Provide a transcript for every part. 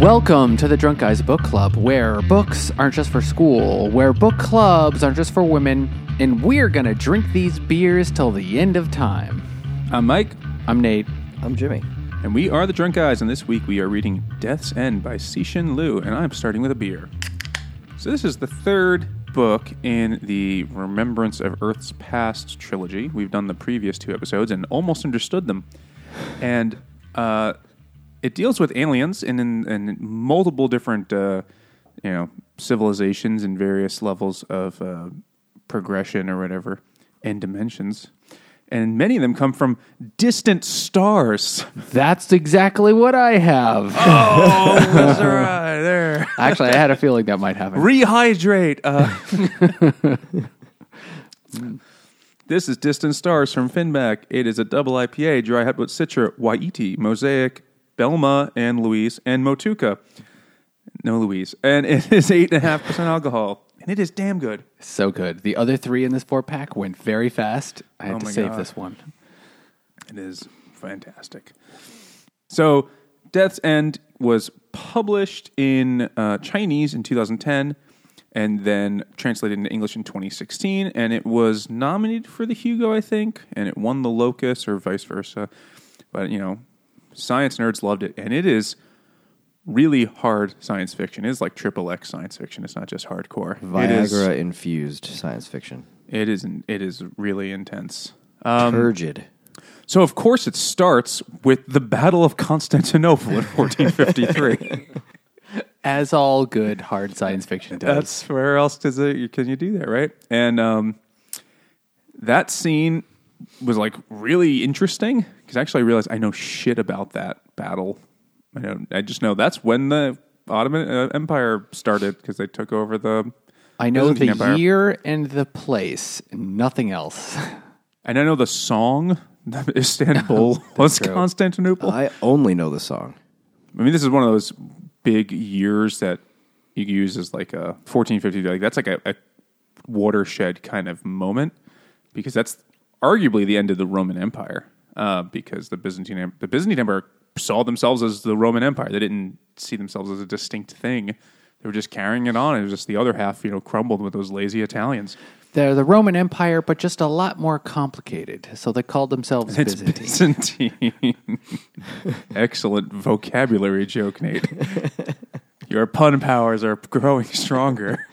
Welcome to the Drunk Guys Book Club, where books aren't just for school, where book clubs aren't just for women, and we're gonna drink these beers till the end of time. I'm Mike, I'm Nate. I'm Jimmy. and we are the Drunk Guys, and this week we are reading Death's End by Cixin Liu, and I'm starting with a beer. So this is the third book in the Remembrance of Earth's Past trilogy. We've done the previous two episodes and almost understood them. And uh, it deals with aliens and in, in multiple different, uh, you know, civilizations and various levels of uh, progression or whatever and dimensions. And many of them come from distant stars. That's exactly what I have. Oh, that's right there. Actually, I had a feeling that might happen. Rehydrate. Uh, this is Distant Stars from Finback. It is a double IPA, dry hop with Citra, Wai-iti, Mosaic, Belma, and Louise, and Motueka. No Louise. And it is 8.5% alcohol. And it is damn good. So good. The other three in this four pack went very fast. I had Oh to my save God. this one. It is fantastic. So, Death's End was published in uh, Chinese in 2010 and then translated into English in 2016. And it was nominated for the Hugo, I think, and it won the Locus or vice versa. But, you know, science nerds loved it. And it is really hard science fiction. It is like triple X science fiction. It's not just hardcore. It is, Viagra infused science fiction. it is, it is really intense. Um, Turgid. So of course it starts with the Battle of Constantinople in 1453. As all good hard science fiction does. That's where else does it, can you do that, right? And um, that scene was like really interesting because actually I realized I know shit about that battle. I know I just know that's when the Ottoman uh, Empire started because they took over the. I know Byzantine the Empire. year and the place, nothing else. And I know the song. Istanbul was true. Constantinople. I only know the song. I mean, this is one of those big years that you use as like a 1450. Like that's like a, a watershed kind of moment because that's arguably the end of the Roman Empire. Uh, because the Byzantine the Byzantine Empire saw themselves as the Roman Empire. They didn't see themselves as a distinct thing. They were just carrying it on. It was just the other half, you know, crumbled with those lazy Italians. They're the Roman Empire, but just a lot more complicated. So they called themselves It's Byzantine. Byzantine. Excellent vocabulary joke, Nate. Your pun powers are growing stronger.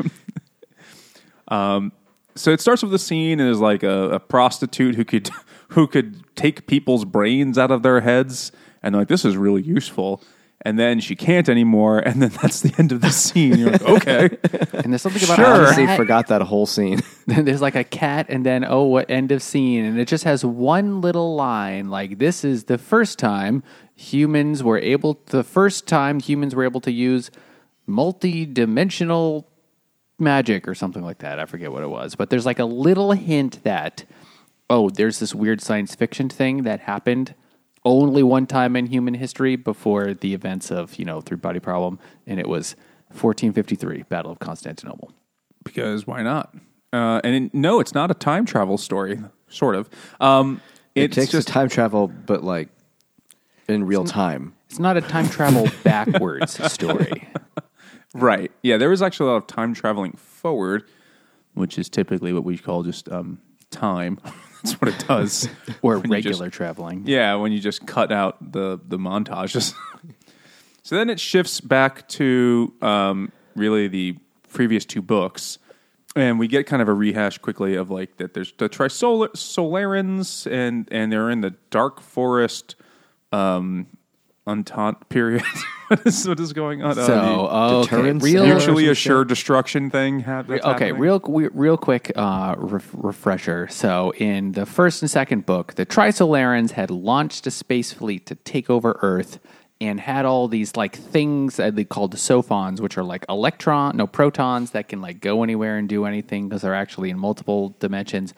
um, so it starts with a scene and is like a, a prostitute who could who could take people's brains out of their heads, and they're like this is really useful. And then she can't anymore, and then that's the end of the scene. You're like, okay, And there's something about Sure. a Honestly, forgot that whole scene. There's like a cat, and then oh, what end of scene? And it just has one little line like, "This is the first time humans were able. The first time humans were able to use multi-dimensional magic or something like that. I forget what it was, but there's like a little hint that oh, there's this weird science fiction thing that happened only one time in human history before the events of you know Three Body Problem, and it was 1453, Battle of Constantinople. because why not? Uh, and it- no, it's not a time travel story. Sort of. Um, It takes just a time travel, but like in real time. It's not a time travel backwards story. Right. Yeah, there was actually a lot of time traveling forward, which is typically what we call just um, time. That's what it does. Or When you just- regular traveling. yeah, when you just cut out the the montages. so then it shifts back to um, really the previous two books, and we get kind of a rehash quickly of like that. There's the Trisolarans, and and they're in the dark forest. Um, Untaught period. what, is, what is going on? So, Uh, okay, real, mutually assured destruction thing. hap- okay, happening? real, real quick uh, ref- refresher. So, in the first and second book, the Trisolarans had launched a space fleet to take over Earth and had all these like things that they called the sophons, which are like electron, no protons that can like go anywhere and do anything because they're actually in multiple dimensions.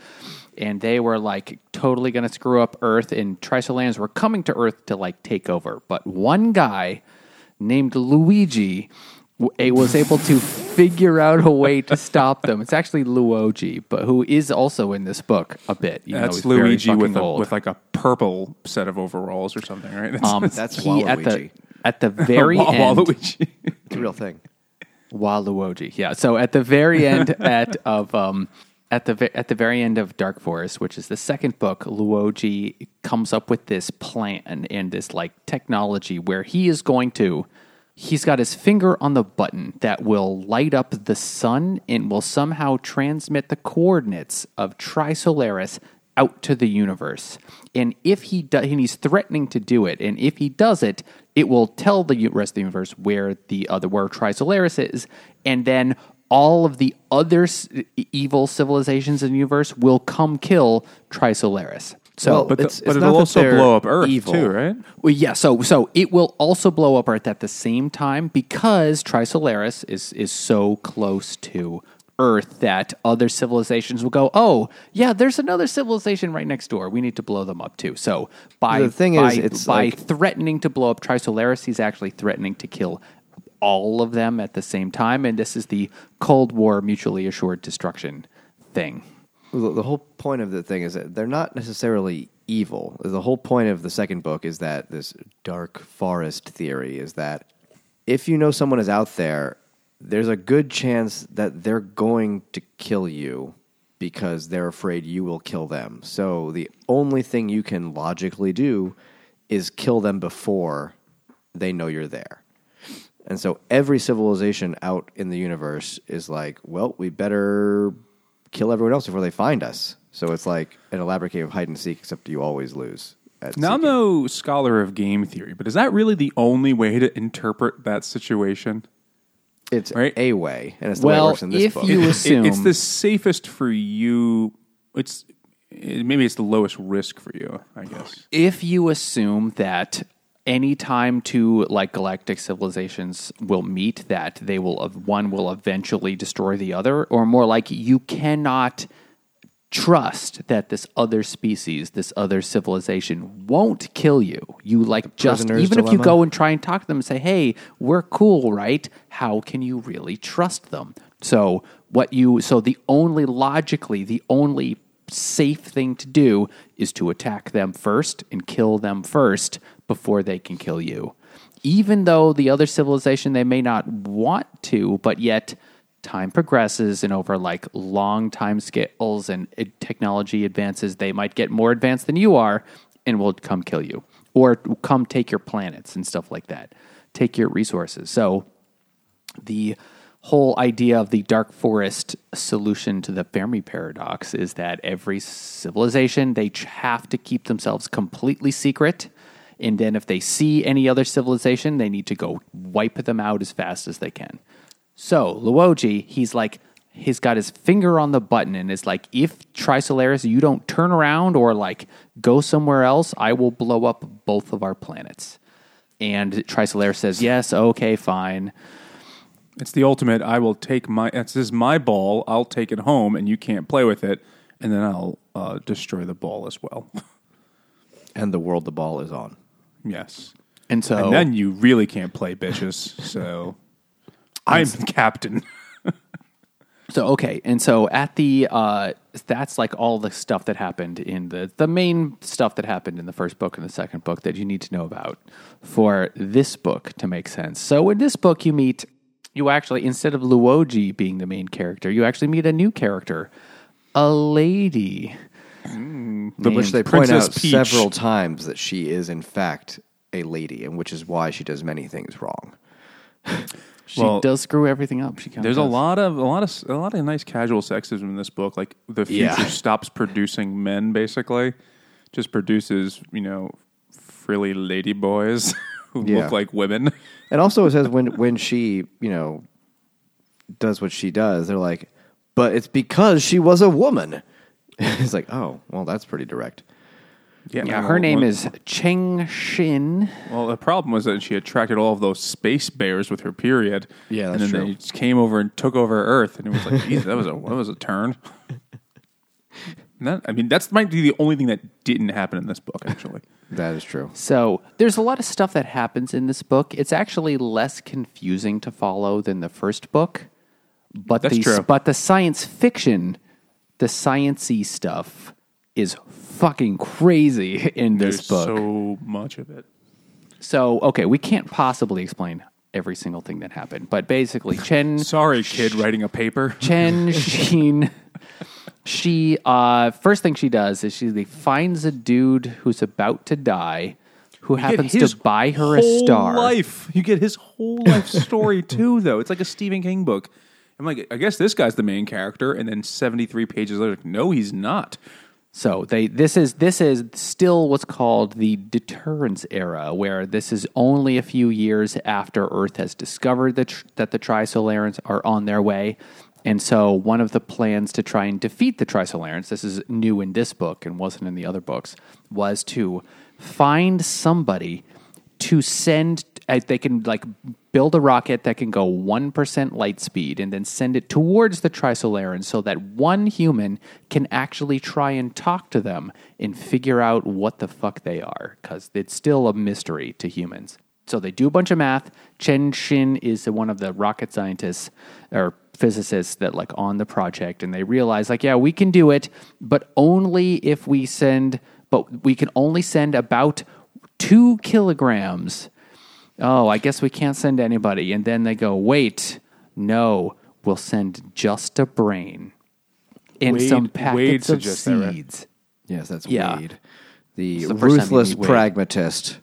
And they were like totally going to screw up Earth, and Trisolarans were coming to Earth to like take over. But one guy named Luigi w- a- was able to figure out a way to stop them. It's actually Luigi, but who is also in this book a bit. You That's he's Luigi with a, old. with like a purple set of overalls or something, right? That's- Um, That's he at the at the very Wa- end, Waluigi. It's a real thing. Waluigi. Yeah. So at the very end at of um at the at the very end of Dark Forest, which is the second book, Luoji comes up with this plan and this like technology where he is going to he's got his finger on the button that will light up the sun and will somehow transmit the coordinates of Trisolaris out to the universe. And if he does, and he's threatening to do it, and if he does it, it will tell the rest of the universe where the other where Trisolaris is, and then all of the other s- evil civilizations in the universe will come kill Trisolaris. So, Well, But, the- It's- but it's it'll also blow up Earth evil. too, right? well, yeah, so so it will also blow up Earth at the same time because Trisolaris is is so close to Earth that other civilizations will go, oh yeah, there's another civilization right next door. We need to blow them up too. So by The thing by, is, it's by like- threatening to blow up Trisolaris, he's actually threatening to kill all of them at the same time, and this is the Cold War mutually assured destruction thing. The, whole point of the thing is that they're not necessarily evil. The whole point of the second book is that this dark forest theory is that if you know someone is out there, there's a good chance that they're going to kill you because they're afraid you will kill them. So the only thing you can logically do is kill them before they know you're there. And so every civilization out in the universe is like, well, we better kill everyone else before they find us. So it's like an elaborate game of hide and seek, except you always lose. At Now I'm no scholar of game theory, but is that really the only way to interpret that situation? it's right? a way, and it's the way it works in this if book. you assume it's the safest for you. It's maybe it's the lowest risk for you, I guess. if you assume that any time two like galactic civilizations will meet that they will one will eventually destroy the other or more like you cannot trust that this other species this other civilization won't kill you. You like just even if you go and try and talk to them and say hey we're cool right? How can you really trust them? So what you so the only logically the only safe thing to do is to attack them first and kill them first before they can kill you. Even though the other civilization they may not want to, but yet time progresses and over like long time scales and technology advances, they might get more advanced than you are and will come kill you or come take your planets and stuff like that. Take your resources. So the whole idea of the dark forest solution to the Fermi paradox is that every civilization they have to keep themselves completely secret and then if they see any other civilization they need to go wipe them out as fast as they can. So, Luoji, he's like he's got his finger on the button and is like if Trisolaris you don't turn around or like go somewhere else, I will blow up both of our planets. And Trisolaris says, "Yes, okay, fine." It's the ultimate. I will take my. This is my ball. I'll take it home, and you can't play with it. And then I'll uh, destroy the ball as well. and the world the ball is on. yes. And so And then you really can't play, bitches. So I'm the captain. So okay, and so at the uh, that's like all the stuff that happened in the the main stuff that happened in the first book and the second book that you need to know about for this book to make sense. So in this book, you meet you actually instead of Luoji being the main character, you actually meet a new character, a lady. Hmm. But which named they point Princess out Peach. several times that she is in fact a lady, and which is why she does many things wrong. She Well, does screw everything up. She kinda There's a lot of a lot of a lot of nice casual sexism in this book. Like the future Yeah. stops producing men, basically, just produces you know frilly lady boys who Yeah. look like women. And also, it says when when she you know does what she does, they're like, but it's because she was a woman. it's like, oh, well, that's pretty direct. Yeah, her name is Cheng Shin. Well, the problem was that she attracted all of those space bears with her period. Yeah, and that's then true. they just came over and took over Earth, and it was like, geez, that was a that was a turn. And that, I mean, that's might be the only thing that didn't happen in this book, actually. That is true. So there's a lot of stuff that happens in this book. It's actually less confusing to follow than the first book. But That's the true. but the science fiction, the sciency stuff is fucking crazy in this There's book. so much of it. So, okay, we can't possibly explain every single thing that happened, but basically, Chen Sorry, kid, writing a paper. Chen Sheen. She uh, first thing she does is she finds a dude who's about to die, who You happens to buy her a whole star. Life. You get his whole life story too, though. It's like a Stephen King book. I'm like, I guess this guy's the main character, and then 73 pages later, no, he's not. So they this is this is still what's called the deterrence era, where this is only a few years after Earth has discovered that tr- that the Trisolarans are on their way. And so one of the plans to try and defeat the Trisolarans, this is new in this book and wasn't in the other books, was to find somebody to send uh, they can like build a rocket that can go 1% light speed and then send it towards the Trisolarans so that one human can actually try and talk to them and figure out what the fuck they are because it's still a mystery to humans. So they do a bunch of math. Chen Shin is one of the rocket scientists or physicists that like on the project and they realize like yeah, we can do it, but only if we send but we can only send about 2 kilograms oh, I guess we can't send anybody. And then they go, wait, no, we'll send just a brain and Wade- some packets of suggests that, right? seeds. Yes, that's Yeah. Wade, the, the first time you ruthless pragmatist.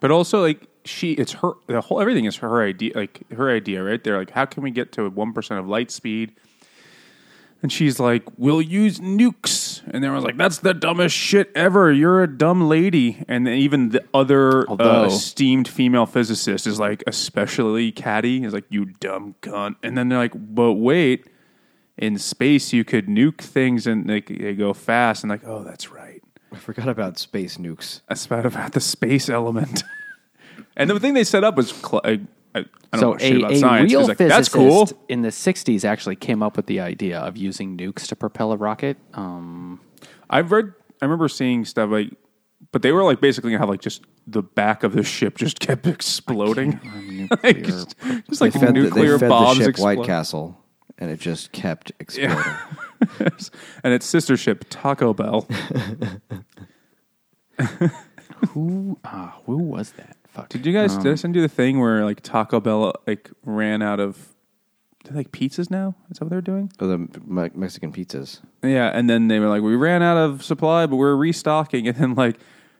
But also, like she, it's her. The whole everything is her idea. Like her idea, right? They're like, how can we get to one percent of light speed? And she's like, we'll use nukes. And everyone's like, that's the dumbest shit ever. You're a dumb lady. And then even the other uh, esteemed female physicist is like, especially Caddy, is like, you dumb cunt. And then they're like, but wait, in space you could nuke things and they, they go fast. And like, oh, that's right. I forgot about space nukes. I forgot about the space element. and the thing they set up was cl- I, I, I don't So know shit a, about a science. real It's like, physicist that's cool. in the 60s actually came up with the idea of using nukes to propel a rocket. Um, I've read. I remember seeing stuff like, but they were like basically have like just the back of the ship just kept exploding, like, just, just like they fed, the, nuclear they fed bombs the ship explode- White Castle, and it just kept exploding. and its sister ship Taco Bell. who uh, who was that? Fuck. Did you guys? Um, did I send you the thing where like Taco Bell like ran out of? They like pizzas now? Is that what they're doing? Oh, the Me- Mexican pizzas. Yeah, and then they were like, we ran out of supply, but we're restocking. And then like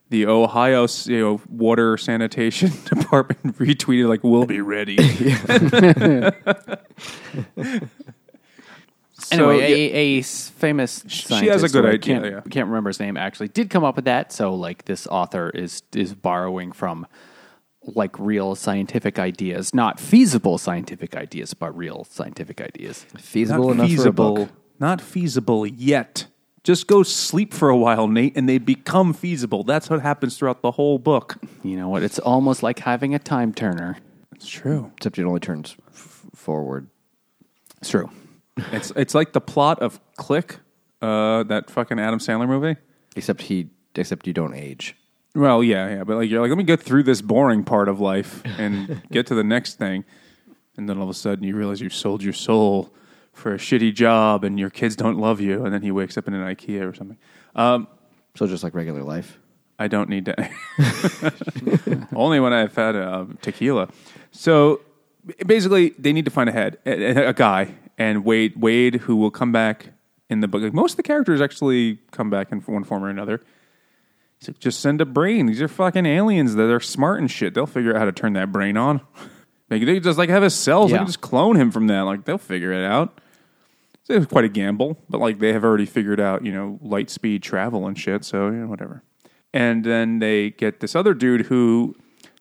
the Ohio you know water sanitation department retweeted like, we'll be ready. So, Anyway, yeah, a, a s- famous She has a good who I idea, Can't, yeah. can't remember his name. Actually, did come up with that. So, like, this author is is borrowing from like real scientific ideas, not feasible scientific ideas, but real scientific ideas. Feasible not enough feasible, for a book. not feasible yet. Just go sleep for a while, Nate, and they become feasible. That's what happens throughout the whole book. You know what? It's almost like having a time turner. It's true. Except it only turns f- forward. It's true. It's it's like the plot of Click, uh, that fucking Adam Sandler movie. Except he. Except you don't age. Well, yeah, yeah, but like you're like, let me get through this boring part of life and get to the next thing, and then all of a sudden you realize you sold your soul for a shitty job, and your kids don't love you, and then he wakes up in an IKEA or something. Um, So just like regular life. I don't need to. Only when I've had uh, tequila. So basically, they need to find a head, a, a guy, and Wade, Wade, who will come back in the book. Like most of the characters actually come back in one form or another. He's like, just send a brain. These are fucking aliens that are smart and shit. They'll figure out how to turn that brain on. Like they just like have his cells. They Yeah. can just clone him from that. Like they'll figure it out. So it was quite a gamble, but like they have already figured out, you know, light speed travel and shit. So you know, whatever. And then they get this other dude who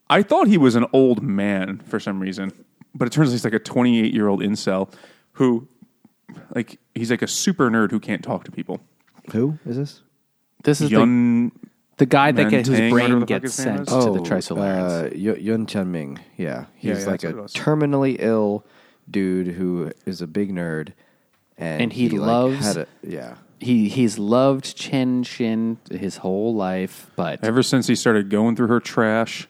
I thought he was an old man for some reason, but it turns out he's like a 28 year old incel who, like, he's like a super nerd who can't talk to people. Who is this? This is the, Yun, the guy that gets his Mantang, whatever brain the fuck gets his name sent is. to the Trisolarans. uh, Yu- Yun Tianming. Yeah, he's Yeah, yeah, like that's what a it was. terminally ill dude who is a big nerd, and, And he like, loves- had a, yeah. he he's loved Chen Shin his whole life, but ever since he started going through her trash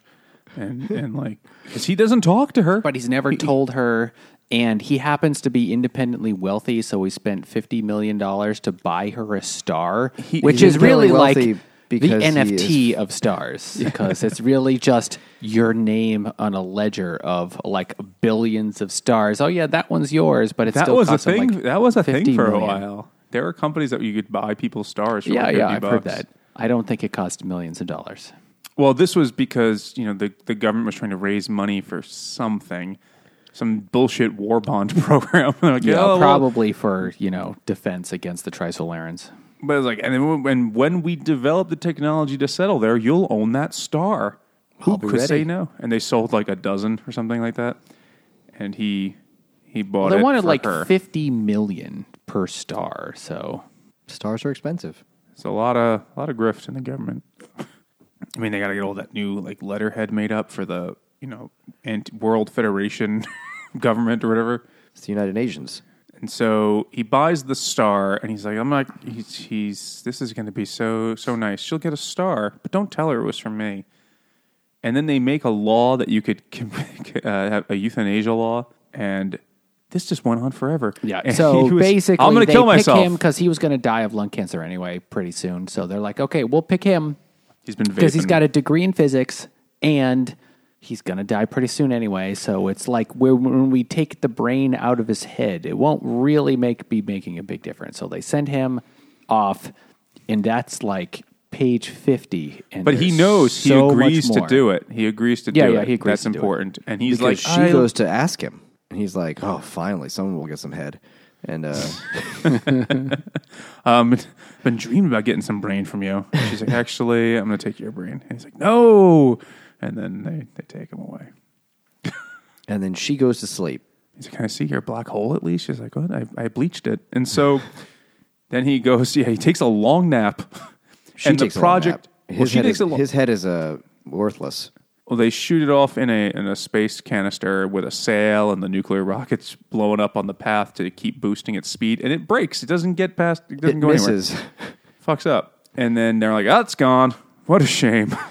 and, and like, because he doesn't talk to her. but he's never told her. And he happens to be independently wealthy, so he spent fifty million dollars to buy her a star, He- which he's is really wealthy like the Because he NFT of stars because it's really just your name on a ledger of like billions of stars. Oh yeah, that one's yours, but it That still was a thing. like, that was a thing for a while. There were companies that you could buy people's stars. For Yeah, like yeah, 50 I've heard that. I don't think it cost millions of dollars. Well, this was because you know the the government was trying to raise money for something, some bullshit war bond program. Like, Yeah, "Oh, well," probably for you know defense against the Trisolarans. But it's like, and then when when we develop the technology to settle there, you'll own that star. Who I'll be could say no? And they sold like a dozen or something like that. And he he bought. Well, they it wanted for like her. fifty million per star. So Stars are expensive. It's a lot of a lot of grift in the government. I mean, they got to get all that new like letterhead made up for the you know Ant- World Federation government or whatever. It's the United Nations. And so he buys the star, and he's like, "I'm not. He's, he's this is going to be so so nice. She'll get a star, but don't tell her it was from me." And then they make a law that you could uh, have a euthanasia law, and this just went on forever. yeah. And So was, basically, I'm going to kill myself. because he was going to die of lung cancer anyway pretty soon. So they're like, okay, we'll pick him He's been because he's got a degree in physics and he's going to die pretty soon anyway. So it's like when we take the brain out of his head, it won't really make be making a big difference. So they send him off, and that's like page fifty. And But he knows so he agrees to do it. He agrees to Yeah, do yeah, it. he agrees That's to do it. important. And he's Because like, she I- goes to ask him, and he's like, "Oh, finally, someone will get some head." And uh, um, been dreaming about getting some brain from you. And she's like, actually, I'm going to take your brain. And he's like, no. And then they, they take him away. and then she goes to sleep. He's like, can I see your black hole at least? She's like, what? I, I bleached it. And so then he goes, yeah, he takes a long nap. She and takes the a long project, well, His, she head is, a lo- his head is uh, worthless. Well, they shoot it off in a in a space canister with a sail, and the nuclear rocket's blowing up on the path to keep boosting its speed, and it breaks. It doesn't get past. It doesn't It go misses. anywhere. Fucks up, and then they're like, "Oh, it's gone. What a shame."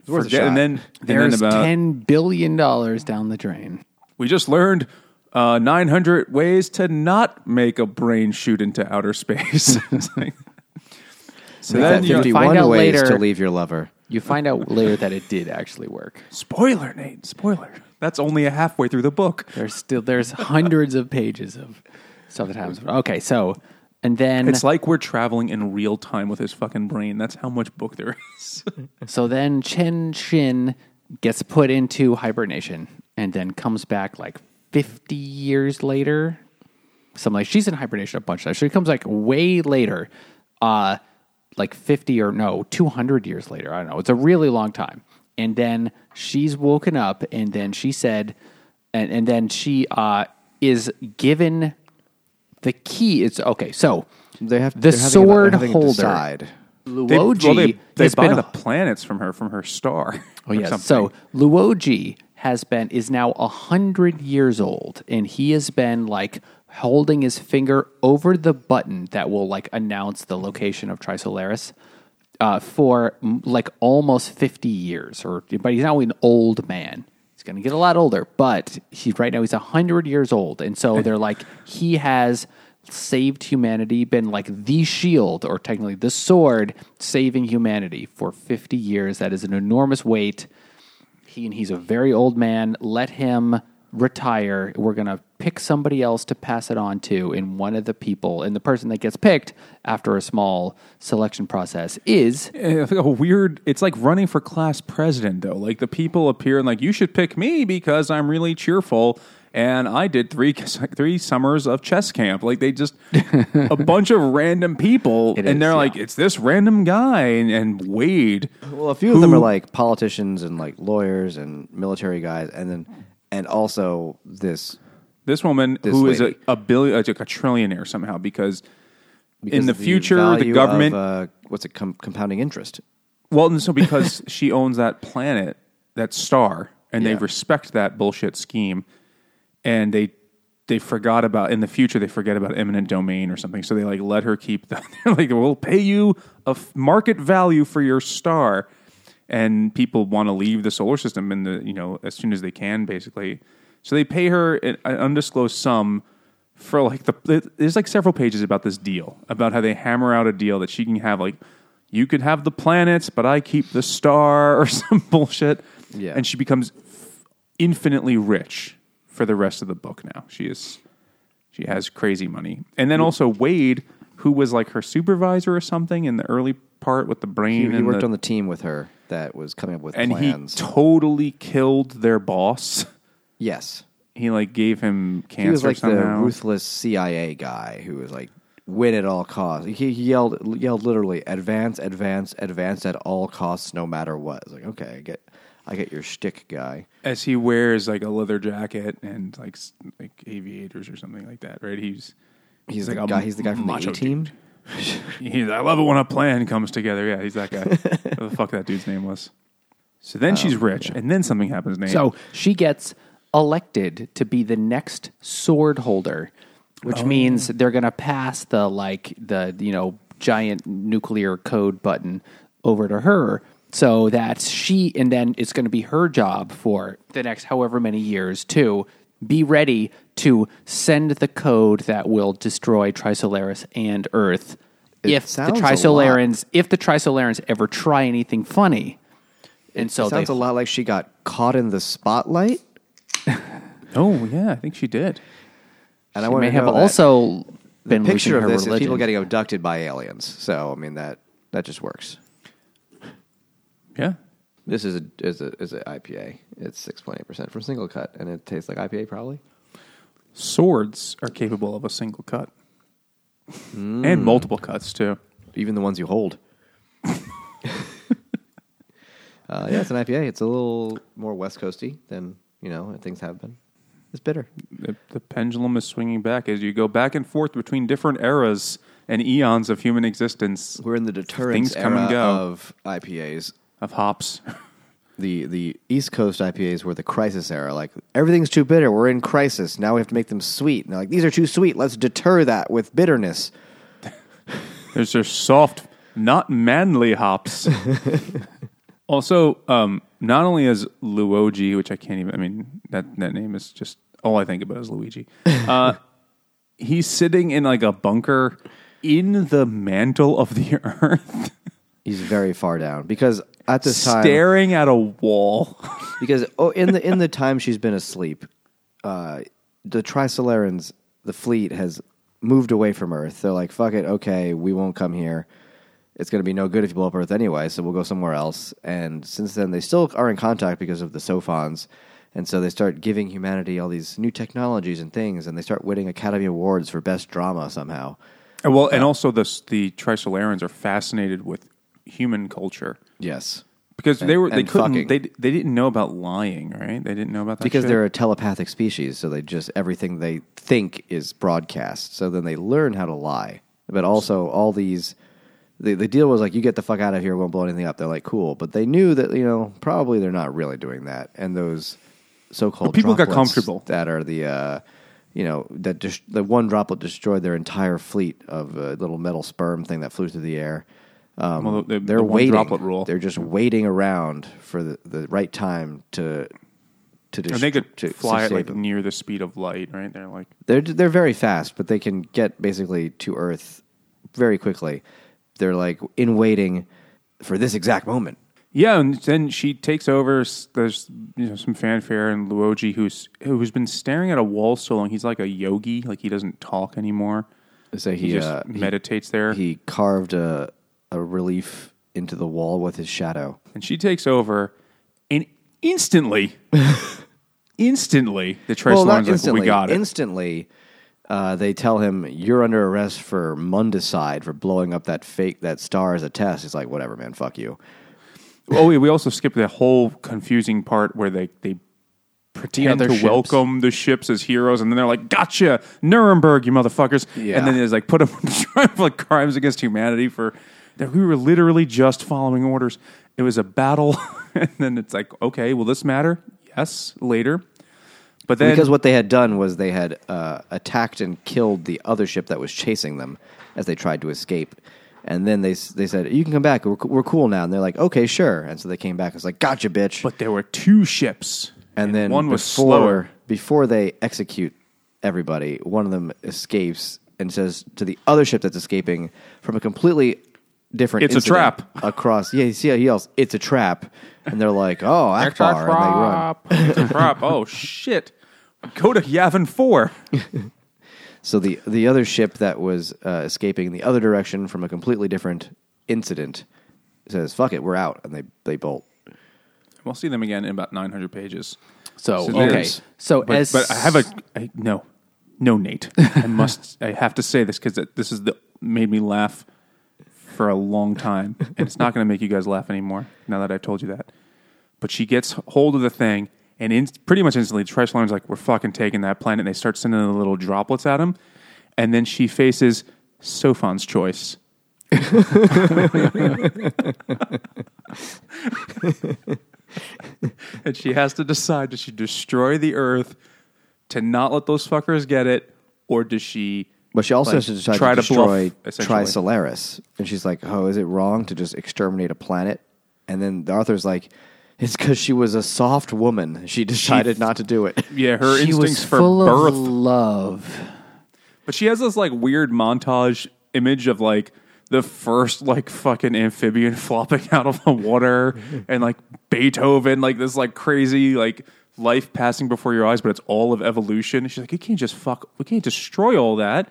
It's worth a Forget- and then and then There's about ten billion dollars down the drain. we just learned uh, 900 ways to not make a brain shoot into outer space. So Make then that you find 51 out ways later- to leave your lover. You find out later that it did actually work. spoiler, Nate. Spoiler. That's only a halfway through the book. There's still there's hundreds of pages of stuff that happens. Okay, so and then It's like we're traveling in real time with his fucking brain. That's how much book there is. so then Chen Shin gets put into hibernation and then comes back like 50 years later. Something like she's in hibernation a bunch of times. So She comes like way later, uh, like 50 or no, 200 years later. I don't know. It's a really long time. And then she's woken up and then she said, and, and then she uh, is given the key. It's okay. So They have the they're a- sword holder. decide. They, well, they, they has buy been the planets from her, from her star. Oh or yes. something. So Luoji has been is now a hundred years old, and he has been like holding his finger over the button that will like announce the location of Trisolaris uh, for like almost fifty years. Or but he's now an old man. He's going to get a lot older, but he right now he's a hundred years old, and so they're like he has saved humanity, been like the shield, or technically the sword, saving humanity for 50 years. That is an enormous weight. He and he's a very old man. Let him retire. We're gonna pick somebody else to pass it on to, and one of the people, and the person that gets picked after a small selection process is Eh, I a weird. It's like running for class president, though. Like the people appear and like you should pick me because I'm really cheerful, and I did three three summers of chess camp. Like they just a bunch of random people, It and is, they're yeah. like, it's this random guy and, and Wade. Well, a few of them are like politicians and like lawyers and military guys, and then and also this This woman This who is a, lady. a billion, like a trillionaire somehow because. because in the of future, the value government of, uh, what's it com- compounding interest. Well, and so because she owns that planet, that star, and they Yeah. respect that bullshit scheme, and they they forgot about in the future they forget about eminent domain or something. So they like let her keep that. They're like, we'll pay you a f- market value for your star, and people want to leave the solar system in the you know as soon as they can, basically. So they pay her an an undisclosed sum for like the there's like several pages about this deal about how they hammer out a deal that she can have like you could have the planets, but I keep the star or some bullshit. Yeah. And she becomes infinitely rich for the rest of the book now. She is she has crazy money. And then also Wade, who was like her supervisor or something in the early part with the He, brain he and worked the, on the team with her that was coming up with and plans. he totally killed their boss. yes, He like gave him cancer he was like somehow. the ruthless CIA guy who was like win at all costs. He, he yelled yelled literally advance, advance, advance at all costs, no matter what. It's like okay, I get I get your shtick, guy. As he wears like a leather jacket and like like aviators or something like that, right? He's He's, like the a guy. He's the guy from the A team. He's, I love it when a plan comes together. Yeah, he's that guy. what the fuck that dude's name was. So then she's oh, rich, and then something happens. Nate. So she gets elected to be the next sword holder, which oh, means they're going to pass the like the you know giant nuclear code button over to her so that she and then it's going to be her job for the next however many years to be ready to send the code that will destroy Trisolaris and Earth It if the sounds a lot. Trisolarans if the Trisolarans ever try anything funny. And so it sounds a lot like she got caught in the spotlight. oh yeah, I think she did. And I She want may have know that also been the picture losing of her this is people getting abducted by aliens. So I mean that that just works. Yeah, This is a is a is a IPA. It's six point eight percent from Singlecut, and it tastes like IPA probably. swords are capable of a single cut and multiple cuts too. Even the ones you hold. uh, yeah, it's an IPA. It's a little more West Coasty than you know things have been. It's bitter. The, the pendulum is swinging back as you go back and forth between different eras and eons of human existence We're in the deterrence Things come era and go. of IPAs. of hops. The the East Coast IPAs were the crisis era. Like everything's too bitter. We're in crisis. Now we have to make them sweet. And they're like these are too sweet. Let's deter that with bitterness. There's their soft, not manly hops. also, um, not only is Luigi, which I can't even, I mean, that, that name is just, all I think about is Luigi. Uh, he's sitting in like a bunker in the mantle of the earth, He's very far down because at this time staring at a wall. because oh, in the in the time she's been asleep, uh, the Trisolarans, the fleet has moved away from Earth. They're like, "Fuck it, okay, we won't come here. It's going to be no good if you blow up Earth anyway, so we'll go somewhere else." And since then, they still are in contact because of the Sophons, and so they start giving humanity all these new technologies and things, and they start winning Academy Awards for best drama somehow. And well, and uh, also the, the Trisolarans are fascinated with human culture. Yes, Because they were they couldn't fucking. they they didn't know about lying, right? They didn't know about that because shit? they're a telepathic species, so they just everything they think is broadcast. So then they learn how to lie. But also all these the the deal was like you get the fuck out of here, won't blow anything up. They're like cool, but they knew that you know probably they're not really doing that. And those so-called But people got droplets comfortable. that are the uh, you know that dis- the one droplet destroyed their entire fleet of a little metal sperm thing that flew through the air. Um, Well, the- the they're one waiting. droplet rule. They're just waiting around for the, the right time to to and they could to- to fly at save like them. near the speed of light, right? They're like They're they're very fast, but they can get basically to Earth very quickly. They're like in waiting for this exact moment. Yeah, and then she takes over. There's you know some fanfare, and Luoji, who's who's been staring at a wall so long, he's like a yogi, like he doesn't talk anymore. So He, he just uh, he, meditates there, he carved a a relief into the wall with his shadow. and she takes over, and instantly, instantly, the well, not Trisolarans like, we got it. Instantly, uh, they tell him you're under arrest for Mundicide for blowing up that fake that star as a test. He's like, whatever, man, fuck you. oh, yeah, we also skipped the whole confusing part where they they pretend other to ships. welcome the ships as heroes, and then they're like, "Gotcha, Nuremberg, you motherfuckers!" Yeah. And then there's like put them on trial for like crimes against humanity for that we were literally just following orders. It was a battle, and then it's like, okay, will this matter? Yes, later. But then because what they had done was they had uh, attacked and killed the other ship that was chasing them as they tried to escape. And then they they said, "You can come back. We're, we're cool now." And they're like, "Okay, sure." And so they came back. It's like, "Gotcha, bitch." but there were two ships, and then one was before slower. before they execute everybody, one of them escapes and says to the other ship that's escaping from a completely different. It's a trap. across. Yeah, you see how he yells, "It's a trap," and they're like, "Oh, Ackbar," and they run. It's a trap. Oh shit! Go to Yavin Four. So the the other ship that was uh, escaping in the other direction from a completely different incident says, "Fuck it, we're out," and they they bolt. We'll see them again in about 900 pages. So, So okay. there's- So But, as but I have a I, no, no, Nate. I must. I have to say this because this is the made me laugh for a long time, and it's not going to make you guys laugh anymore now that I've told you that. But she gets hold of the thing, and in, pretty much instantly, Trisolaris like, "We're fucking taking that planet." And they start sending the little droplets at him, and then she faces Sophon's choice. and she has to decide does she destroy the earth to not let those fuckers get it or does she But she also like, has to decide try to bluff, destroy essentially? Trisolaris, and she's like, "Oh, is it wrong to just exterminate a planet?" And then the Arthur's like, "It's because she was a soft woman. She decided not to do it." yeah her she instincts was for full birth of love. but she has this like weird montage image of like the first like fucking amphibian flopping out of the water and like beethoven like this like crazy like life passing before your eyes but it's all of evolution she's like you can't just fuck we can't destroy all that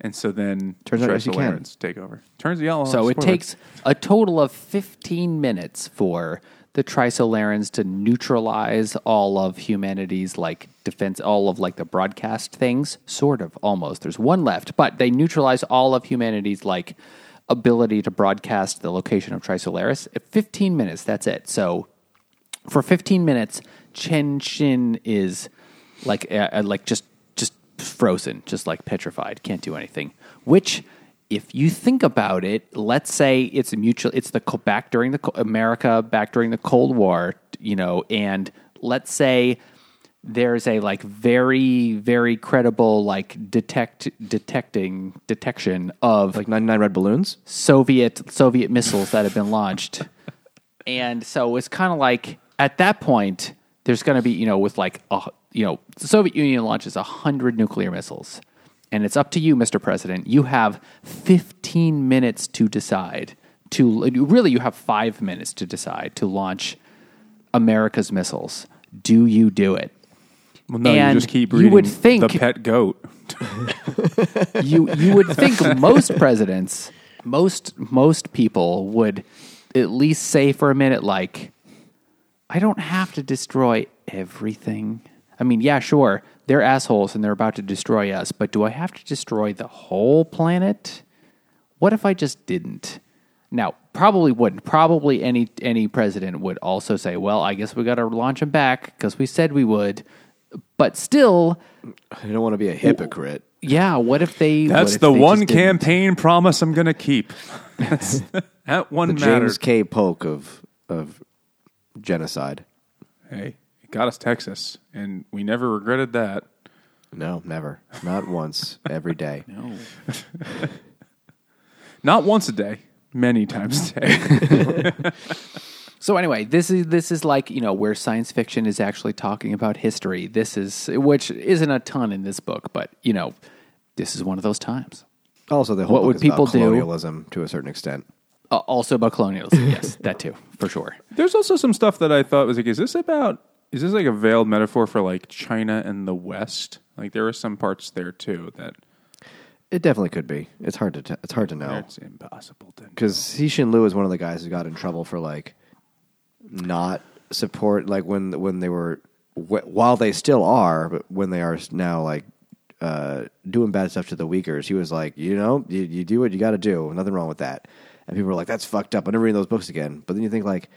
and so then Turns out yes, you can. Trisolarans take over turns out So it spoiler. takes a total of 15 minutes for the Trisolarans to neutralize all of humanity's like defense, all of like the broadcast things, sort of almost. There's one left, but they neutralize all of humanity's like ability to broadcast the location of Trisolaris. At 15 minutes, that's it. So for 15 minutes, Chen Shin is like uh, uh, like just just frozen, just like petrified, can't do anything. Which, if you think about it, let's say it's a mutual. It's the back during the America back during the Cold War, you know, and let's say there's a like very very credible like detect detecting detection of like ninety nine red balloons. Soviet Soviet missiles that have been launched. and so it's kind of like at that point there's going to be, you know, with like a, you know, the Soviet Union launches 100 nuclear missiles. And it's up to you, Mr. President. You have 15 minutes to decide to really you have 5 minutes to decide to launch America's missiles. Do you do it? well, no and you just keep you would think- the pet goat you you would think most presidents, most most people would at least say for a minute, like, I don't have to destroy everything. I mean, yeah, sure, they're assholes and they're about to destroy us, but do I have to destroy the whole planet? What if I just didn't? Now, probably wouldn't. Probably any any president would also say, "Well, I guess we got to launch them back because we said we would." But still, I don't want to be a hypocrite. yeah. What if they? that's if the they one just didn't? campaign promise i'm gonna keep That's- that one The matters James K. Polk of of genocide. hey it got us texas and we never regretted that No, never, not once, every day. No. not once a day many times a day So anyway, this is this is like you know where science fiction is actually talking about history. This is which isn't a ton in this book, but you know, this is one of those times. Also, the whole What book would is people about do? colonialism to a certain extent. Uh, also about colonialism, yes, that too, for sure. There's also some stuff that I thought was like, is this about? Is this like a veiled metaphor for like China and the West? Like there are some parts there too that It definitely could be. It's hard to t- it's hard to know it's impossible to. because Cixin Liu is one of the guys who got in trouble for like not support like when when they were wh- while they still are, but when they are now like uh, doing bad stuff to the Uyghurs, he was like, you know, you, you do what you got to do. Nothing wrong with that. And people were like, that's fucked up. I'm never reading those books again. But then you think like,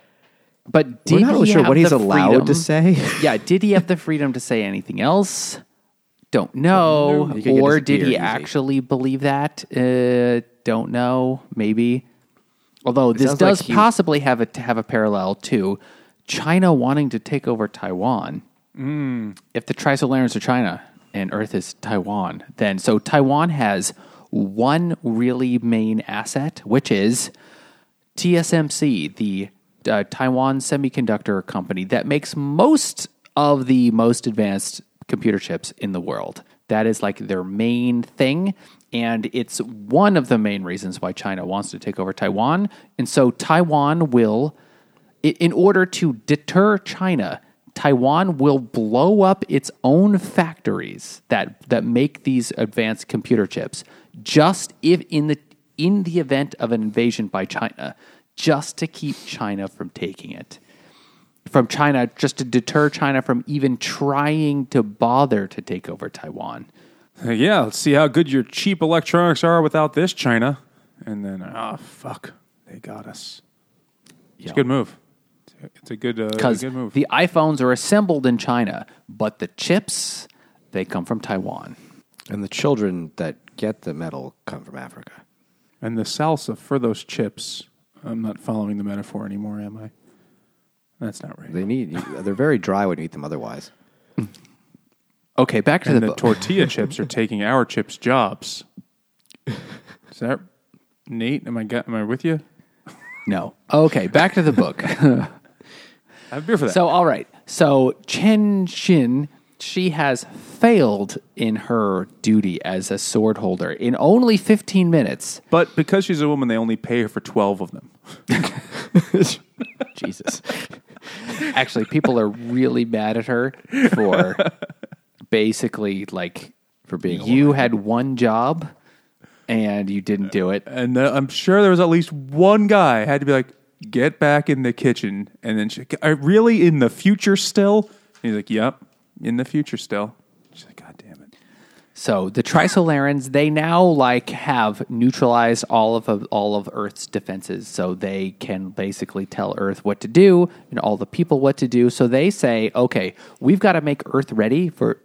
But did we're not really he sure what he's allowed freedom- to say. yeah, did he have the freedom to say anything else? Don't know. He could get Or did he easy. actually believe that? Uh, don't know. Maybe. Although this sounds like does he- possibly have a have a parallel to China wanting to take over Taiwan. If the Trisolarans are China and Earth is Taiwan, then so Taiwan has one really main asset, which is TSMC, the uh, Taiwan Semiconductor Company that makes most of the most advanced computer chips in the world. That is like their main thing. And it's one of the main reasons why China wants to take over Taiwan. And so Taiwan will, in order to deter China, Taiwan will blow up its own factories that, that make these advanced computer chips just if in the in the event of an invasion by China, just to keep China from taking it from China just to deter China from even trying to bother to take over Taiwan. Yeah, let's see how good your cheap electronics are without this, China. And then, oh, fuck, they got us. It's a good move. It's a- good, uh, Because good move. the iPhones are assembled in China, but the chips, they come from Taiwan. And the children that get the metal come from Africa. and the salsa for those chips. I'm not following the metaphor anymore, am I? That's not right. They need. They're very dry when you eat them. Otherwise, Okay, back to and the, the book. tortilla chips are taking our chips' jobs. Is that Nate? Am I got, am I with you? no. Okay, back to the book. I have a beer for that. so, all right. So, Cheng Xin, she has failed in her duty as a sword holder in only 15 minutes. but because she's a woman, they only pay her for twelve of them. Jesus. Actually, people are really mad at her for basically like For being you had one job and you didn't do it. And uh, I'm sure there was at least one guy had to be like, "Get back in the kitchen." And then she, "Are really in the future still?" And he's like, "Yep, in the future still." She's like, "God damn it!" So the Trisolarans, they now like have neutralized all of all of Earth's defenses, so they can basically tell Earth what to do and all the people what to do. So they say, okay, we've got to make Earth ready for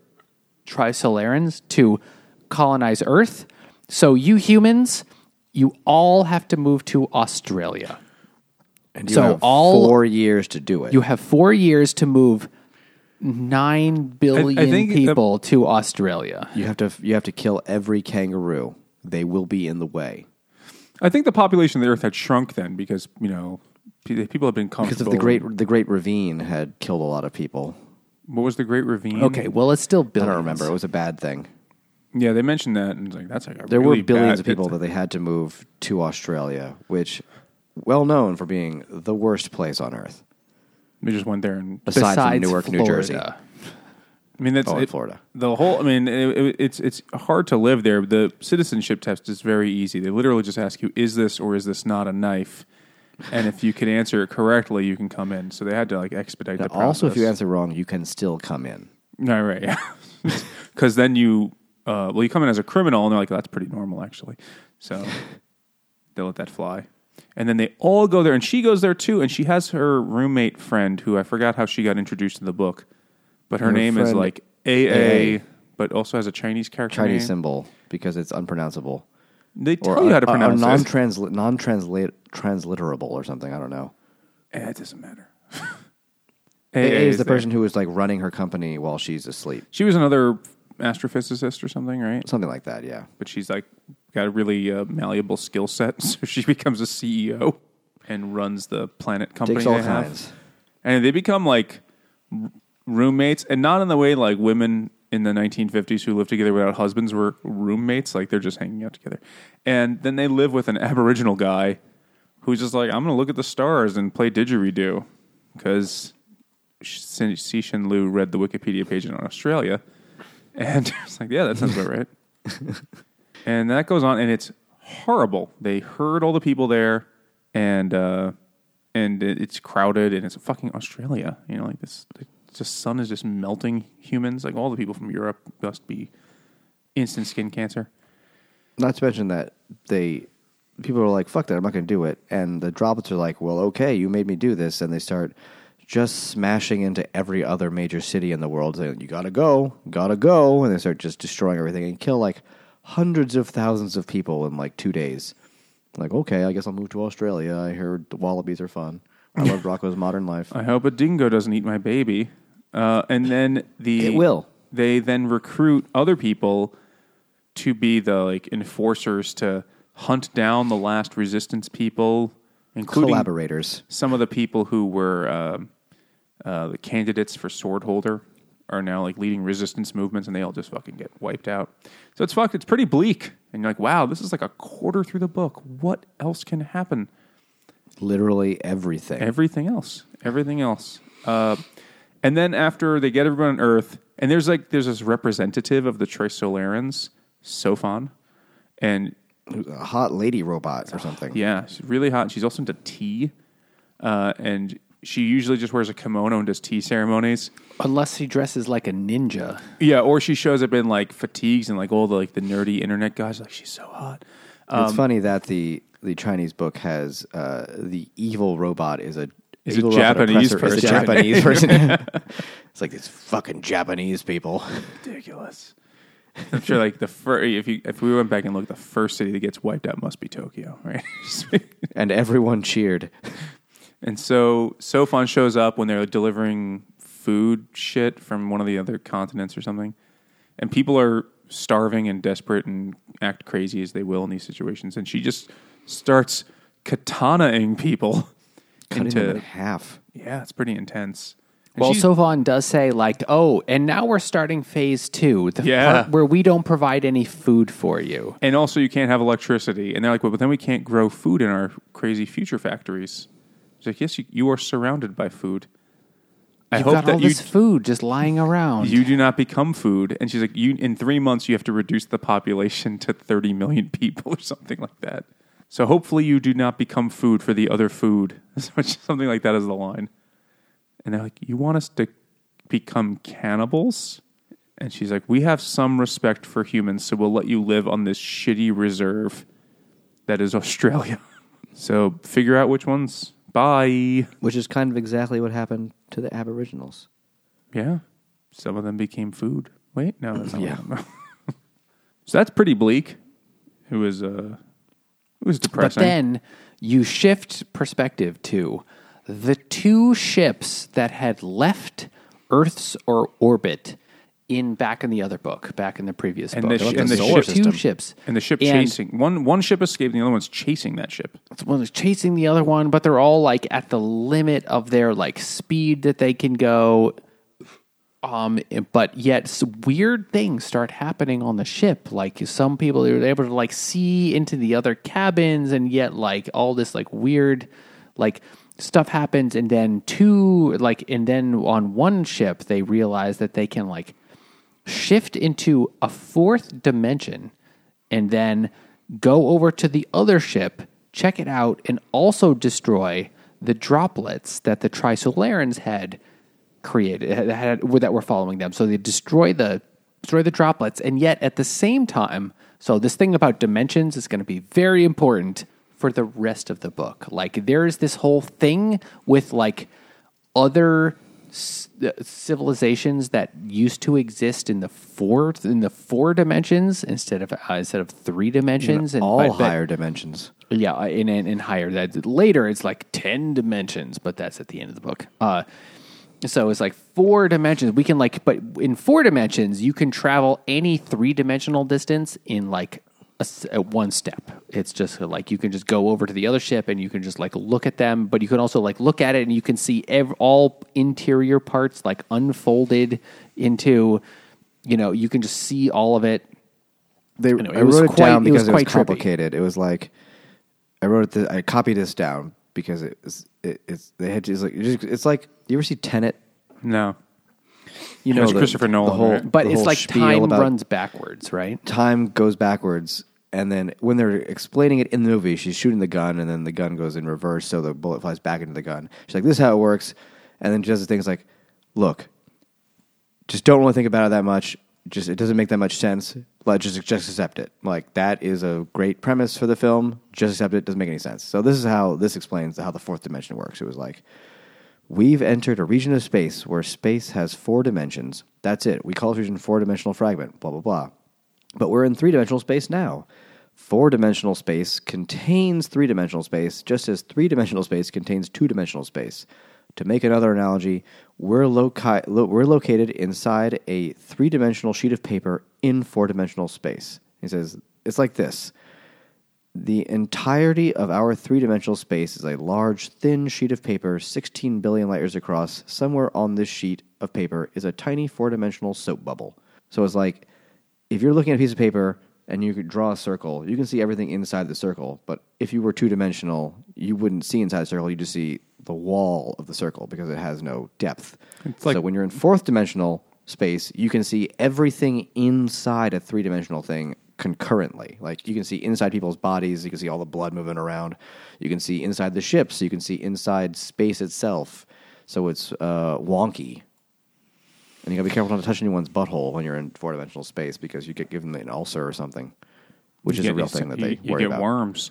Trisolarans to colonize Earth. So you humans, you all have to move to Australia. And you So have all- four years to do it. You have four years to move nine billion think the- people to Australia. You have to. You have to kill every kangaroo. They will be in the way I think the population of the Earth had shrunk then because you know people have been comfortable because of the great. The Great Ravine had killed a lot of people. What was the Great Ravine? Okay, well, it's still I don't remember. It was a bad thing. Yeah, they mentioned that, and it's like that's like a There really were billions bad- of people that they had to move to Australia, which well known for being the worst place on earth. They just went there, and Besides from Newark, New Jersey. I mean that's Oh, it- Florida. The whole, I mean, it, it, it's it's hard to live there. The citizenship test is very easy. They literally just ask you, "Is this or is this not a knife?" And if you can answer it correctly, you can come in. So they had to like expedite Now, the process. also, if you answer wrong, you can still come in. No, right, yeah. Because then you, uh, well, you come in as a criminal, and they're like, that's pretty normal, actually. So they let that fly. And then they all go there, and she goes there too, and she has her roommate friend, who I forgot how she got introduced in the book, but her, Her name is friend, like AA, AA. but also has a Chinese character Chinese name. symbol because it's unpronounceable. They tell you how to pronounce a it. non-transla- non-translate transliterable or something. I don't know. Eh, it doesn't matter. AA is the there. person who is like running her company while she's asleep, She was another astrophysicist or something, right? something like that. Yeah. but she's like got a really uh, malleable skill set, so she becomes a CEO and runs the planet company. Takes all they have. kinds. and they become like r- roommates, and not in the way like women in the 1950s who lived together without husbands were roommates, like they're just hanging out together. And then they live with an Aboriginal guy who's just like, I'm going to look at the stars and play didgeridoo because Cixin Liu read the Wikipedia page in Australia, and it's like, yeah, that sounds about right. And that goes on, and it's horrible. They herd all the people there, and uh, and it's crowded, and it's fucking Australia. You know, like this, the sun is just melting humans. Like all the people from Europe must be instant skin cancer. Not to mention that they people are like, "Fuck that! I'm not going to do it." And the droplets are like, "Well, okay, you made me do this," and they start just smashing into every other major city in the world, saying, "You gotta go, gotta go," and they start just destroying everything and kill like hundreds of thousands of people in like two days. Like, okay, I guess I'll move to Australia. I heard the wallabies are fun. I love Rocko's Modern Life. I hope a dingo doesn't eat my baby. Uh, and then the It will. They then recruit other people to be the like enforcers to hunt down the last resistance people, including Collaborators. some of the people who were um uh, the candidates for sword holder are now like leading resistance movements, and they all just fucking get wiped out. So it's fucked. It's pretty bleak, and you're like, wow, this is like a quarter through the book. What else can happen? Literally everything. Everything else, everything else. Uh, and then after they get everyone on Earth, and there's like there's this representative of the Trisolarans, Sophon, and a hot lady robot or something. yeah, she's really hot. She's also into tea, uh, and she usually just wears a kimono and does tea ceremonies. Unless he dresses like a ninja. Yeah, or she shows up in like fatigues and like all the like the nerdy internet guys. Like she's so hot. it's funny that the the Chinese book has uh, the evil robot is a Is a Japanese oppressor is a person. Japanese person. it's like these fucking Japanese people. Ridiculous. I'm sure like the first if you if we went back and looked, the first city that gets wiped out must be Tokyo, right? And everyone cheered. And so Sophon shows up when they're delivering food shit from one of the other continents or something. And people are starving and desperate and act crazy as they will in these situations. And she just starts katanaing people Cutting them in into half. Yeah, it's pretty intense. And Well, she's- Sophon does say like, "Oh, and now we're starting phase two, the Yeah. part where we don't provide any food for you." and also you can't have electricity. And they're like, well, but then we can't grow food in our crazy future factories. She's like, yes, you, you are surrounded by food. I You've hope got that all you this food just lying around. you do not become food. And she's like, you in three months you have to reduce the population to thirty million people or something like that. So hopefully you do not become food for the other food. Something like that is the line. And they're like, you want us to become cannibals? And she's like, we have some respect for humans, so we'll let you live on this shitty reserve that is Australia. so figure out which ones. Bye. Which is kind of exactly what happened to the Aboriginals. Yeah. Some of them became food. Wait, no, that's not Yeah. what So that's pretty bleak. It was uh it was depressing. but then you shift perspective to the two ships that had left Earth's or orbit in back in the other book, back in the previous And book. the and the two ship- system. ships, and the ship And chasing one one ship escaped and the other one's chasing that ship. one is chasing the other one, but they're all like at the limit of their like speed that they can go. Um, but yet weird things start happening on the ship. Like some people are able to like see into the other cabins, and yet like all this like weird like stuff happens. And then two like, and then on one ship they realize that they can like shift into a fourth dimension and then go over to the other ship, check it out, and also destroy the droplets that the Trisolarans had created had, had, that were following them. So they destroy the destroy the droplets, and yet at the same time, so this thing about dimensions is going to be very important for the rest of the book. Like there is this whole thing with like other civilizations that used to exist in the four in the four dimensions instead of uh, instead of three dimensions and All but- but- higher dimensions. yeah uh, in, in, in higher that later it's like 10 dimensions but that's at the end of the book uh so it's like four dimensions we can like but in four dimensions you can travel any three-dimensional distance in like a s a one step it's just uh, like you can just go over to the other ship and you can just like look at them but you can also like look at it and you can see ev- all interior parts like unfolded into you know you can just see all of it They, Anyway, I it was wrote it quite- down it was because it was, quite trippy. complicated. It was like I wrote the I copied this down because it was it, it's they had to, it's like it's, just, it's like you ever see Tenet? No. You It's Christopher Nolan, the whole, right? but the it's whole like time runs backwards right time goes backwards, and then when they're explaining it in the movie, she's shooting the gun, and then the gun goes in reverse, so the bullet flies back into the gun. She's like, "This is how it works," and then she does the things like, "Look, just don't really think about it that much. Just it doesn't make that much sense. Like just just accept it. Like that is a great premise for the film. Just accept it. Doesn't make any sense. So this is how this explains how the fourth dimension works. It was like we've entered a region of space where space has four dimensions. That's it. We call region four dimensional fragment. Blah blah blah. But we're in three dimensional space now. Four dimensional space contains three dimensional space, just as three dimensional space contains two dimensional space. To make another analogy, we're, loci- lo- we're located inside a three dimensional sheet of paper in four dimensional space. He says, it's like this The entirety of our three dimensional space is a large, thin sheet of paper, 16 billion light years across. Somewhere on this sheet of paper is a tiny four dimensional soap bubble. So it's like if you're looking at a piece of paper and you could draw a circle, you can see everything inside the circle. But if you were two dimensional, you wouldn't see inside the circle. You just see the wall of the circle because it has no depth. like- so when you're in fourth dimensional space, you can see everything inside a three dimensional thing concurrently. Like you can see inside people's bodies, you can see all the blood moving around. You can see inside the ships, you can see inside space itself. So it's uh, wonky. And you gotta be careful not to touch anyone's butthole when you're in four dimensional space because you get given an ulcer or something, which You is a real these- thing that you, they you worry get about. worms.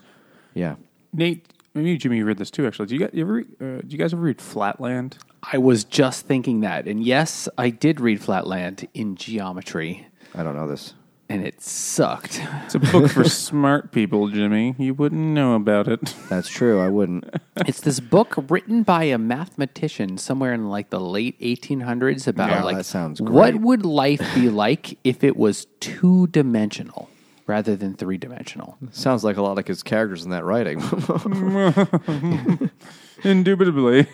Yeah. Nate, maybe Jimmy, you read this too. Actually, do you, you ever? Uh, do you guys ever read Flatland? I was just thinking that. And yes, I did read Flatland in geometry, I don't know this. And it sucked. It's a book for smart people, Jimmy. You wouldn't know about it. That's true. I wouldn't. it's this book written by a mathematician somewhere in like the late 1800s about Yeah, like that sounds what would life be like if it was two dimensional rather than three dimensional. Sounds like a lot of his characters in that writing. Indubitably.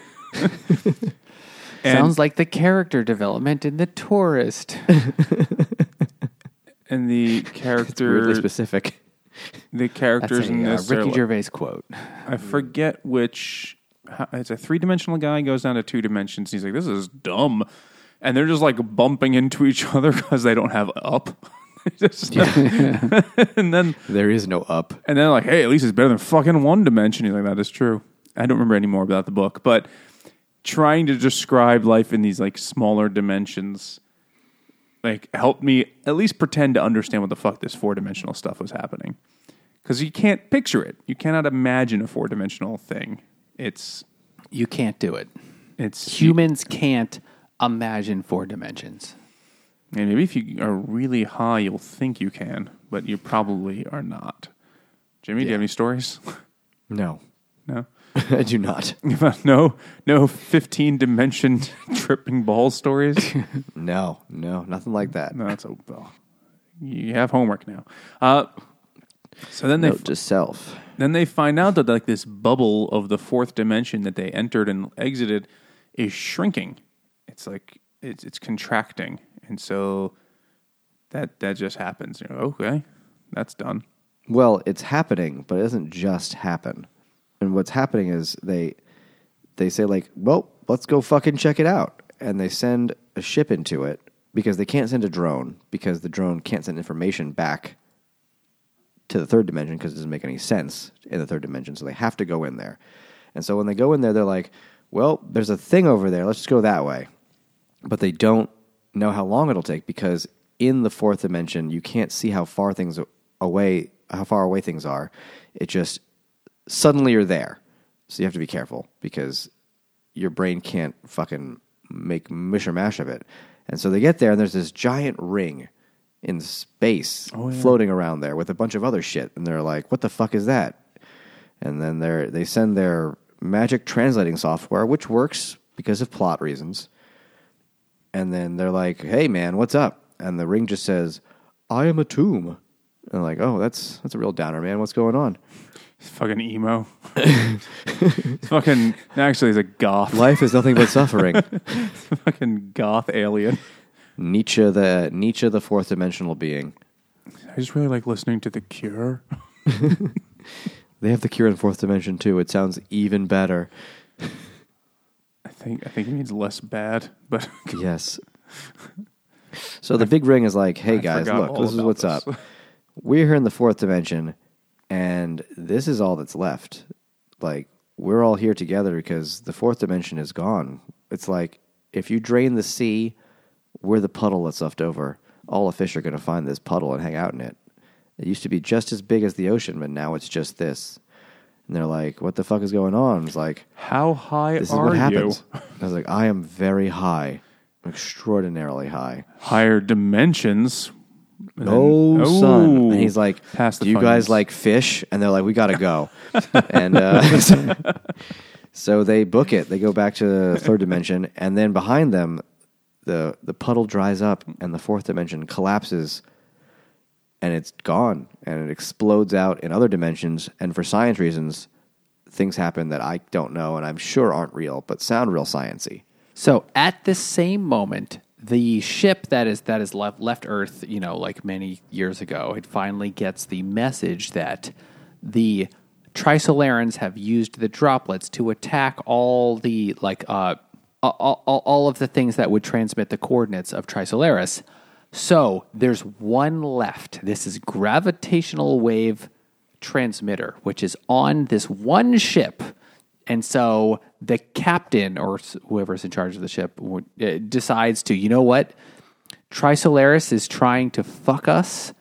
Sounds like the character development in The Tourist. And the Weirdly character, specific. the characters a in uh, this, are Ricky like- Gervais quote. I forget which. It's a three dimensional guy goes down to two dimensions. He's like, "This is dumb," and they're just like bumping into each other because they don't have up. Just- and then There is no up. and then like, hey, at least it's better than fucking one dimension. He's like, that is true. I don't remember any more about the book, but trying to describe life in these like smaller dimensions, like helped me at least pretend to understand what the fuck this four dimensional stuff was happening. Because you can't picture it. You cannot imagine a four dimensional thing. It's You can't do it. it's Humans can't imagine four dimensions. And maybe if you are really high, you'll think you can, but you probably are not. Jimmy, do you have any stories? No. no. I do not. no, no, fifteen dimension tripping ball stories. No, no, nothing like that. No, that's a well, you have homework now. Uh, so then they Note to self. then they find out that like this bubble of the fourth dimension that they entered and exited is shrinking. It's like it's it's contracting, and so that that just happens. You're like, okay, that's done. Well, it's happening, but it doesn't just happen. And what's happening is they they say like, "Well, let's go fucking check it out." And they send a ship into it because they can't send a drone because the drone can't send information back to the third dimension because it doesn't make any sense in the third dimension. So they have to go in there. And so when they go in there, they're like, "Well, there's a thing over there. Let's just go that way." But they don't know how long it'll take because in the fourth dimension, you can't see how far things away, how far away things are. It just suddenly you're there. So you have to be careful because your brain can't fucking make mish or mash of it. And so they get there and there's this giant ring in space oh, floating around there with a bunch of other shit. And they're like, what the fuck is that? And then they they send their magic translating software, which works because of plot reasons. And then they're like, "Hey, man, what's up?" And the ring just says, "I am a tomb." And they're like, "Oh, that's that's a real downer, man. What's going on?" It's fucking emo. it's fucking actually, he's a goth. Life is nothing but suffering. fucking goth alien. Nietzsche, the Nietzsche, the fourth dimensional being. I just really like listening to The Cure. They have the cure in fourth dimension too. It sounds even better. I think I think it means less bad, but Yes. So the big ring is like, "Hey I guys, look, this is what's this. up. We're here in the fourth dimension, and this is all that's left. Like we're all here together because the fourth dimension is gone. It's like if you drain the sea, we're the puddle that's left over. All the fish are going to find this puddle and hang out in it. It used to be just as big as the ocean, but now it's just this. And they're like, "What the fuck is going on?" It's like, how high "This is are what you? happens." I was like, "I am very high, extraordinarily high." Higher dimensions. And No, then- son. Oh. And he's like, Past the Do you guys like fish? And they're like, We got to go. and uh, so they book it. They go back to the third dimension. And then behind them, the, the puddle dries up and the fourth dimension collapses. and it's gone and it explodes out in other dimensions. And for science reasons, things happen that I don't know and I'm sure aren't real, but sound real sciency. So at this same moment, the ship that is that is left left Earth, you know, like many years ago, it finally gets the message that the Trisolarans have used the droplets to attack all the like uh all, all, all of the things that would transmit the coordinates of Trisolaris. So there's one left. This is gravitational wave transmitter, which is on this one ship. And so the captain or whoever's in charge of the ship uh, decides to, you know what? Trisolaris is trying to fuck us.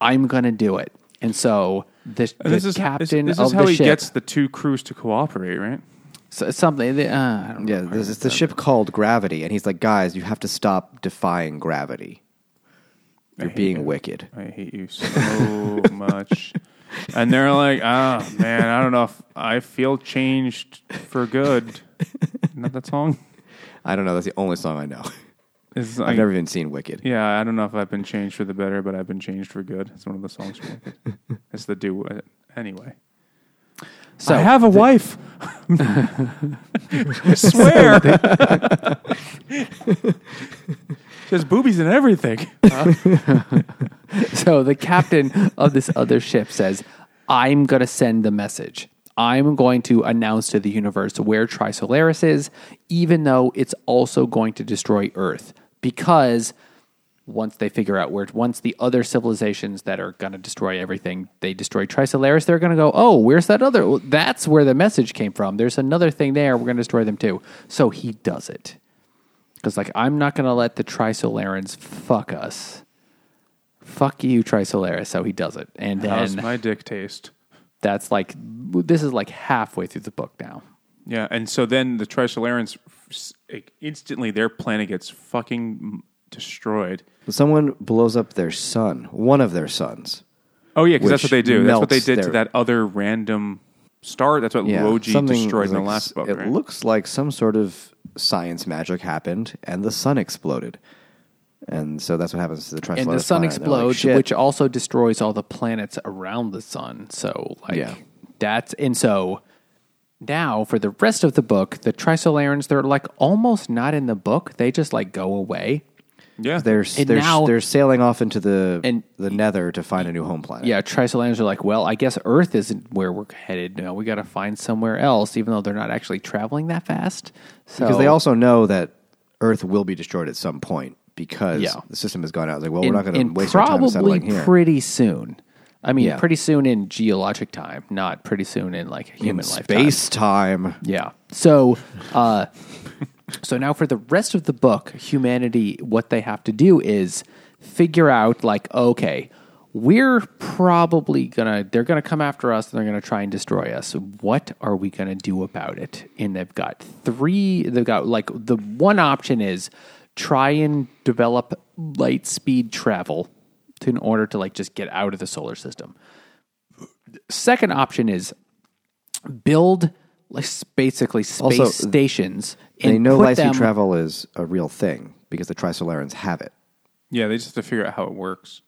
I'm going to do it. And so the, And the this is captain this, this of is how the he ship, gets the two crews to cooperate, right? so- something, uh, I don't. Yeah, there's it's the ship called Gravity, and he's like, guys, you have to stop defying gravity. You're being it. wicked. I hate you so much. And they're like, oh man, I don't know if I feel changed for good. Not that song. I don't know. That's the only song I know. It's I've never even seen Wicked. Yeah, I don't know if I've been changed for the better, but I've been changed for good. It's one of the songs. From Wicked. it's the do uh, anyway. So I have a wife. I swear. She has boobies and everything. So the captain of this other ship says, I'm going to send the message. I'm going to announce to the universe where Trisolaris is, even though it's also going to destroy Earth. Because once they figure out where, once the other civilizations that are going to destroy everything, they destroy Trisolaris, they're going to go, oh, where's that other? That's where the message came from. There's another thing there. We're going to destroy them too. So he does it. Because, like, I'm not going to let the Trisolarans fuck us fuck you, Trisolaris. So he does it. And How's then my dick taste? that's like, this is like halfway through the book now. Yeah, and so then the Trisolarans like, instantly their planet gets fucking destroyed. Someone blows up their son, one of their sons. Oh yeah, because that's what they do. That's what they melts did to their- that other random star. That's what Yeah, Roji something destroyed in the like last book. It right? looks like some sort of science magic happened, and the sun exploded. And so that's what happens to the Trisolaris And the sun planet. They're like, explodes, which also destroys all the planets around the sun. So, like, Yeah. that's, and so now for the rest of the book, the Trisolarans, they're like almost not in the book. They just like go away. Yeah, they're And they're, now- they're sailing off into the And- the Nether to find a new home planet. Yeah, Trisolarans are like, well, I guess Earth isn't where we're headed. now. we got to find somewhere else, even though they're not actually traveling that fast. So, because they also know that Earth will be destroyed at some point because Yeah. the system has gone out. It's like, well, in- we're not going in to waste our time probably settling here. pretty soon. I mean, Yeah. pretty soon in geologic time, not pretty soon in like in human lifetime. space time. Yeah. So, uh, so now for the rest of the book, humanity, what they have to do is figure out, like, okay, we're probably gonna, they're gonna come after us and they're gonna try and destroy us. What are we gonna do about it? And they've got three, they've got like, the one option is try and develop light speed travel to, in order to like just get out of the solar system. Second option is build like basically space Also, stations. They know put light speed them- travel is a real thing because the Trisolarans have it. yeah. They just have to figure out how it works.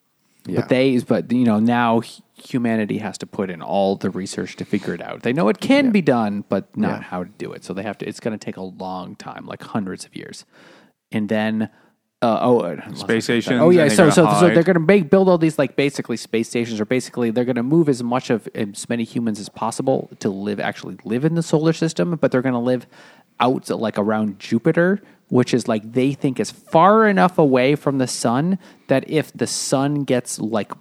Yeah. But they, but you know, now humanity has to put in all the research to figure it out. They know it can be done, but not Yeah. how to do it. So they have to. It's going to take a long time, like hundreds of years, and then. Uh, oh, uh, I lost Space my train of stations. Oh yeah, and so gotta so so they're going to make build all these like basically space stations, or basically they're going to move as much of as many humans as possible to live actually live in the solar system, but they're going to live out like around Jupiter, which is like they think is far enough away from the sun that if the sun gets like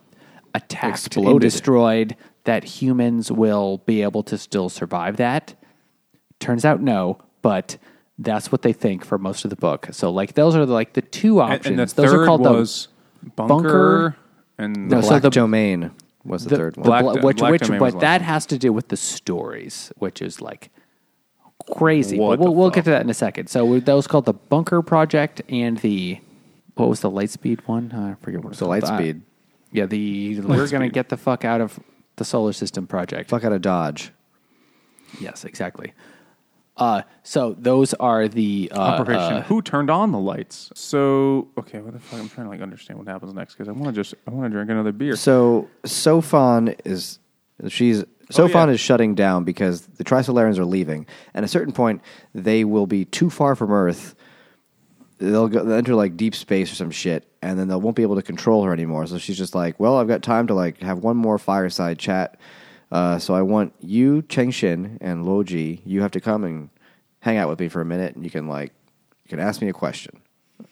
attacked and destroyed, that humans will be able to still survive that. Turns out no, but that's what they think for most of the book. So like those are like the two And, options. and the those are called was bunker, bunker- and No, the so Black the- Domain was the, the, third one. Black- bla- which which but the that has to do with the stories, which is like crazy. What but we'll we'll get to that in a second. So that was called the Bunker Project and the what was the Lightspeed one? I forget what it was So called. Lightspeed. Uh, yeah, the we're gonna get the fuck out of the solar system project. Fuck out of Dodge. Yes, exactly. Uh, so those are the uh, Operation uh, Who turned on the lights? So okay, what the fuck? I'm trying to like understand what happens next because I want to just I want to drink another beer. So Sophon is she's Sophon yeah. is shutting down because the Trisolarans are leaving, and at a certain point they will be too far from Earth. They'll go they'll enter like deep space or some shit, and then they won't be able to control her anymore. So she's just like, "Well, I've got time to like have one more fireside chat. Uh, so I want you, Cheng Xin, and Lo Luo Ji. You have to come and hang out with me for a minute, and you can like you can ask me a question,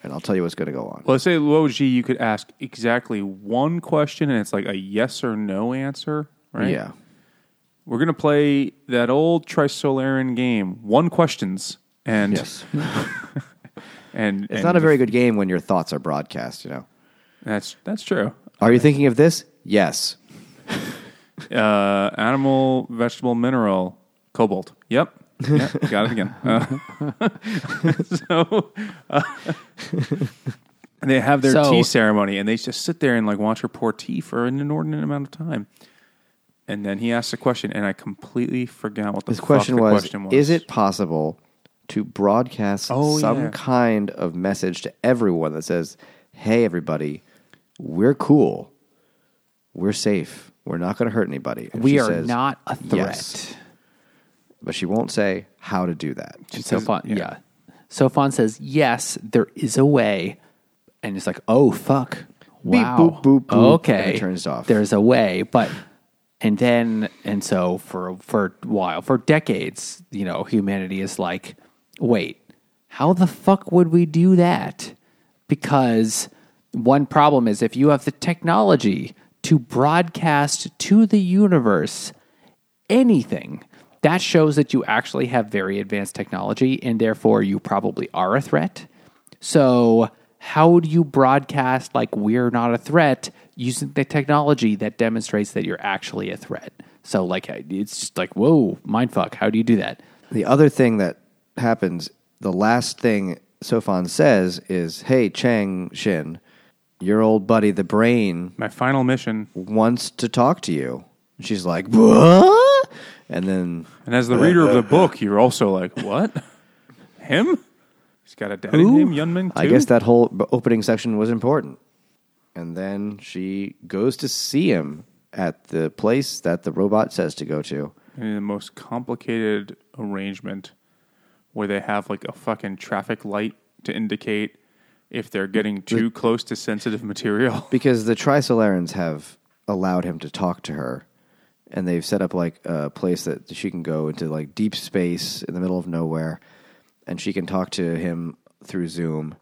and I'll tell you what's going to go on." Well, let's say Luo Ji, you could ask exactly one question, and it's like a yes or no answer, right? Yeah. We're gonna play that old Trisolaran game, one questions, and Yes. and It's not a very good game when your thoughts are broadcast, you know. That's that's true. Are you thinking of this? Yes. Uh, animal, vegetable, mineral, cobalt. Yep. Yep, got it again. Uh, so uh, they have their So- tea ceremony, and they just sit there and like watch her pour tea for an inordinate amount of time. And then he asks a question, and I completely forgot what the His fuck question the was, question was. Is it possible to broadcast Oh, some yeah. kind of message to everyone that says, hey, everybody, we're cool. We're safe. We're not going to hurt anybody. And we are says, not a threat. yes. But she won't say how to do that. And Sophon, yeah. Sophon says, yes, there is a way. And it's like, oh, fuck. Beep, Wow. boop, boop, boop, okay. and it turns off. There's a way. But, and then, and so for, for a while, for decades, you know, humanity is like, wait, how the fuck would we do that? Because one problem is if you have the technology to broadcast to the universe anything, that shows that you actually have very advanced technology and therefore you probably are a threat. So, how do you broadcast like we're not a threat using the technology that demonstrates that you're actually a threat? So, like, it's just like, whoa, mind fuck. How do you do that? The other thing that happens, the last thing Sophon says is, hey, Cheng Xin, your old buddy, the brain, My final mission. wants to talk to you. She's like, what? And then And as the reader of the book, you're also like, what? Him? He's got a daddy Who? name, Yunmin. I guess that whole b- opening section was important. And then she goes to see him at the place that the robot says to go to. in the most complicated arrangement where they have like a fucking traffic light to indicate if they're getting too close to sensitive material. Because the Trisolarans have allowed him to talk to her. And they've set up like a place that she can go into like deep space in the middle of nowhere. And she can talk to him through Zoom.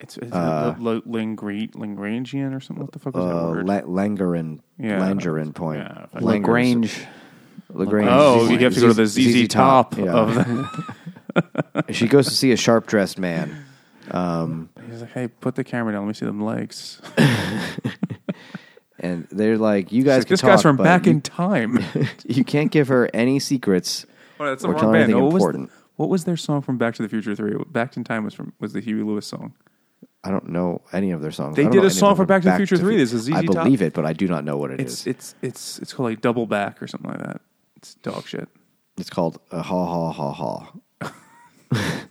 It's, it's uh, Lagrange, Lagrangian or something. What the fuck is that Uh, word? La- Langerin, Yeah. Langerin point. Yeah, fuck. Lagrange. Lagrange. oh, ZZ you have to go to the ZZ, Top, Yeah. of the. she goes to see a sharp dressed man. He's like, hey, put the camera down. Let me see them legs. And they're like, you guys Like, can this guy's talk, from but back you, in time. you can't give her any secrets Oh, that's or tell her anything what was, important. what was their song from Back to the Future Three? Back in Time was from was the Huey Lewis song. I don't know any of their songs. They did a song for Back to the Future 3. This is easy. I ZZ Top. believe it, but I do not know what it It's is. it's it's it's called like Double Back or something like that. It's dog shit. It's called uh, Ha Ha Ha Ha.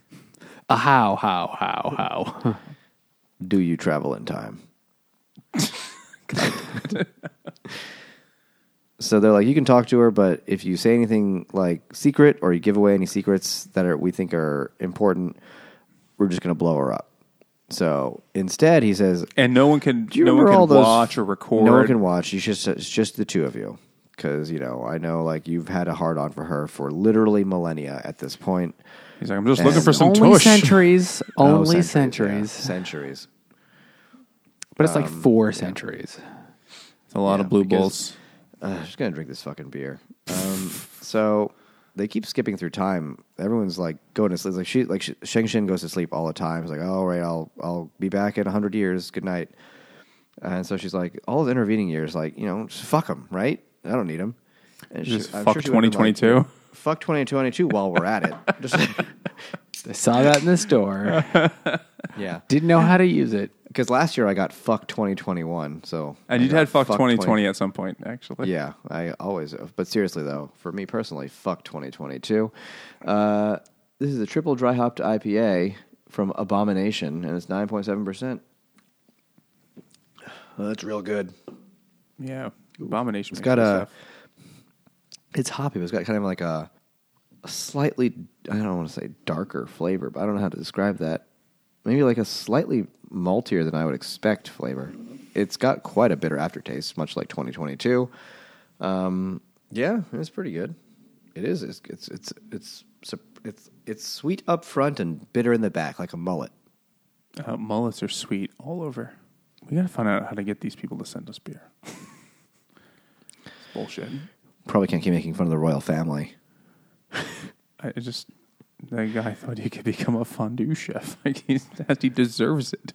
A how, how, how, how. Do you travel in time? so they're like, you can talk to her, but if you say anything like secret or you give away any secrets that are we think are important, we're just going to blow her up. So instead, he says, And no one can Do you no one remember can all those? watch or record. No one can watch. You just it's just the two of you, because you know I know like you've had a hard on for her for literally millennia at this point. He's like, I'm just looking for some only tush. centuries. Oh, Only yeah, centuries. centuries. But it's like four centuries. It's a lot Yeah, of blue because- bulls. Uh, I'm just gonna drink this fucking beer. Um, so they keep skipping through time. Everyone's like going to sleep. Like she, like she, Cheng Xin goes to sleep all the time. It's like, oh, all right, I'll I'll be back in hundred years. Good night. And so she's like, all the intervening years, like you know, just fuck them, right? I don't need them. And Just I'm fuck she would've been like, 2022. fuck 2022 while we're at it. Just, I saw that in the store. yeah, Didn't know how to use it. Because last year I got fuck 2021. So And I you'd had fuck 20 2020 at some point, actually. Yeah, I always. But seriously though, for me personally, fuck 2022. Uh, this is a triple dry hopped IPA from Abomination, and it's nine point seven percent. That's real good. Yeah, abomination. It's got a- stuff. It's hoppy, but it's got kind of like a, a slightly I don't want to say darker flavor, but I don't know how to describe that. Maybe like a slightly maltier than I would expect flavor. It's got quite a bitter aftertaste, much like 2022. Um, yeah, it's pretty good. It is. It's it's it's it's it's it's sweet up front and bitter in the back, like a mullet. Uh, mullets are sweet all over. We gotta find out how to get these people to send us beer. bullshit. Probably can't keep making fun of the royal family. I just that guy thought he could become a fondue chef. Like he's, he deserves it.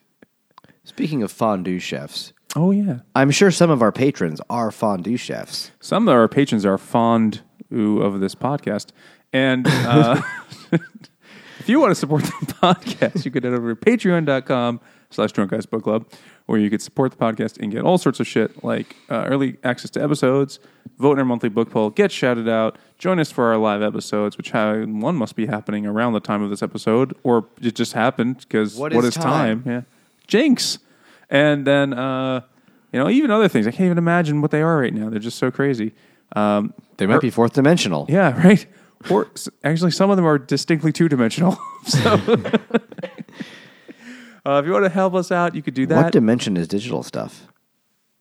Speaking of fondue chefs, Oh yeah. I'm sure some of our patrons are fondue chefs. Some of our patrons are fond of this podcast, and uh, if you want to support the podcast, you could head over to patreon.com slash drunk guys book club, where you could support the podcast and get all sorts of shit like uh, early access to episodes, vote in our monthly book poll, get shouted out, join us for our live episodes, which ha- one must be happening around the time of this episode, or it just happened because What what is is time? time? Yeah, Jinx, and then uh, you know even other things. I can't even imagine what they are right now. They're just so crazy. Um, They might be fourth dimensional. yeah, right. Or actually, some of them are distinctly two dimensional. so, uh, if you want to help us out, you could do that. What that. dimension is digital stuff?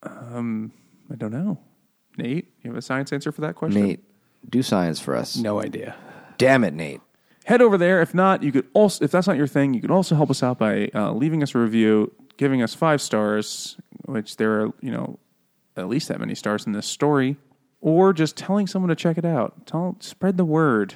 Um, I don't know. Nate, you have a science answer for that question? Nate, do science for us. No idea. Damn it, Nate. Head over there. If not, you could also, if that's not your thing, you could also help us out by uh, leaving us a review, giving us five stars, which there are, you know, at least that many stars in this story, or just telling someone to check it out. Tell, spread the word,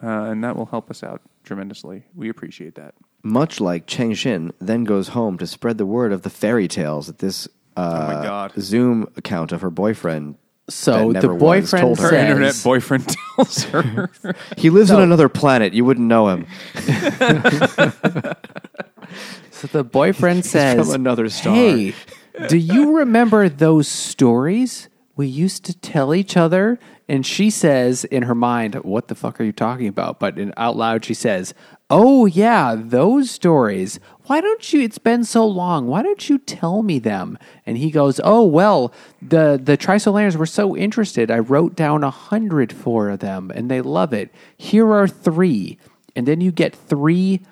uh, and that will help us out tremendously. We appreciate that. Much like Cheng Xin then goes home to spread the word of the fairy tales that this uh, Oh my God. Zoom account of her boyfriend. So that the never was boyfriend told her. Her says- internet boyfriend tells her. He lives on another planet. You wouldn't know him. So the boyfriend says, from another star. Hey, do you remember those stories we used to tell each other? And she says in her mind, What the fuck are you talking about? But in, out loud, she says, Oh, yeah, those stories. Why don't you? It's been so long. Why don't you tell me them? And he goes, Oh, well, the, the Trisolarans were so interested. I wrote down a hundred for them and they love it. Here are three. And then you get three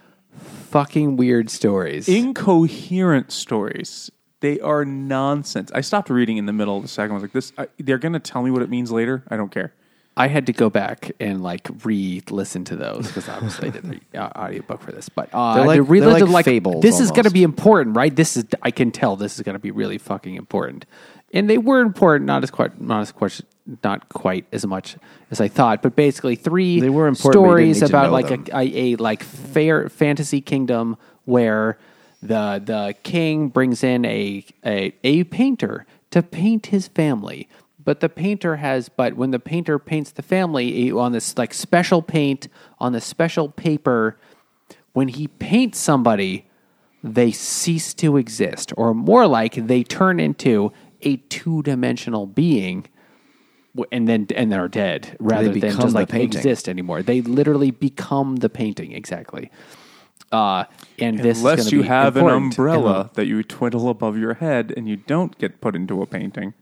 fucking weird stories. Incoherent stories. They are nonsense. I stopped reading in the middle of the second. I was like, "This. I, they're going to tell me what it means later. I don't care." I had to go back and like re-listen to those because obviously I did the uh, audiobook for this. But uh, They're like- to they're like fables This is going to be important, right? This is I can tell this is going to be really fucking important, and they were important, not as quite, not as quite, not quite as much as I thought. But basically, three They were important, but you didn't stories about like a, a, a like fair fantasy kingdom where the the king brings in a, a a painter to paint his family but the painter has but when the painter paints the family on this like special paint on the special paper when he paints somebody they cease to exist or more like they turn into a two-dimensional being and then and they're dead rather than just like painting. exist anymore they literally become the painting exactly uh, and this Unless gonna you be have an important. umbrella that you twiddle above your head and you don't get put into a painting.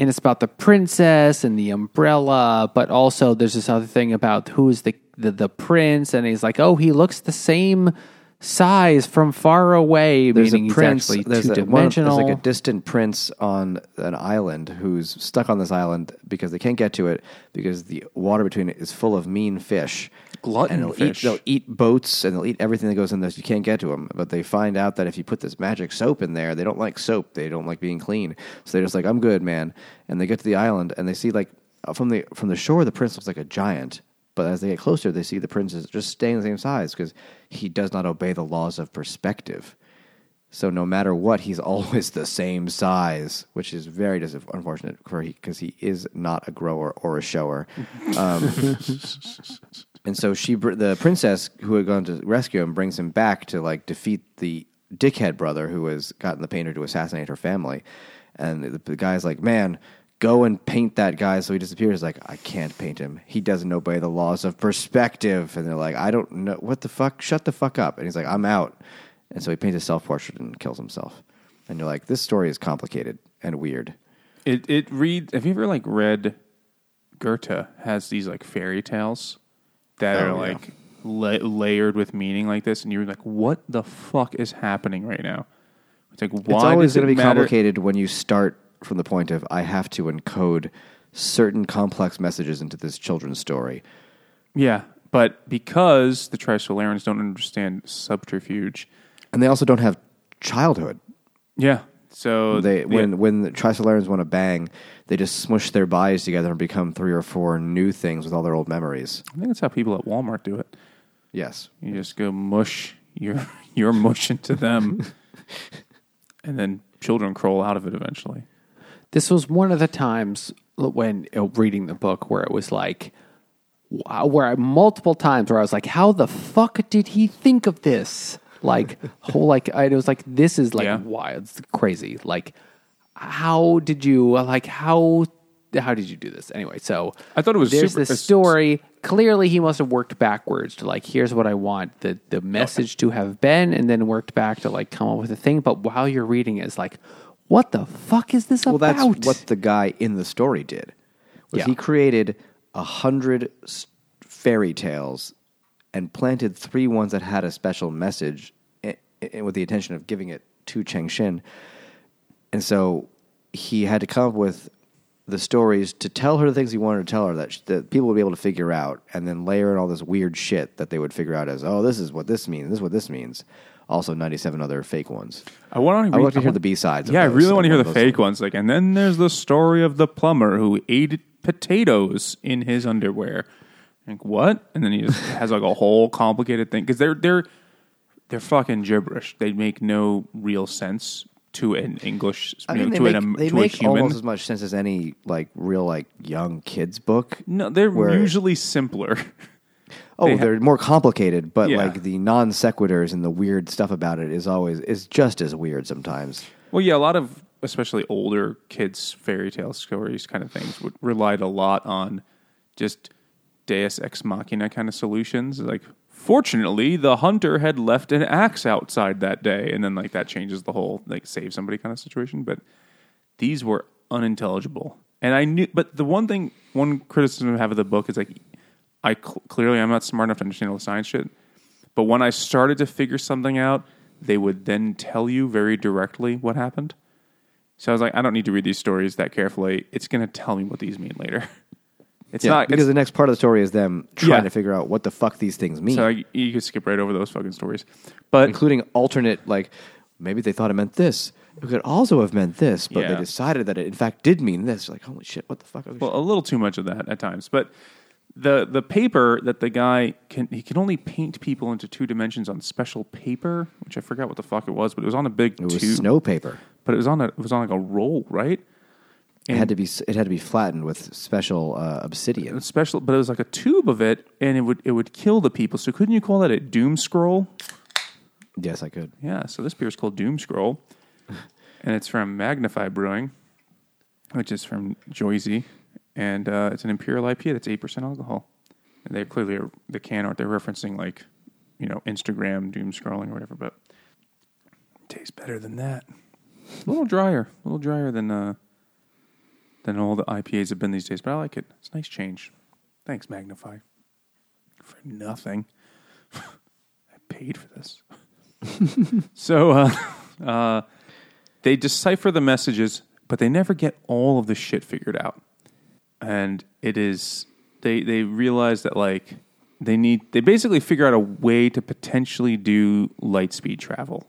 And it's about the princess and the umbrella, but also there's this other thing about who is the, the the prince, and he's like, oh, he looks the same size from far away, There's meaning a prince. There's, two a, one, there's like a distant prince on an island who's stuck on this island because they can't get to it because the water between it is full of mean fish. Glutton and they'll fish. Eat, they'll eat boats and they'll eat everything that goes in this. You can't get to them, but they find out that if you put this magic soap in there, they don't like soap. They don't like being clean, so they're just like, "I'm good, man." And they get to the island and they see like uh, from the from the shore, the prince looks like a giant. But as they get closer, they see the prince is just staying the same size because he does not obey the laws of perspective. So no matter what, he's always the same size, which is very dis- unfortunate for because he is not a grower or a shower. Um, and so she, br- the princess who had gone to rescue him, brings him back to like defeat the dickhead brother who has gotten the painter to assassinate her family. And the, the guy's like, "Man, go and paint that guy so he disappears. He's like, I can't paint him. He doesn't obey the laws of perspective. And they're like, I don't know. What the fuck? Shut the fuck up. And he's like, I'm out. And so he paints a self portrait and kills himself. And you're like, this story is complicated and weird. It it read. Have you ever like read Goethe has these like fairy tales that Oh, are yeah. like la- layered with meaning like this, and you're like, what the fuck is happening right now? It's like why it's always does it going to be matter? complicated when you start from the point of I have to encode certain complex messages into this children's story. Yeah, but because the Trisolarans don't understand subterfuge, And they also don't have childhood. yeah. So They yeah, when when the Trisolarans want to bang, they just smush their bodies together and become three or four new things with all their old memories. I think that's how people at Walmart do it. Yes. You just go mush your your mush into them, and then children crawl out of it eventually. This was one of the times when uh, reading the book where it was like, where I, multiple times where I was like, how the fuck did he think of this? Like, whole like, I, it was like, this is like Yeah. wild, it's crazy. Like, how did you like how how did you do this anyway? So I thought it was there's super- this story. Clearly, he must have worked backwards to like, here's what I want the the message to have been, and then worked back to like come up with a thing. But while you're reading it, it's like, what the fuck is this Well, about? that's what the guy in the story did. Was Yeah. He created a hundred s- fairy tales and planted three ones that had a special message, i i with the intention of giving it to Cheng Xin. And so he had to come up with the stories to tell her the things he wanted to tell her that, sh- that people would be able to figure out, and then layer in all this weird shit that they would figure out as, oh, this is what this means, this is what this means. Also, ninety-seven other fake ones. I want to. I would like to hear the B-sides of Yeah, I really want to hear the fake ones. Like, and then there's the story of the plumber who ate potatoes in his underwear. Like what? And then he just has like a whole complicated thing because they're they're they're fucking gibberish. They make no real sense to an English I you mean, know, to make, an, they to make a human. almost as much sense as any like real like young kids book. no, they're where- usually simpler. Oh, They are more complicated, but Yeah. like the non sequiturs and the weird stuff about it is always is just as weird sometimes. Well, yeah, a lot of especially older kids' fairy tale stories kind of things would relied a lot on just Deus ex machina kind of solutions. Like, fortunately, the hunter had left an axe outside that day, and then like that changes the whole like save somebody kind of situation. But these were unintelligible, and I knew. But the one thing, one criticism I have of the book is like, I cl- clearly I'm not smart enough to understand all the science shit. But when I started to figure something out, they would then tell you very directly what happened. So I was like, I don't need to read these stories that carefully. It's going to tell me what these mean later. It's Yeah, not because the next part of the story is them trying Yeah. to figure out what the fuck these things mean, so I, you could skip right over those fucking stories. But including alternate like maybe they thought it meant this. It could also have meant this, but they Yeah. decided that it in fact did mean this. Like holy shit, what the fuck? Oh, well, a little too much of that at times. But the the paper that the guy can he can only paint people into two dimensions on special paper, which I forgot what the fuck it was, but it was on a big it was tube. snow paper. But it was on a it was on like a roll, right? It had to be it had to be flattened with special uh, obsidian. special, but it was like a tube of it, and it would it would kill the people. So couldn't you call that a doom scroll? Yes, I could. Yeah. So this beer is called Doom Scroll, and it's from Magnify Brewing, which is from Joyzy, and uh, it's an imperial IPA that's eight percent alcohol. And they clearly are, the can art they're referencing like you know Instagram doom scrolling or whatever, but it tastes better than that. A little drier, a little drier than uh, than all the IPAs have been these days, but I like it. It's a nice change. Thanks, Magnify. For nothing. I paid for this. so uh, uh, they decipher the messages, but they never get all of the shit figured out. And it is they they realize that like they need they basically figure out a way to potentially do light speed travel.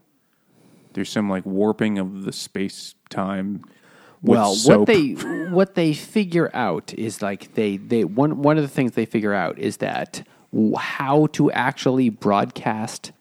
There's some like warping of the space time. Well, what they what they figure out is like they they one one of the things they figure out is that how to actually broadcast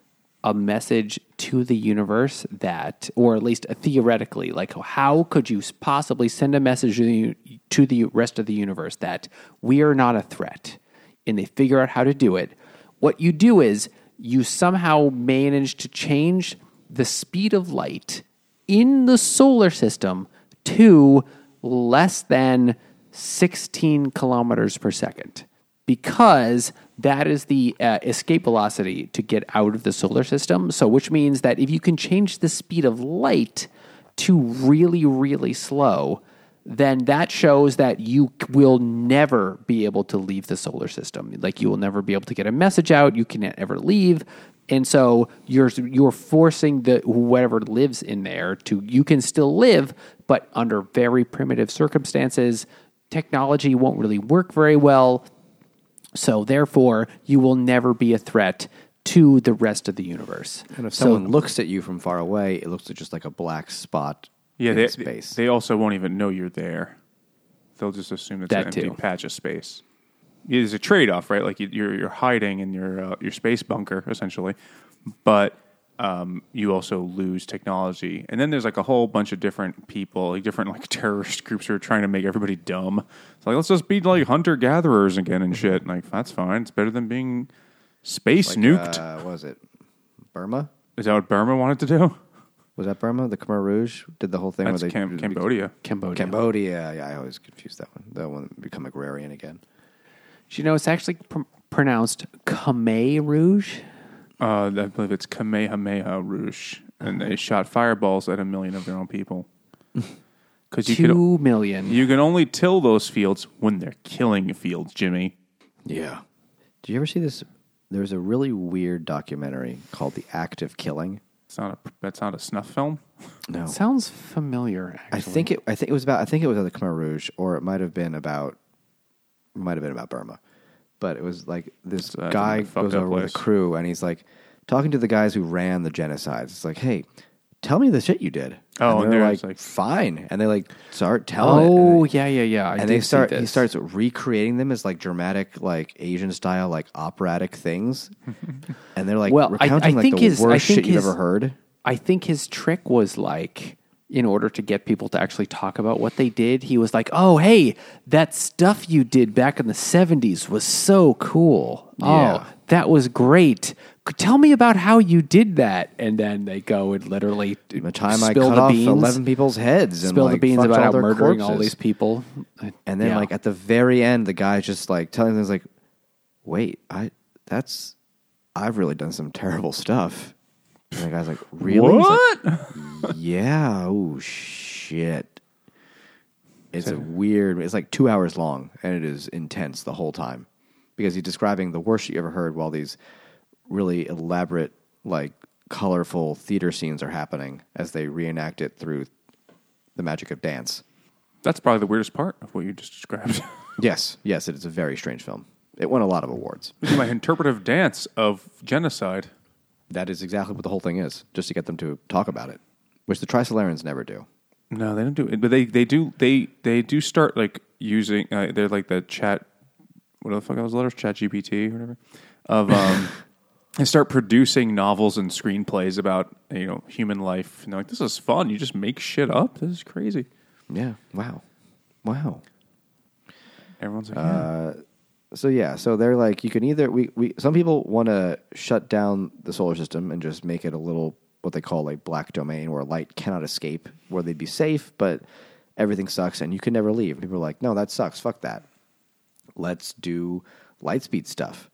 a message to the universe that, or at least uh, theoretically, like how could you possibly send a message to the, to the rest of the universe that we are not a threat, and they figure out how to do it. What you do is you somehow manage to change the speed of light in the solar system to less than 16 kilometers per second because that is the uh, escape velocity to get out of the solar system. So, which means that if you can change the speed of light to really, really slow, then that shows that you will never be able to leave the solar system. Like you will never be able to get a message out. You can't ever leave. And so you're you're forcing the whoever lives in there to you can still live, but under very primitive circumstances. Technology won't really work very well. So therefore, you will never be a threat to the rest of the universe. And if So- someone looks at you from far away, it looks just like a black spot Yeah, in they, space. they also won't even know you're there. They'll just assume it's That an empty too. patch of space. Yeah, There's a trade off, right? Like you- you're you're hiding in your uh, your space bunker essentially, but um, you also lose technology. And then there's like a whole bunch of different people, like different like terrorist groups who are trying to make everybody dumb. It's like let's just be like hunter gatherers again and shit. Like that's fine. It's better than being space Like, nuked. Uh, what was it Burma? Is that what Burma wanted to do? Was that Burma? The Khmer Rouge did the whole thing That's where they Cam- Cambodia. Cambodia. Cambodia. Yeah, I always confuse that one. That one become agrarian again. Do you know it's actually pr- pronounced Khmer Rouge? Uh, I believe it's Kamehameha Rouge, and they shot fireballs at a million of their own people. Because you Two can million. you can only till those fields when they're killing fields, Jimmy. Yeah. Did you ever see this? There's a really weird documentary called "The Act of Killing." It's not a that's not a snuff film. No, Sounds familiar. Actually. I think it. I think it was about. I think it was the Khmer Rouge, or it might have been about. Might have been about Burma, but it was like this So that's guy a fucked goes up over with place. a crew, and he's like talking to the guys who ran the genocides. It's like, hey, tell me the shit you did. Oh, and they're like, fine, and they like start telling. it, Oh yeah, yeah, yeah. I and did they see start. He this. starts recreating them as like dramatic, like Asian style, like operatic things, and they're like Well, I- recounting I like think the his- I worst think shit you've his- ever heard. I think his trick was like, in order to get people to actually talk about what they did, he was like, "Oh, hey, that stuff you did back in the '70s was so cool. Oh, yeah. Oh, that was great. Tell me about how you did that." And then they go and literally The time I cut off beans, eleven people's heads, and spill like, the beans about all how their murdering all these people. And then, Yeah. like at the very end, the guy's just like telling things like, "Wait, I that's I've really done some terrible stuff." And the guy's like, "Really?" He's like, yeah. Oh shit. It's a weird. It's like two hours long, and it is intense the whole time because he's describing the worst you ever heard while these really elaborate, like colorful theater scenes are happening as they reenact it through the magic of dance. That's probably the weirdest part of what you just described. Yes, yes, it is a very strange film. It won a lot of awards. This is my interpretive dance of genocide. That is exactly what the whole thing is, just to get them to talk about it, which the Trisolarans never do. No, they don't do it, but they they do they they do start like using. Uh, they're like the chat. What the fuck are those letters? Chat GPT or whatever. Of um, they start producing novels and screenplays about you know human life. And they're like, this is fun. You just make shit up. This is crazy. Yeah. Wow. Wow. Everyone's like, Uh, yeah. So yeah, so they're like you can either we, we some people want to shut down the solar system and just make it a little what they call a black domain where light cannot escape, where they'd be safe, but everything sucks and you can never leave. People are like, no, that sucks. Fuck that. Let's do light speed stuff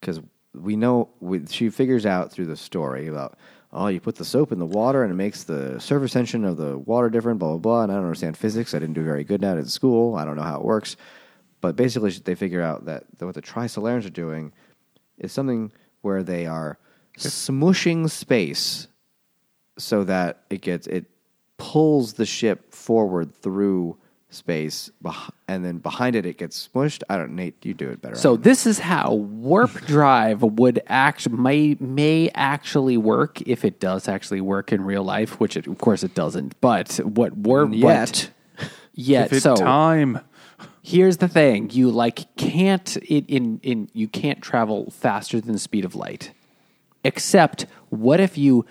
because we know we, she figures out through the story about oh you put the soap in the water and it makes the surface tension of the water different blah blah blah and I don't understand physics I didn't do very good at it in school I don't know how it works but basically they figure out that what the Trisolarans are doing is something where they are smushing space so that it gets it pulls the ship forward through space and then behind it it gets smushed I don't Nate you do it better So this is how warp drive would act may may actually work if it does actually work in real life, which it, of course it doesn't. But what warp Yet. but, yet so time. Here's the thing: you like can't it in in you can't travel faster than the speed of light. Except what if you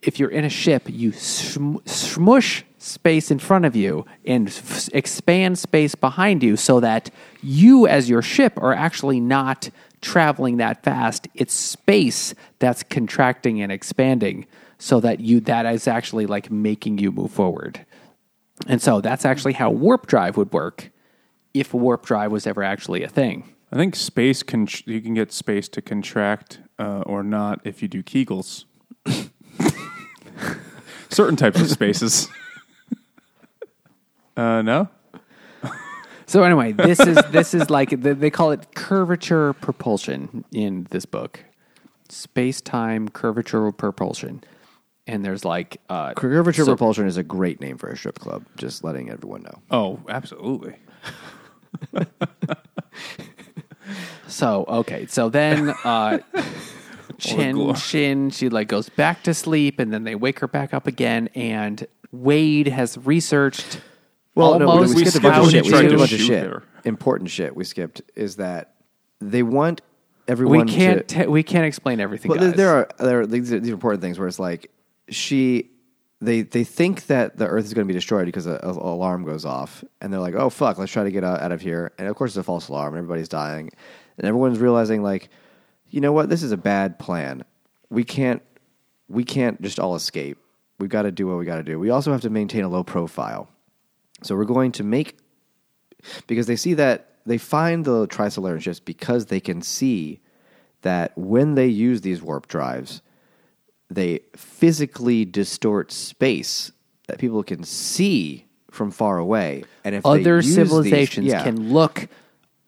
if you're in a ship, you sm- smush space in front of you and f- expand space behind you so that you as your ship are actually not traveling that fast. It's space that's contracting and expanding so that you that is actually like making you move forward. And so that's actually how warp drive would work if warp drive was ever actually a thing. I think space can you can get space to contract uh, or not if you do Kegels. Certain types of spaces. uh, no. So anyway, this is this is like they they call it curvature propulsion in this book, space time curvature propulsion, and there's like uh, Curvature so- propulsion is a great name for a strip club. Just letting everyone know. Oh, absolutely. So okay, so then uh, Chin glory. Xin she like goes back to sleep, and then they wake her back up again, and Wade has researched. Well, no, we, almost we skipped a bunch of shit. We skipped a bunch of shit. her. Important shit we skipped is that they want We everyone can't to. te- we can't explain everything. Well, there, guys. there are there are these, these are important things where it's like she they they think that the Earth is going to be destroyed because a, a alarm goes off, and they're like, "Oh fuck, let's try to get out, out of here." And of course, it's a false alarm, and everybody's dying, and everyone's realizing like, you know what, this is a bad plan. We can't we can't just all escape. We've got to do what we got to do. We also have to maintain a low profile. So we're going to make because they see that they find the Trisolarian ships because they can see that when they use these warp drives, they physically distort space that people can see from far away. And if they other use these- civilizations yeah. can look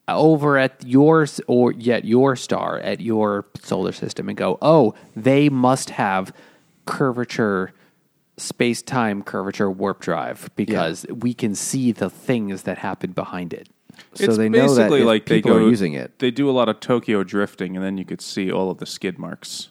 over at your s- or yet your star at your solar system and go, "Oh, they must have curvature space time curvature warp drive because we can see the things that happen behind it." so it's they know that basically if like they go, are using it. They do a lot of Tokyo drifting, and then you could see all of the skid marks.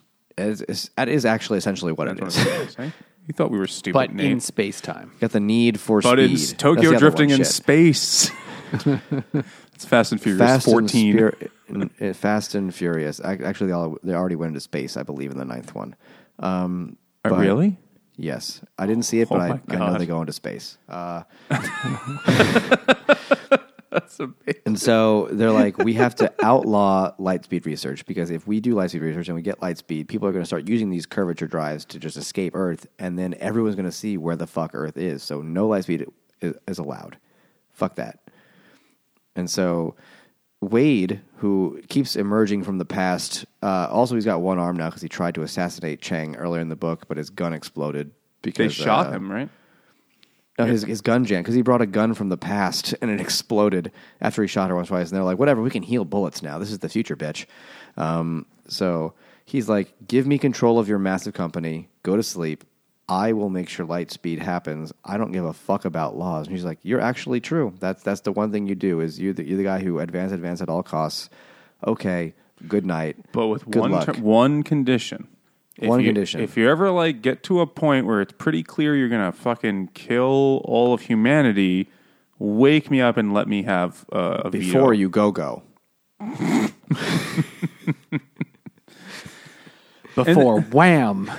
It's, it's, that is actually essentially what That's what it is, eh? You thought we were stupid, But Nate. in space time. Got the need for but speed. That's Tokyo drifting in shit. space. it's Fast and Furious Fast 14. And Spur- in- in Fast and Furious. Actually, they, all, they already went into space, I believe, in the ninth one. Um, Uh, but- really? Yes, I didn't see it, Oh but I, I know they go into space. Uh, That's amazing. and so they're like, we have to outlaw light speed research because if we do light speed research and we get light speed, people are going to start using these curvature drives to just escape Earth, and then everyone's going to see where the fuck Earth is. So no light speed is, is allowed. Fuck that. And so Wade, who keeps emerging from the past, uh, also he's got one arm now because he tried to assassinate Cheng earlier in the book, but his gun exploded because They shot uh, him, right? No, his, his gun jam, because he brought a gun from the past and it exploded after he shot her once or twice. And they're like, whatever, we can heal bullets now. This is the future, bitch. Um, so he's like, give me control of your massive company. Go to sleep. I will make sure light speed happens. I don't give a fuck about laws. And he's like, you're actually true. That's that's the one thing you do is you're the, you're the guy who advance advance at all costs. Okay, good night. But with good one ter- one condition. If One you- condition. If you ever like get to a point where it's pretty clear you're gonna fucking kill all of humanity, wake me up and let me have uh, a Before veto. you go go. Before wham,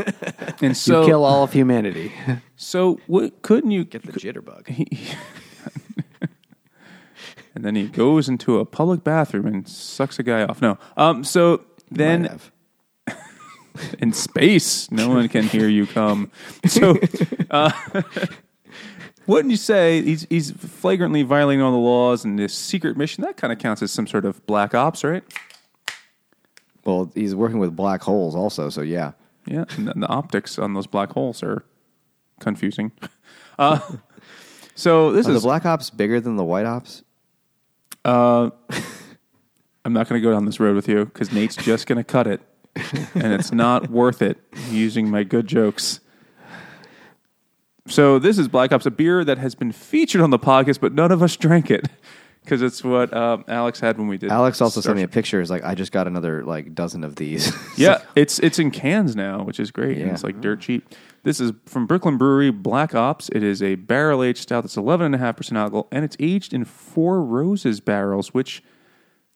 And so, you kill all of humanity. so what, couldn't you Get the jitterbug. and then he goes into a public bathroom and sucks a guy off. No. Um. So then have. In space, no one can hear you come. So, uh, wouldn't you say he's he's flagrantly violating all the laws and this secret mission? That kind of counts as some sort of black ops, right? Well, he's working with black holes also, so yeah. Yeah. And the, the optics on those black holes are confusing. Uh, so this Are the is black ops bigger than the white ops? I'm not going to go down this road with you because Nate's just going to cut it, and it's not worth it using my good jokes. So this is Black Ops, a beer that has been featured on the podcast, but none of us drank it because it's what um, Alex had when we did. It. Alex also sent me a picture. He's like, I just got another like dozen of these. Yeah, it's it's in cans now, which is great. And Yeah. it's like dirt cheap. This is from Brooklyn Brewery, Black Ops. It is a barrel aged stout that's eleven and a half percent alcohol, and it's aged in Four Roses barrels, which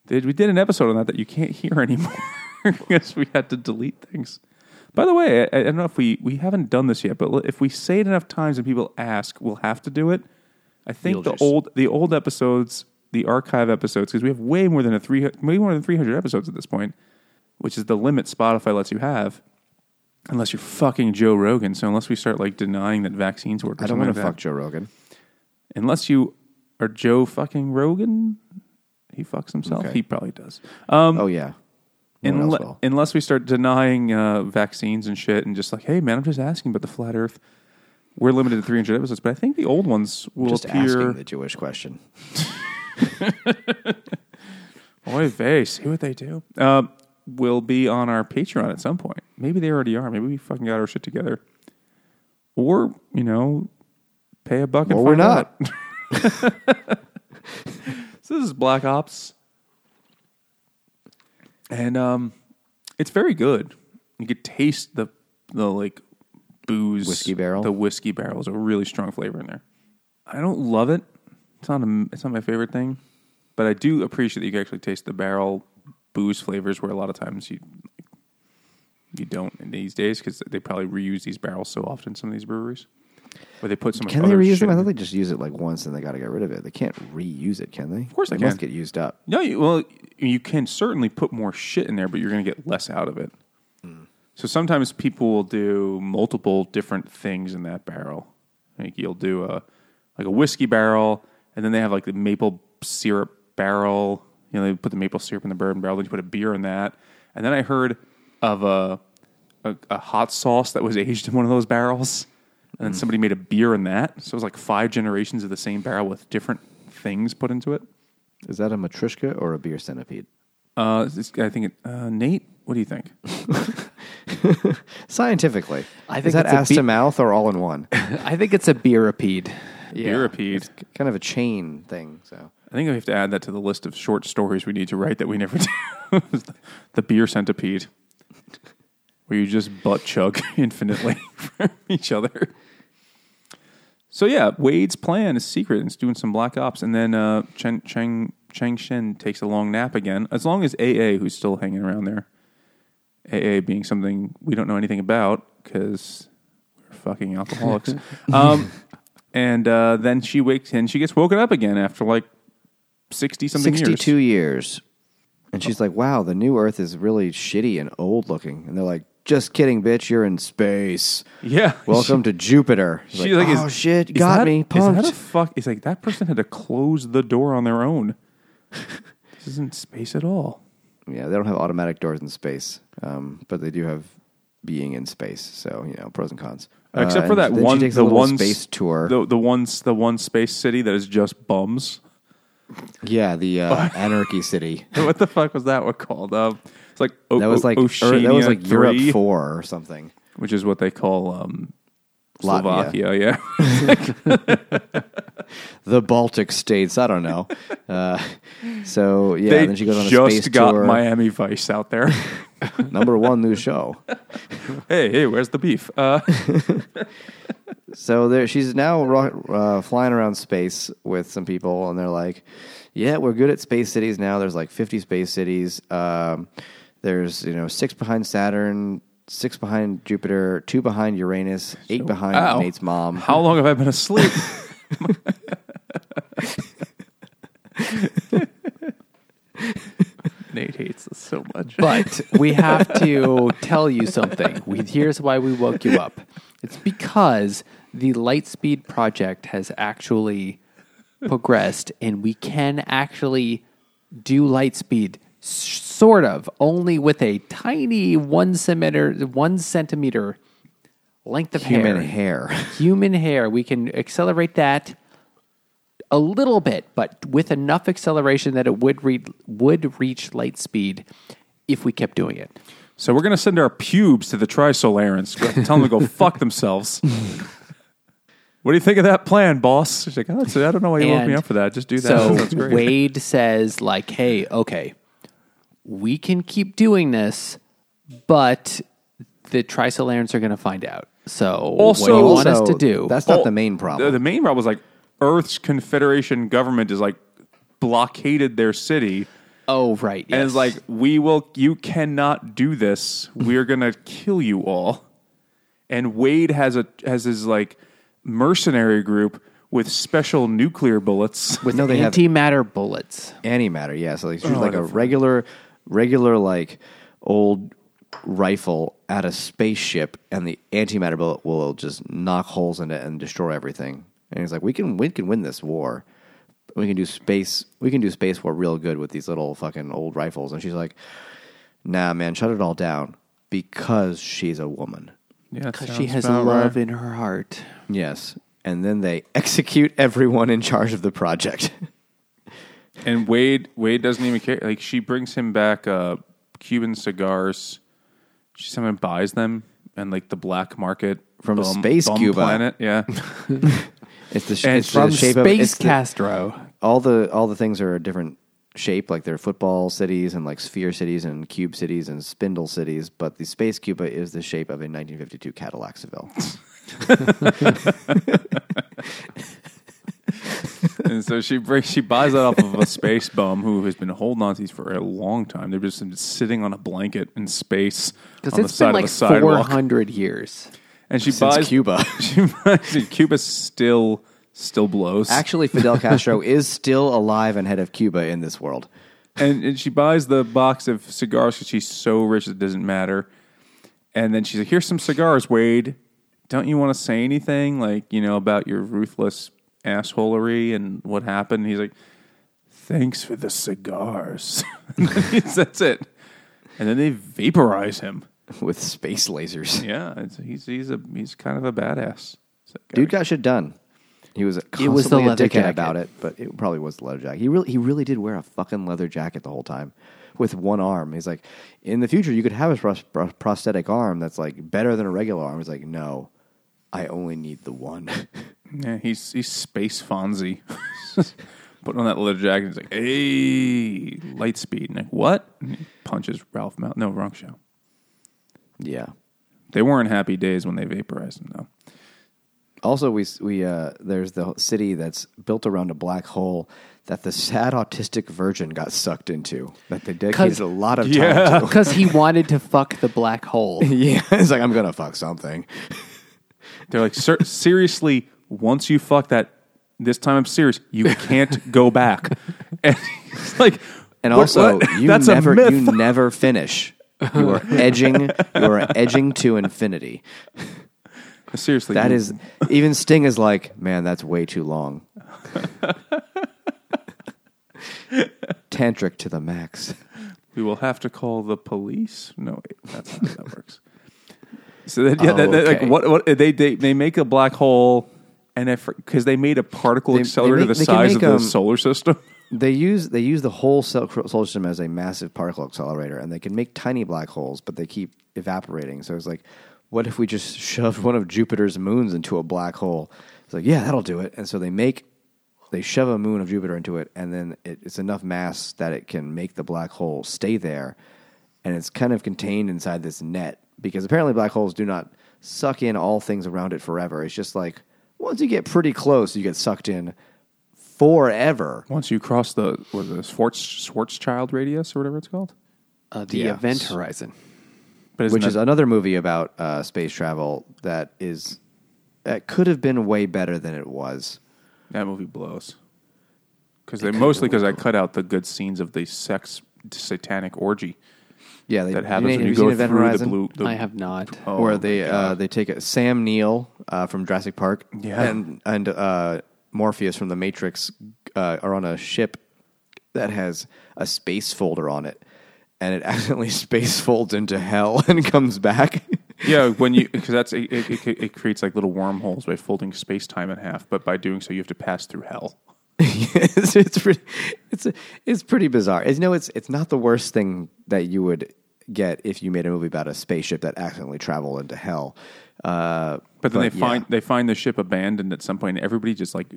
we did an episode on that that you can't hear anymore because we had to delete things. By the way, I, I don't know if we we haven't done this yet, but if we say it enough times and people ask, we'll have to do it. I think the old the old episodes, the archive episodes, because we have way more than a three way more than three hundred episodes at this point, which is the limit Spotify lets you have. unless you're fucking Joe Rogan. So unless we start like denying that vaccines work, or I don't want to like fuck Joe Rogan. unless you are Joe fucking Rogan, he fucks himself. Okay. He probably does. Um, oh yeah. Unle- unless we start denying uh, vaccines and shit and just like, hey, man, I'm just asking about the flat earth. We're limited to 300 episodes, but I think the old ones will Just appear. asking the Jewish question. Oy vey, see what they do. Uh, will be on our Patreon at some point. Maybe they already are. Maybe we fucking got our shit together. Or, you know, pay a buck and Or we're not. so this is Black Ops. And um, it's very good. You could taste the the like booze Whiskey barrel? The whiskey barrel is a really strong flavor in there. I don't love it. It's not a, it's not my favorite thing, but I do appreciate that you can actually taste the barrel booze flavors. Where a lot of times you you don't in these days because they probably reuse these barrels so often. Some of these breweries where they put some of those Can they other reuse shit them? I in thought they just use it like once and they got to get rid of it. They can't reuse it, can they? Of course they must can. get used up. No, you, well, you can certainly put more shit in there, but you're going to get less out of it. Hmm. So sometimes people will do multiple different things in that barrel. Like you'll do a like a whiskey barrel, and then they have like the maple syrup barrel. You know, they put the maple syrup in the bourbon barrel. Then you put a beer in that, and then I heard of a a, a hot sauce that was aged in one of those barrels, and then somebody made a beer in that. So it was like five generations of the same barrel with different things put into it. Is that a matryoshka or a beer centipede? Uh, this, I think it, uh, Nate. What do you think? Scientifically, I think is that it's a ass be- to mouth or all in one? I think it's a beerapede. Beerapede. kind of a chain thing. So I think we have to add that to the list of short stories we need to write that we never do. the beer centipede, where you just butt chug infinitely from each other. So yeah, Wade's plan is secret and it's doing some black ops, and then uh, Chen, Cheng Cheng Shen takes a long nap again. As long as AA, who's still hanging around there, AA being something we don't know anything about because we're fucking alcoholics. um, and uh, then she wakes and she gets woken up again after like sixty something years. sixty-two years. and she's like, "Wow, the new Earth is really shitty and old looking." And they're like, "Just kidding, bitch. You're in space. Yeah, Welcome to Jupiter." She's like, "Oh is- shit, got that- me, Is that a fuck? It's like that person had to close the door on their own. this isn't space at all. Yeah, they don't have automatic doors in space, um, but they do have being in space. So you know, pros and cons. Uh, Except for that one, the one space tour. the the one the one space city that is just bums. yeah, the uh, Anarchy City. what the fuck was that one called? Uh, it's like o- That was like Oceania that was like 3, Europe Four or something. which is what they call um, Latvia. Slovakia. Yeah, The Baltic states. I don't know. Uh, so yeah, they then she goes on a just space got tour. Miami Vice out there. Number one new show. hey, hey, where's the beef? Uh, So there, she's now uh, flying around space with some people, and they're like, "Yeah, we're good at space cities now. There's like 50 space cities. Um, there's you know six behind Saturn, six behind Jupiter, two behind Uranus, eight behind Ow. Nate's mom. How long have I been asleep? Nate hates us so much. But we have to tell you something. We, here's why we woke you up. It's because the Lightspeed project has actually progressed, and we can actually do Lightspeed, sort of, only with a tiny one centimeter, one centimeter length of Human hair. hair. Human hair. We can accelerate that a little bit, but with enough acceleration that it would re- would reach light speed if we kept doing it. So we're going to send our pubes to the Trisolarans. We have to tell them to go fuck themselves. what do you think of that plan, boss? She's like, oh, I don't know why you woke me up for that. Just do that. So that's great. Wade says, like, hey, okay, we can keep doing this, but the Trisolarans are going to find out. So Also- what do you want us to do? That's not Oh, the main problem. the main problem was like Earth's Confederation government is like blockaded their city. oh, right. And it's like, we will, you cannot do this. We're going to kill you all. And Wade has a, has his like mercenary group with special nuclear bullets. with No, they have- antimatter bullets. Antimatter, yeah. So like, she's Oh, like a whatever. regular, regular like old rifle at a spaceship, and the antimatter bullet will just knock holes in it and destroy everything. And he's like, "We can, we can win this war. We can do space. We can do space war real good with these little fucking old rifles." And she's like, "Nah, man, shut it all down." Because she's a woman. Yeah, Because she has love right. in her heart. Yes. And then they execute everyone in charge of the project. And Wade Wade doesn't even care. Like she brings him back uh, Cuban cigars. She someone buys them and like the black market From bum- Space bum Cuba. planet. Yeah, It's the, sh- And it's From the shape Space of it's the- Castro. all the all the things are a different shape, like they're football cities and like sphere cities and cube cities and spindle cities. But the space Cuba is the shape of a 1952 Cadillac Seville. and so she brings she buys that off of a space bum who has been holding on to these for a long time. They're just been sitting on a blanket in space Because on the side been like of a sidewalk. 400 years. And she Since buys Cuba. She buys Cuba still still blows. Actually, Fidel Castro is still alive and head of Cuba in this world. and, and she buys the box of cigars because she's so rich it doesn't matter. And then she's like, "Here's some cigars, Wade. Don't you want to say anything, like you know, about your ruthless assholery and what happened?" And he's like, "Thanks for the cigars." That's it. And then they vaporize him. with space lasers. Yeah, it's, he's he's a he's kind of a badass. Dude got shit done. He was constantly was the a leather dickhead jacket. about it, but it probably was the leather jacket. He really, he really did wear a fucking leather jacket the whole time with one arm. He's like, in the future, you could have a prosthetic arm that's like better than a regular arm. He's like, no, I only need the one. Yeah, he's he's space Fonzie. Putting on that leather jacket, he's like, "Hey, light speed." And like, what? And he punches Ralph Malph. No, wrong show. yeah. They weren't happy days when they vaporized him, though. Also, we we uh, there's the city that's built around a black hole that the sad autistic virgin got sucked into. That they dedicated a lot of time Yeah. to. Because he wanted to fuck the black hole. yeah, it's like I'm gonna fuck something. They're like, seriously, once you fuck that, this time I'm serious. You can't go back. And he's like, And "What- also, what? you that's never you never finish. You are edging. You are edging to infinity. seriously, That you- is even Sting is like, man, that's way too long. Tantric to the max. We will have to call the police. No, wait, that's not how that works. So that, yeah, that, that- Okay. like what what they they they make a black hole, and because they made a particle They- they accelerator make- the size of the um, solar system. They use they use the whole solar system as a massive particle accelerator, and they can make tiny black holes, but they keep evaporating. So it's like, what if we just shoved one of Jupiter's moons into a black hole? It's like, yeah, that'll do it. And so they make they shove a moon of Jupiter into it, and then it, it's enough mass that it can make the black hole stay there, and it's kind of contained inside this net because apparently black holes do not suck in all things around it forever. It's just like once you get pretty close, you get sucked in forever. Once you cross the what is it, the Schwartz Schwarzschild radius or whatever it's called, Uh, the Yeah. event horizon. but which is that- another movie about uh, space travel that is that could have been way better than it was. that movie blows. Because they mostly because I cut out the good scenes of the sex satanic orgy Yeah, they, that happens have when you seen go Event through the Horizon? blue. The, I have not. Oh, where they uh, they take a, Sam Neill uh, from Jurassic Park Yeah. and and uh, Morpheus from the Matrix uh, are on a ship that has a space folder on it, and it accidentally space folds into hell and comes back. Yeah, when you because that's it, it, it, it creates like little wormholes by folding space time in half. But by doing so, you have to pass through hell. It's, it's pretty it's it's pretty bizarre. It's no, it's it's not the worst thing that you would get if you made a movie about a spaceship that accidentally traveled into hell. Uh, But then they yeah. find they find the ship abandoned at some point. And everybody just like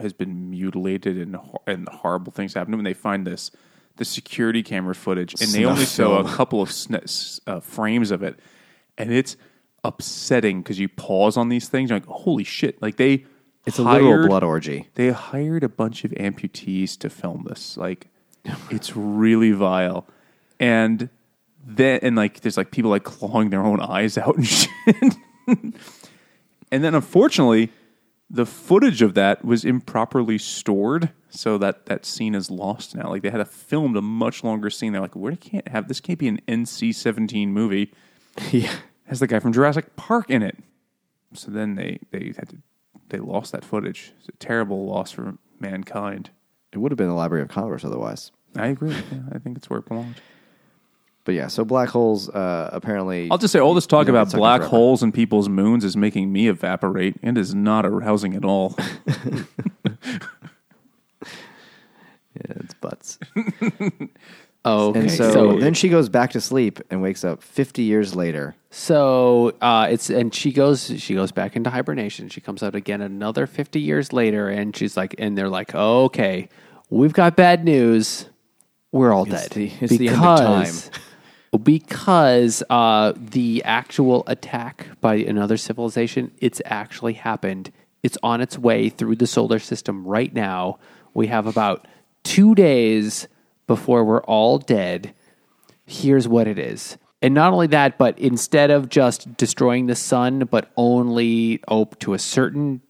has been mutilated and and horrible things happen. And they find this the security camera footage, and they Snuff only show a couple of sn- uh, frames of it, and it's upsetting because you pause on these things. You're like, holy shit! Like they it's a literal blood orgy. They hired a bunch of amputees to film this. Like, it's really vile. And then, and like, there's like people like clawing their own eyes out and shit. and then, unfortunately, the footage of that was improperly stored, so that that scene is lost now. Like they had to film a much longer scene. They're like, we can't have this. Can't be an NC seventeen movie. yeah. Has the guy from Jurassic Park in it. So then they they had to they lost that footage. It's a terrible loss for mankind. It would have been the Library of Congress otherwise. I agree. Yeah, I think it's where it belongs. But yeah, so black holes uh, apparently. I'll just say all this talk you know, about get sucked in black forever. holes and people's moons is making me evaporate and is not arousing at all. Yeah, it's butts. Okay, And so, so then she goes back to sleep and wakes up 50 years later. So uh, it's and she goes she goes back into hibernation. She comes out again another fifty years later, and she's like, and they're like, okay, we've got bad news. We're all dead the- it's the end of time. because uh, the actual attack by another civilization it's actually happened. It's on its way through the solar system right now. We have about two days before we're all dead here's what it is. And not only that, but instead of just destroying the sun, but only oh, to a certain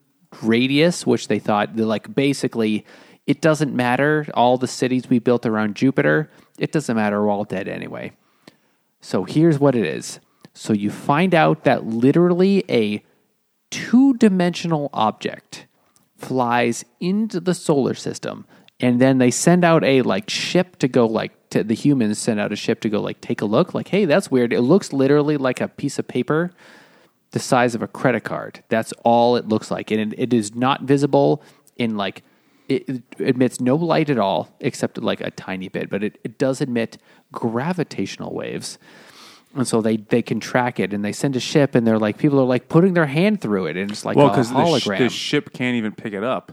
radius, which they thought, like basically, it doesn't matter. All the cities we built around Jupiter, it doesn't matter. We're all dead anyway. So here's what it is. So you find out that literally a two dimensional object flies into the solar system and then they send out a like ship to go like to the humans send out a ship to go like take a look. Like hey that's weird. It looks literally like a piece of paper the size of a credit card. That's all it looks like. And it, it is not visible in like it, it emits no light at all except like a tiny bit but it, it does emit gravitational waves. And so they, they can track it. And they send a ship and they're like people are like putting their hand through it. And it's like well, because the, sh- the ship can't even pick it up.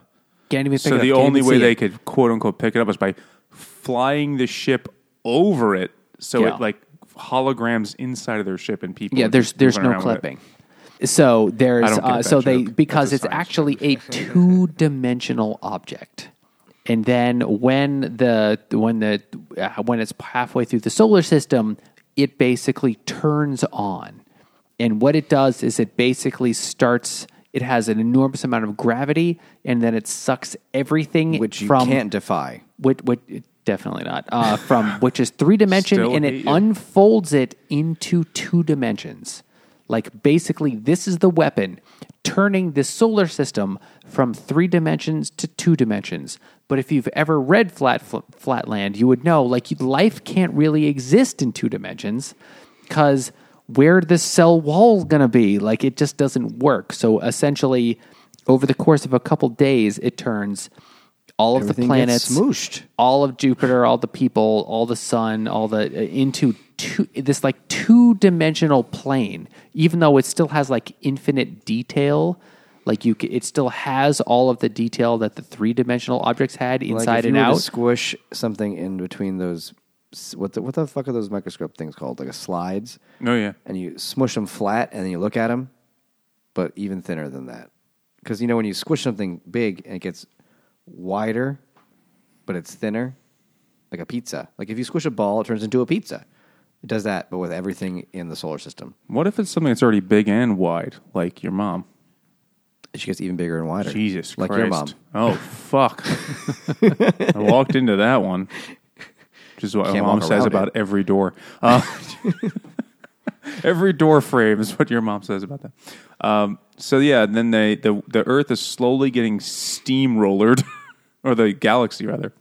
Can't even pick So it up, the can't only even way see they it. could quote unquote pick it up is by flying the ship over it, so Yeah. it like holograms inside of their ship and people. Yeah, are there's just there's moving no around with it. clipping. So there's don't get uh, that so they joke. because That's it's a science actually a two dimensional object, and then when the when the uh, when it's halfway through the solar system, it basically turns on, and what it does is it basically starts. It has an enormous amount of gravity, and then it sucks everything Which you from can't defy. which, which definitely not uh, from which is three dimension Still and it you. unfolds it into two dimensions like basically this is the weapon turning the solar system from three dimensions to two dimensions but if you've ever read flat Fl- flatland you would know like life can't really exist in two dimensions because where the cell wall going to be like it just doesn't work so essentially over the course of a couple days it turns all of Everything the planets smooshed. all of Jupiter, all the people, all the sun, all the uh, into two, this like two dimensional plane. Even though it still has like infinite detail, like you, c- it still has all of the detail that the three dimensional objects had Like inside if you and were to out. squish something in between those. What the, what the fuck are those microscope things called? Like a slides? Oh yeah, and you smush them flat and then you look at them, but even thinner than that. Because you know when you squish something big and it gets wider, but it's thinner, like a pizza. Like if you squish a ball, it turns into a pizza. It does that, but with everything in the solar system. what if it's something that's already big and wide, like your mom? She gets even bigger and wider. Jesus like Christ! your mom. Oh fuck! I walked into that one, which is what my mom says about it. every door. Uh, every door frame is what your mom says about that. Um, so yeah, then they the the Earth is slowly getting steamrollered, or the galaxy rather.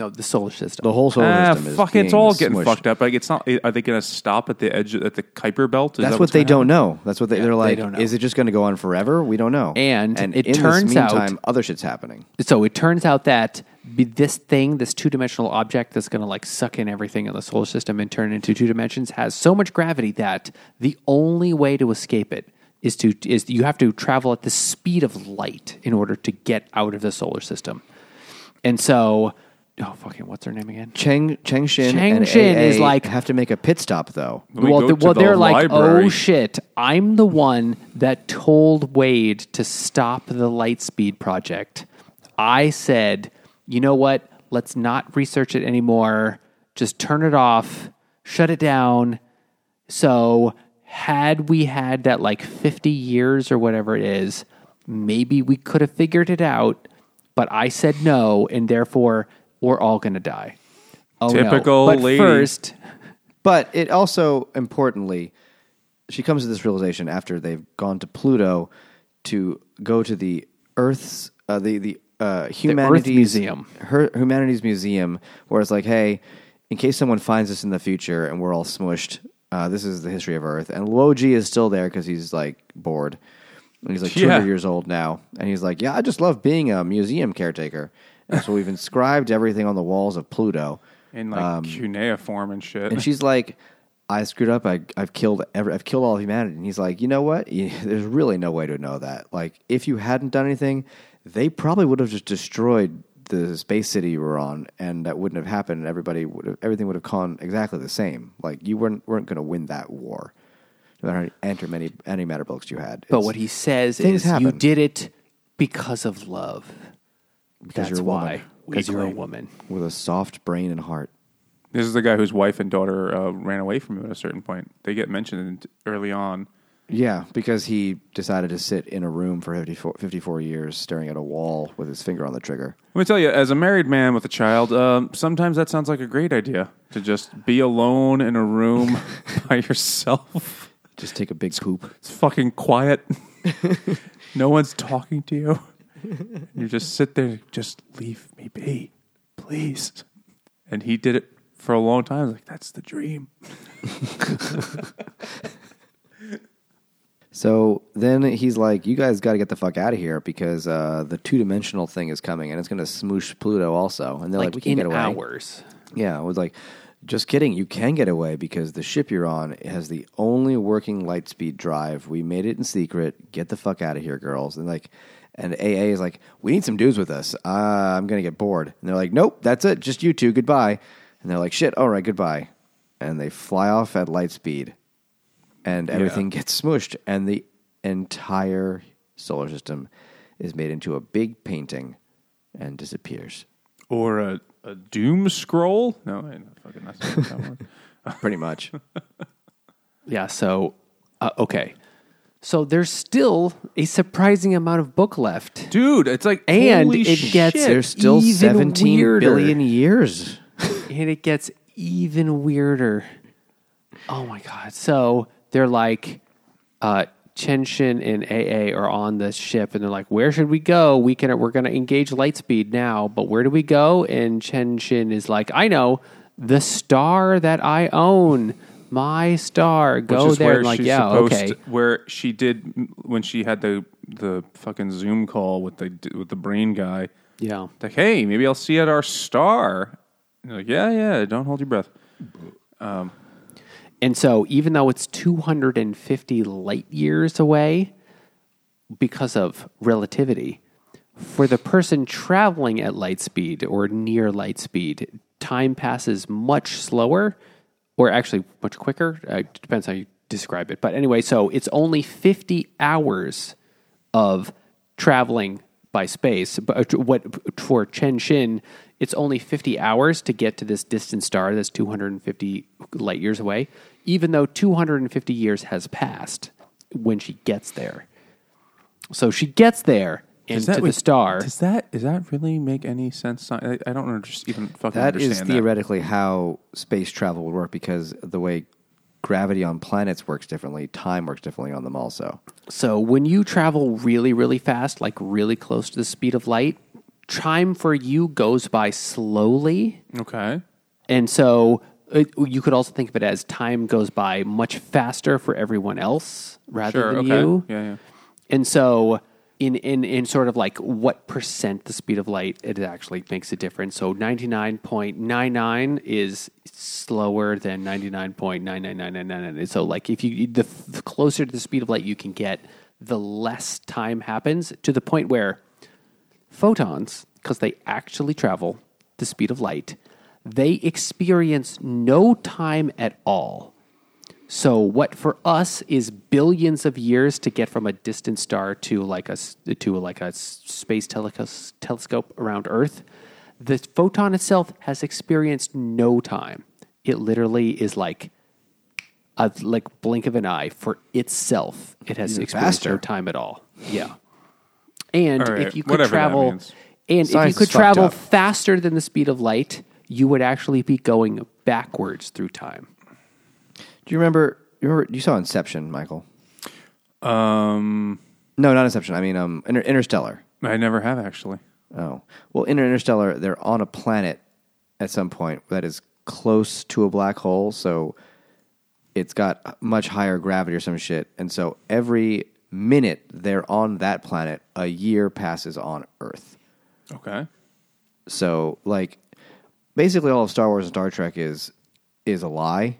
No, the solar system. The whole solar Ah, system is fuck! It's being all getting smushed. fucked up. Like it's not. Are they going to stop at the edge at the Kuiper Belt? Is That's that what they don't know. That's what they, Yeah, they're they like. don't know. Is it just going to go on forever? We don't know. And and it in turns this out- other shit's happening. so it turns out that this thing, this two dimensional object that's going to like suck in everything in the solar system and turn it into two dimensions, has so much gravity that the only way to escape it is to is you have to travel at the speed of light in order to get out of the solar system. And so, oh fucking, what's her name again? Cheng Cheng Xin Cheng and Xin AA is like- have to make a pit stop though. We well, go the- to well, the they're like, library. oh shit! I'm the one that told Wade to stop the Lightspeed project. I said, you know what? Let's not research it anymore. Just turn it off, shut it down. So, had we had that like 50 years or whatever it is, maybe we could have figured it out, but I said no, and therefore we're all going to die. Oh, no. Typical But lady. first, But it also, importantly, she comes to this realization after they've gone to Pluto to go to the Earth's uh, the the uh, humanities Museum. her humanities museum, where it's like, hey, in case someone finds us in the future and we're all smushed, uh, this is the history of Earth. And Luo Ji is still there because he's like bored. And he's like Yeah. 200 years old now. And he's like, yeah, I just love being a museum caretaker. And so we've inscribed everything on the walls of Pluto. in like cuneiform and shit. Um, And she's like, I screwed up. I, I've killed every, I've killed all of humanity. And he's like, you know what? There's really no way to know that. Like, if you hadn't done anything, they probably would have just destroyed the space city you were on, and that wouldn't have happened. And everybody would have, everything would have gone exactly the same. Like, you weren't weren't going to win that war, no matter how many antimatter antimatter books you had. but what he says things is, you did it because of love. Because That's you're a woman. why. Because you're a woman. with a soft brain and heart. this is the guy whose wife and daughter uh, ran away from him at a certain point. They get mentioned early on. Yeah, because he decided to sit in a room for 54, 54 years staring at a wall with his finger on the trigger. Let me tell you, as a married man with a child, um, sometimes that sounds like a great idea to just be alone in a room by yourself. Just take a big poop. It's fucking quiet. no one's talking to you. You just sit there, just leave me be, please. And he did it for a long time. I was like, that's the dream. So then he's like, "You guys got to get the fuck out of here because uh, the two dimensional thing is coming and it's going to smoosh Pluto also." And they're like, Like, "We can in get away." hours. Yeah, it was like, "Just kidding, you can get away because the ship you're on has the only working light speed drive. We made it in secret. Get the fuck out of here, girls." And like, and AA is like, "We need some dudes with us. Uh, I'm going to get bored." And they're like, "Nope, that's it. Just you two. Goodbye." And they're like, "Shit, all right, goodbye." And they fly off at light speed and everything gets smushed, and the entire solar system is made into a big painting and disappears. Or a, a doom scroll? No, I fucking not that one. Pretty much. Yeah. So, uh, okay. So there's still a surprising amount of book left, Dude, it's like And it shit. gets- There's still Even seventeen billion weirder. years. and it gets even weirder. Oh my god! So they're like, uh, Cheng Xin and AA are on this ship, and they're like, "Where should we go? We can. We're going to engage Lightspeed now, but where do we go?" And Cheng Xin is like, "I know the star that I own." My star, go there. where And like, yeah, okay. to- where she did when she had the the fucking Zoom call with the with the brain guy. Yeah. Like, hey, maybe I'll see you at our star. Like, yeah, yeah. Don't hold your breath. Um, and so, even though it's 250 light years away because of relativity, for the person traveling at light speed or near light speed, time passes much slower or actually much quicker. Uh, depends how you describe it. But anyway, so it's only 50 hours of traveling by space. But uh, what for Cheng Xin, it's only 50 hours to get to this distant star that's 250 light years away, even though 250 years has passed when she gets there. So she gets there Does that, the wait, star. Does that does that really make any sense? I, I don't under- just even fucking That understand is that. theoretically how space travel would work because the way gravity on planets works differently, time works differently on them also. So when you travel really, really fast, like really close to the speed of light, time for you goes by slowly. Okay. And so it, you could also think of it as time goes by much faster for everyone else rather Sure. than Okay. you. Yeah. Yeah. And so in, in, in sort of like what percent the speed of light, it actually makes a difference. So 99.99 is slower than 99.99999. So like if you, the, the closer to the speed of light you can get, the less time happens to the point where photons, because they actually travel the speed of light, they experience no time at all. So what for us is billions of years to get from a distant star to like a to like a space telecos- telescope around Earth, the photon itself has experienced no time. It literally is like a like blink of an eye for itself. It has Even experienced no time at all. Yeah. And right, if you could travel, and if you could travel up. faster than the speed of light, you would actually be going backwards through time. Do you remember? You remember? You saw Inception, Michael? Um, No, not Inception. I mean, um, Inter- Interstellar. I never have actually. Oh, well, in Interstellar, they're on a planet at some point that is close to a black hole, so it's got much higher gravity or some shit, and so every minute they're on that planet, a year passes on Earth. Okay. So, like, basically, all of Star Wars and Star Trek is is a lie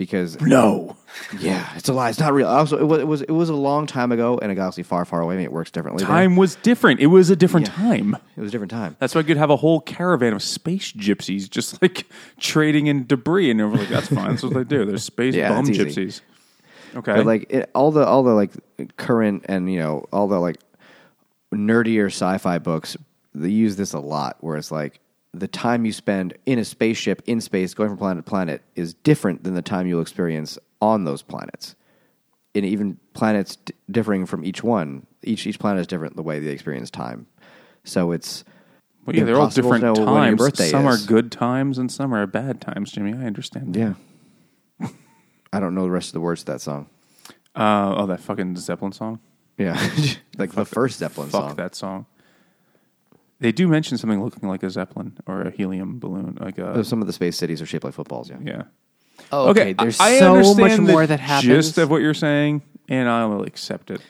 because No. yeah, it's a lie. It's not real. Also, it was it was, it was a long time ago in a galaxy far, far away. I mean, it works differently. Time was different. It was a different Yeah. time. It was a different time. That's why you could have a whole caravan of space gypsies just like trading in debris, and were like, "That's fine. That's what they do. They're space Yeah, bum easy. gypsies." Okay. But like it, all the all the like current and you know all the like nerdier sci-fi books, they use this a lot. Where it's like the time you spend in a spaceship in space, going from planet to planet, is different than the time you'll experience on those planets. And even planets d- differing from each one, each each planet is different the way they experience time. So it's well, yeah, they're all different know when your times. some is. are good times and some are bad times, Jimmy. I understand. yeah. I don't know the rest of the words to that song. Uh, oh, that fucking Zeppelin song. Yeah, like the first Zeppelin Fuck song. that song. They do mention something looking like a zeppelin or a helium balloon, like a Some of the space cities are shaped like footballs. Yeah. yeah. Oh, okay, there's I so much understand the more that happens. Gist of what you're saying, and I will accept it.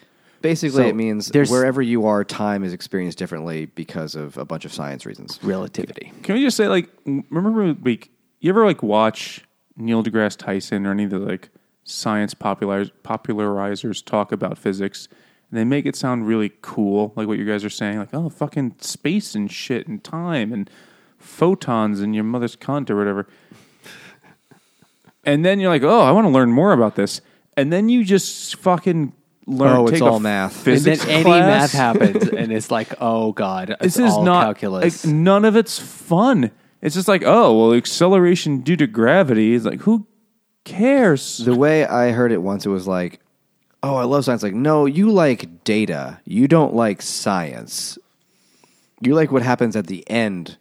Basically, So, it means there's- wherever you are, time is experienced differently because of a bunch of science reasons. relativity. Can we just say, like, remember, like, you ever like watch Neil deGrasse Tyson or any of the like science populariz- popularizers talk about physics, and they make it sound really cool, like what you guys are saying, like, oh, fucking space and shit and time and photons and your mother's cunt or whatever. And then you're like, oh, I want to learn more about this, and then you just fucking learn. Oh, it's take a all math. And then Physics any class. math happens, and it's like, oh god, it's this is all not calculus. like, none of it's fun. It's just like, oh, well, acceleration due to gravity is like, who cares? The way I heard it once, it was like, "Oh, I love science." Like, no, you like data. You don't like science. You like what happens at the end.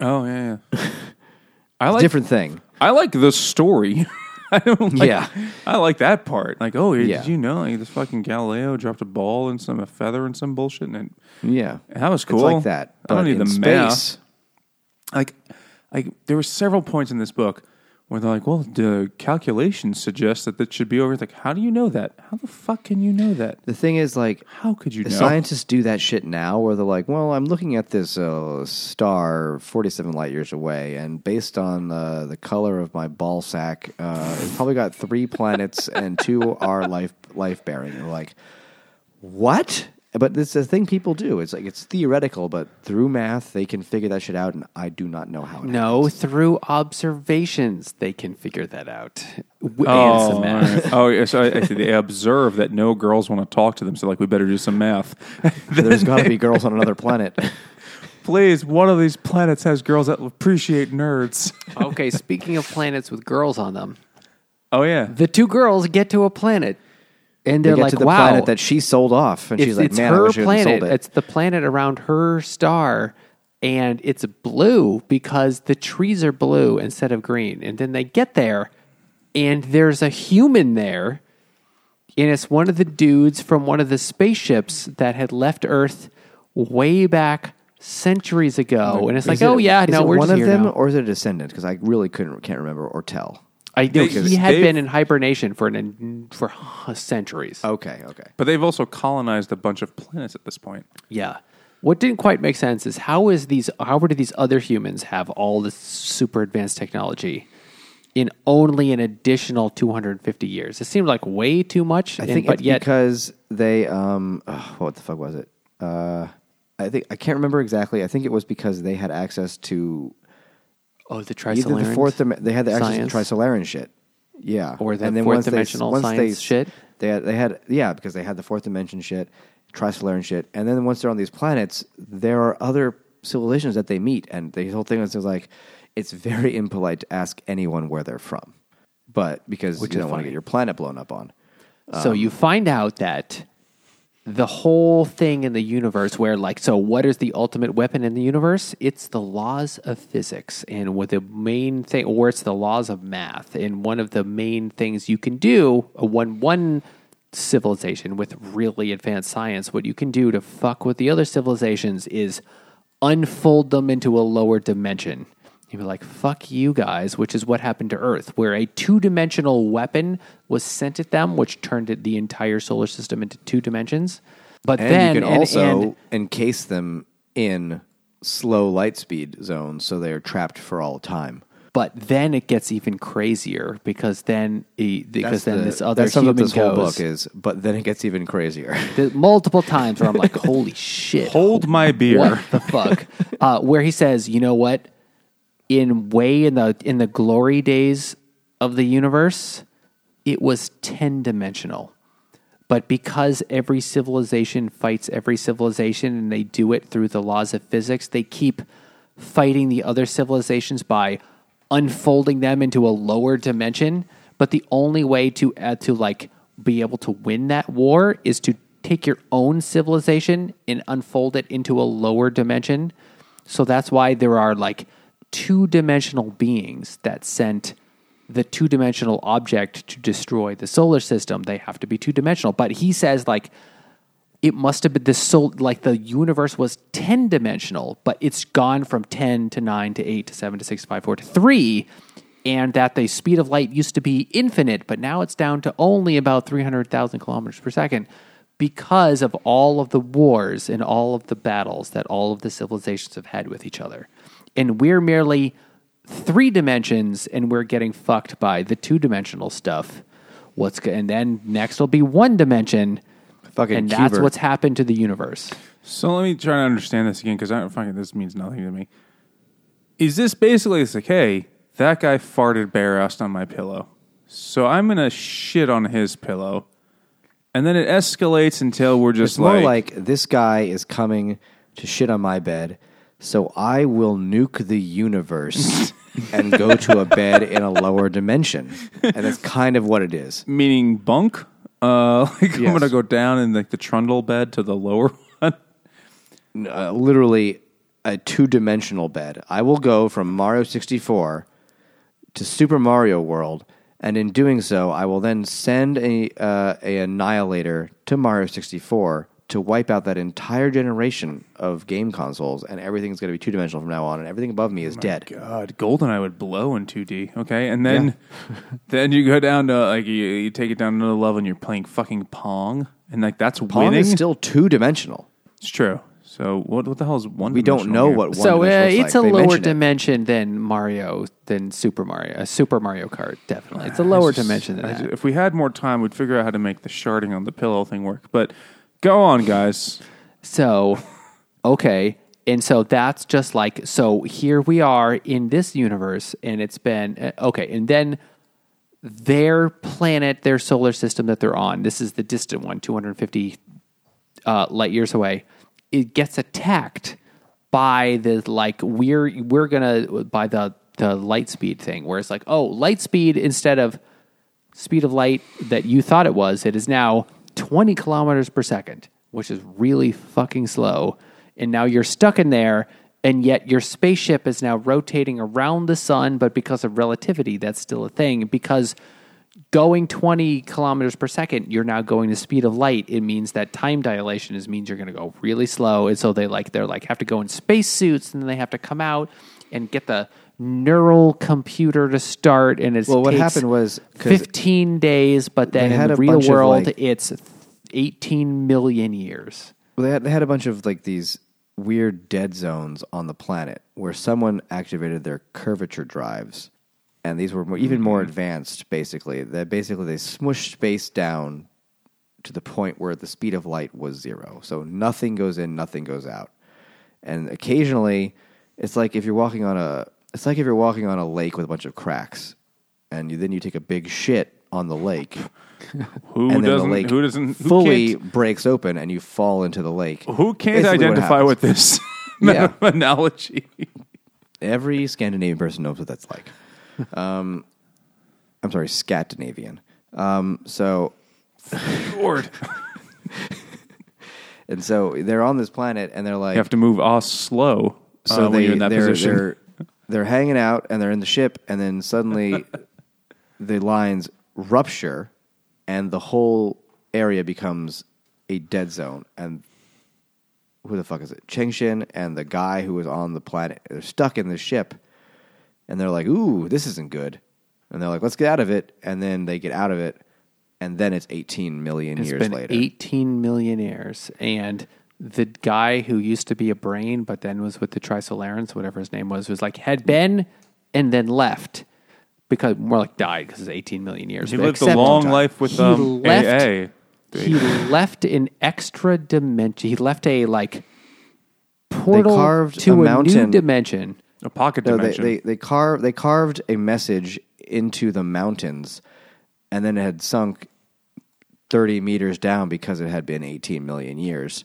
Oh yeah, yeah. I like different thing. I like the story. I don't like, Yeah. I like that part. Like, oh, Yeah. did you know like this fucking Galileo dropped a ball and some a feather and some bullshit, and it, Yeah, that was It's cool. like that. I don't need the space. math. like like there were several points in this book where they're like, well, the calculations suggest that that should be over. It's like, how do you know that? How the fuck can you know that? The thing is, like, How could you the know? scientists do that shit now, where they're like, "Well, I'm looking at this uh, star 47 light years away, and based on uh, the color of my ball sack, uh, it's probably got three planets and two are life life bearing." We're like, "What?" But it's a thing people do. It's like it's theoretical, but through math they can figure that shit out, and I do not know how. It no, happens. through observations they can figure that out. W- and Oh, some math. right. oh, yeah, so I, I see. They observe that no girls want to talk to them, so like we better do some math. there's got to be girls on another planet. Please, one of these planets has girls that appreciate nerds. okay, speaking of planets with girls on them, Oh yeah, the two girls get to a planet, and They they're get like, to the "Wow, planet that she sold off, and it's, she's like, it's "Man, I her wish planet. sold it." It's the planet around her star, and it's blue because the trees are blue instead of green. And then they get there, and there's a human there, and it's one of the dudes from one of the spaceships that had left Earth way back centuries ago. And it's like, oh, it- oh yeah, is no, we're one of them, now. or is it a descendant? Because I really couldn't can't remember or tell. I know They- he had they've- been in hibernation for an, for centuries. Okay, okay. but they've also colonized a bunch of planets at this point. Yeah. What didn't quite make sense is how is these how do these other humans have all this super advanced technology in only an additional 250 years? It seemed like way too much. I and- think but it's yet because they um oh, what the fuck was it? Uh I think I can't remember exactly. I think it was because they had access to oh the either the fourth dim- they had the access science. Trisolaran shit. Yeah. Or the fourth once dimensional once science shit? They had, they had yeah, because they had the fourth dimension shit, Trisolaran shit. And then once they're on these planets, there are other civilizations that they meet and the whole thing is like it's very impolite to ask anyone where they're from. But because Which you is don't want to funny. get your planet blown up on. so you um, find out that the whole thing in the universe where like so what is the ultimate weapon in the universe? It's the laws of physics. And what the main thing or it's the laws of math. And one of the main things you can do one one civilization with really advanced science what you can do to fuck with the other civilizations is unfold them into a lower dimension You'd be like, fuck you guys, which is what happened to Earth, where a two dimensional weapon was sent at them, which turned the entire solar system into two dimensions. But And then, you can and- also and- encase them in slow light speed zones so they're trapped for all time. but then it gets even crazier because then, he, because then the- this other that sums up human this whole book is, but then it gets even crazier. the- multiple times where I'm like, holy shit, Hold my beer. what the fuck? Uh, where he says, you know what? In way in the in the glory days of the universe, it was ten dimensional. But because every civilization fights every civilization and they do it through the laws of physics, they keep fighting the other civilizations by unfolding them into a lower dimension. But the only way to uh, to like be able to win that war is to take your own civilization and unfold it into a lower dimension. So that's why there are like two dimensional beings that sent the two dimensional object to destroy the solar system. They have to be two dimensional. But he says like it must have been the soul like the universe was 10 dimensional but it's gone from 10 to 9 to 8 to 7 to 6 to 5 4 to 3 and that the speed of light used to be infinite but now it's down to only about 300,000 kilometers per second because of all of the wars and all of the battles that all of the civilizations have had with each other and we're merely three dimensions and we're getting fucked by the two dimensional stuff what's go- and then next will be one dimension Fucking and that's Cuber. what's happened to the universe. So let me try to understand this again because I don't fucking this means nothing to me. Is this basically it's like, hey, that guy farted bare assed on my pillow, so I'm gonna shit on his pillow, and then it escalates until we're just It's more like, like this guy is coming to shit on my bed, so I will nuke the universe and go to a bed in a lower dimension. And that's kind of what it is. meaning bunk. Uh, like I'm Yes. gonna go down in like the trundle bed to the lower one. Uh, literally a two dimensional bed. I will go from Mario 64 to Super Mario World, and in doing so, I will then send a, uh, a annihilator to Mario 64 to wipe out that entire generation of game consoles, and everything's going to be two dimensional from now on, and everything above me is dead. God, GoldenEye would blow in 2D. Okay, and then then you go down to like you, you take it down another level and you're playing fucking Pong, and like that's Pong winning. is still two dimensional. it's true. So what what the hell is one? We don't know what one so uh, dimensional it's like. a They lower mention it. dimension than Mario than Super Mario. Uh, Super Mario Kart definitely. It's a lower dimension than I that. ju- If we had more time, we'd figure out how to make the sharding on the pillow thing work. But go on, guys. So, okay. And so that's just like, so here we are in this universe, and it's been, uh, okay. And then their planet, their solar system that they're on, this is the distant one, 250 uh, light years away, it gets attacked by the, like, we're, we're gonna, by the, the light speed thing, where it's like, oh, light speed instead of speed of light that you thought it was, it is now 20 kilometers per second, which is really fucking slow. And now you're stuck in there, and yet your spaceship is now rotating around the sun, but because of relativity, that's still a thing. Because going 20 kilometers per second, you're now going the speed of light. It means that time dilation is means you're going to go really slow. And so they like, they're like, have to go in spacesuits, and then they have to come out and get the neural computer to start. And it's Well, what happened was 15 days, but then in the real world, like- it's 18 million years. Well, they had, they had a bunch of like these weird dead zones on the planet where someone activated their curvature drives, and these were more, even more advanced. Basically, that basically they smushed space down to the point where the speed of light was zero, so nothing goes in, nothing goes out, and occasionally it's like if you're walking on a it's like if you're walking on a lake with a bunch of cracks, and you, then you take a big shit on the lake. Who and then doesn't? the lake who doesn't? Who fully Can't, breaks open and you fall into the lake. who can't Basically what identify happens. with this Yeah. analogy? Every Scandinavian person knows what that's like. Um, I'm sorry, Scandinavian. Um, so Lord. and so they're on this planet, and they're like, You have to move us slow. so uh, when they you're in that they're, position. they're they're hanging out, and they're in the ship, and then suddenly the lines rupture, and the whole area becomes a dead zone, and who the fuck is it? Cheng Chengshin and the guy who was on the planet. They're stuck in the ship, and they're like, "Ooh, this isn't good." And they're like, "Let's get out of it." And then they get out of it, and then it's 18 million It's years been later. 18 millionaires. And the guy who used to be a brain, but then was with the Trisolarans, whatever his name was, was like, had been and then left. Because more like died because it's 18 million years. he But lived a long life with he um, left- AA. He left an extra dimension. He left a like portal carved to a a, new dimension. A pocket No, they, dimension. they they carved they carved a message into the mountains, and then it had sunk thirty meters down because it had been eighteen million years.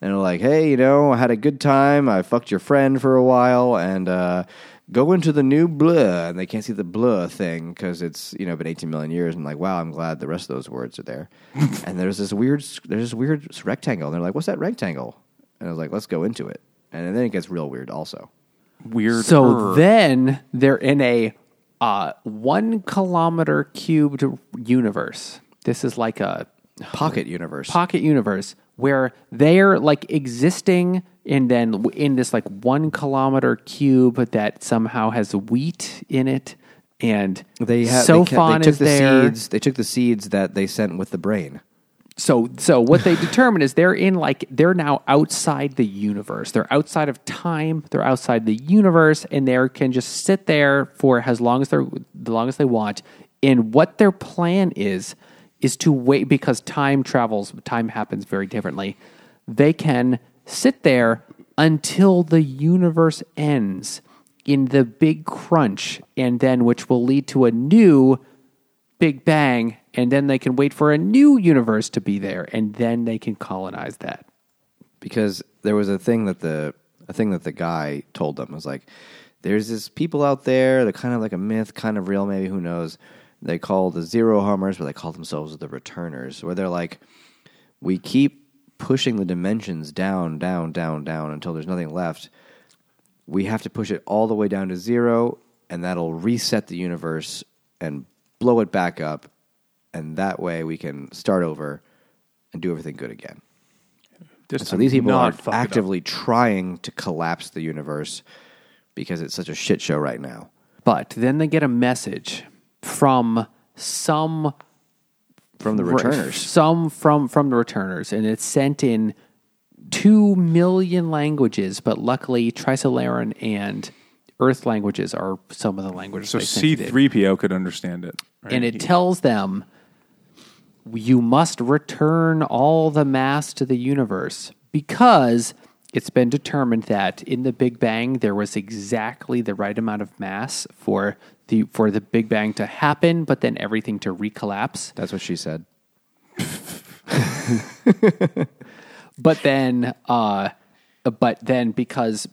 And they're like, hey, you know, I had a good time. I fucked your friend for a while, and uh, go into the new blah. And they can't see the blah thing because it's you know been eighteen million years. And like, wow, I'm glad the rest of those words are there. and there's this weird there's this weird rectangle. And they're like, what's that rectangle? And I was like, let's go into it. And then it gets real weird also. Weird. So then they're in a uh, one kilometer cubed universe. This is like a Pocket universe. pocket universe where they're like existing and then in this like one kilometer cube that somehow has wheat in it and They had Sophon they, they took is the there. seeds. They took the seeds that they sent with the brain. So so what they determine is they're in like they're now outside the universe. They're outside of time. They're outside the universe, and they can just sit there for as long as they're the long as they want. And what their plan is is to wait because time travels. Time happens very differently. They can sit there until the universe ends in the big crunch, and then which will lead to a new Big Bang, and then they can wait for a new universe to be there, and then they can colonize that. because there was a thing that the a thing that the guy told them was like, "There's this people out there. They're kind of like a myth, kind of real, maybe who knows." They call the Zero-Homers, but they call themselves the returners, where they're like, "We keep pushing the dimensions down, down, down, down until there's nothing left. We have to push it all the way down to zero, and that'll reset the universe and blow it back up, and that way we can start over and do everything good again." So these people not are fuck it up. actively trying to collapse the universe because it's such a shit show right now. But then they get a message from some From the re- returners. some from from the returners, and it's sent in two million languages. But luckily, Trisolaran and Earth languages are some of the languages. So they sent it C in. three PO could understand it, right? and it tells them you must return all the mass to the universe because it's been determined that in the Big Bang there was exactly the right amount of mass for the for the Big Bang to happen, but then everything to recollapse. That's what she said. But then, uh, but then because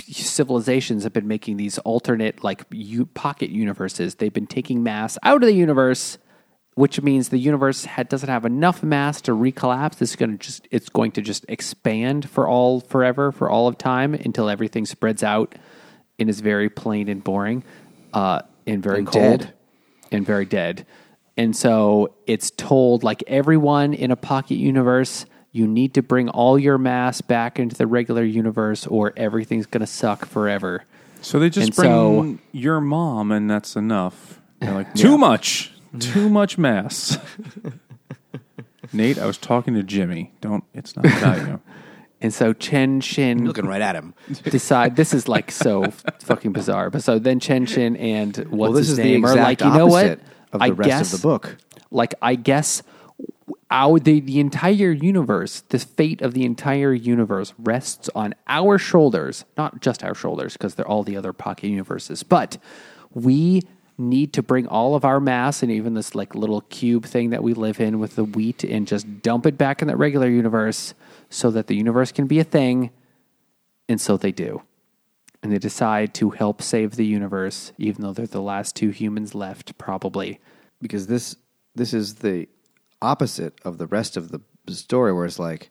civilizations have been making these alternate like u- pocket universes, they've been taking mass out of the universe, which means the universe had, doesn't have enough mass to recollapse. It's going to just it's going to just expand for all forever for all of time until everything spreads out and is very plain and boring, uh, and very And cold dead. and very dead. And so it's told like everyone in a pocket universe, you need to bring all your mass back into the regular universe or everything's going to suck forever. So they just And bring so- your mom, and that's enough. They're like too much, too much mass. Nate, I was talking to Jimmy. Don't. It's not about you. And so Cheng Xin Looking right at him. decide this is like so fucking bizarre. But so then Cheng Xin and what's well, this his is the name exact are like, you know what? opposite of the I rest guess of the book. like I guess our the, the entire universe, the fate of the entire universe rests on our shoulders, not just our shoulders, because they're all the other pocket universes, but we need to bring all of our mass and even this like little cube thing that we live in with the wheat and just dump it back in the regular universe so that the universe can be a thing. And so they do. And they decide to help save the universe, even though they're the last two humans left, probably. because this this is the opposite of the rest of the story where it's like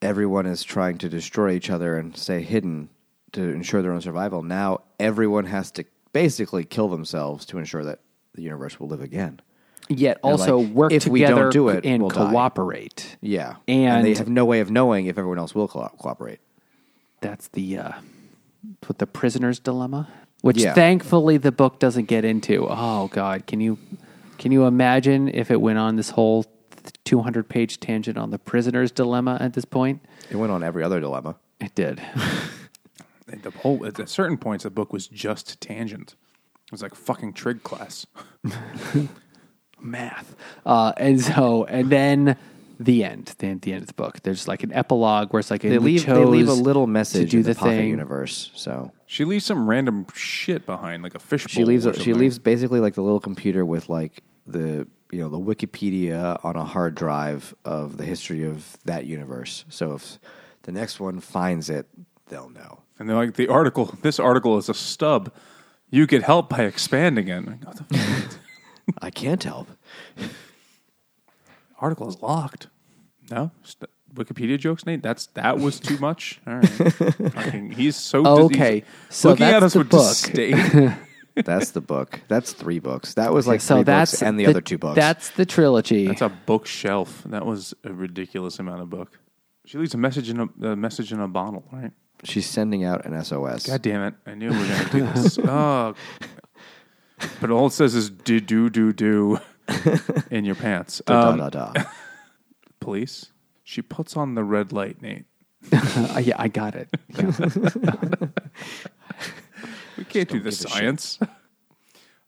everyone is trying to destroy each other and stay hidden to ensure their own survival. Now everyone has to basically kill themselves to ensure that the universe will live again. Yet also like, work if we together don't do it, and we'll die. cooperate. Yeah, And- they have no way of knowing if everyone else will co- cooperate. That's the uh, what the prisoner's dilemma, which Yeah. thankfully the book doesn't get into. Oh God, can you can you imagine if it went on this whole two hundred page tangent on the prisoner's dilemma at this point? It went on every other dilemma. It did. The whole at certain points, the book was just tangent. It was like fucking trig class. math. Uh, and so, and then the end, the, end, the end of the book. There's like an epilogue where it's like They we leave they leave a little message to message do in the, the pocket thing. universe. So She leaves some random shit behind, like a fish. she leaves or a, she leaves basically like the little computer with like the you know the Wikipedia on a hard drive of the history of that universe. So if the next one finds it, they'll know. And they're like, the article. This article is a stub. You could help by expanding it. Like, the fuck? I can't help. article is locked. No St- Wikipedia jokes, Nate. That's that was too much. All right, Fucking- he's so dis- Okay, he's so looking at that's us the with book. disdain. That's the book. That's three books. That was like so three that's books and the, other two books. That's the trilogy. That's a bookshelf. That was a ridiculous amount of book. She leaves a message in a, a message in a bottle, right? She's sending out an SOS. God damn it! I knew we were gonna do this. oh, but all it says is "do do do do" in your pants. Da, Um, da, da, da. police. She puts on the red light, Nate. Uh, yeah, I got it. We can't do the give a science.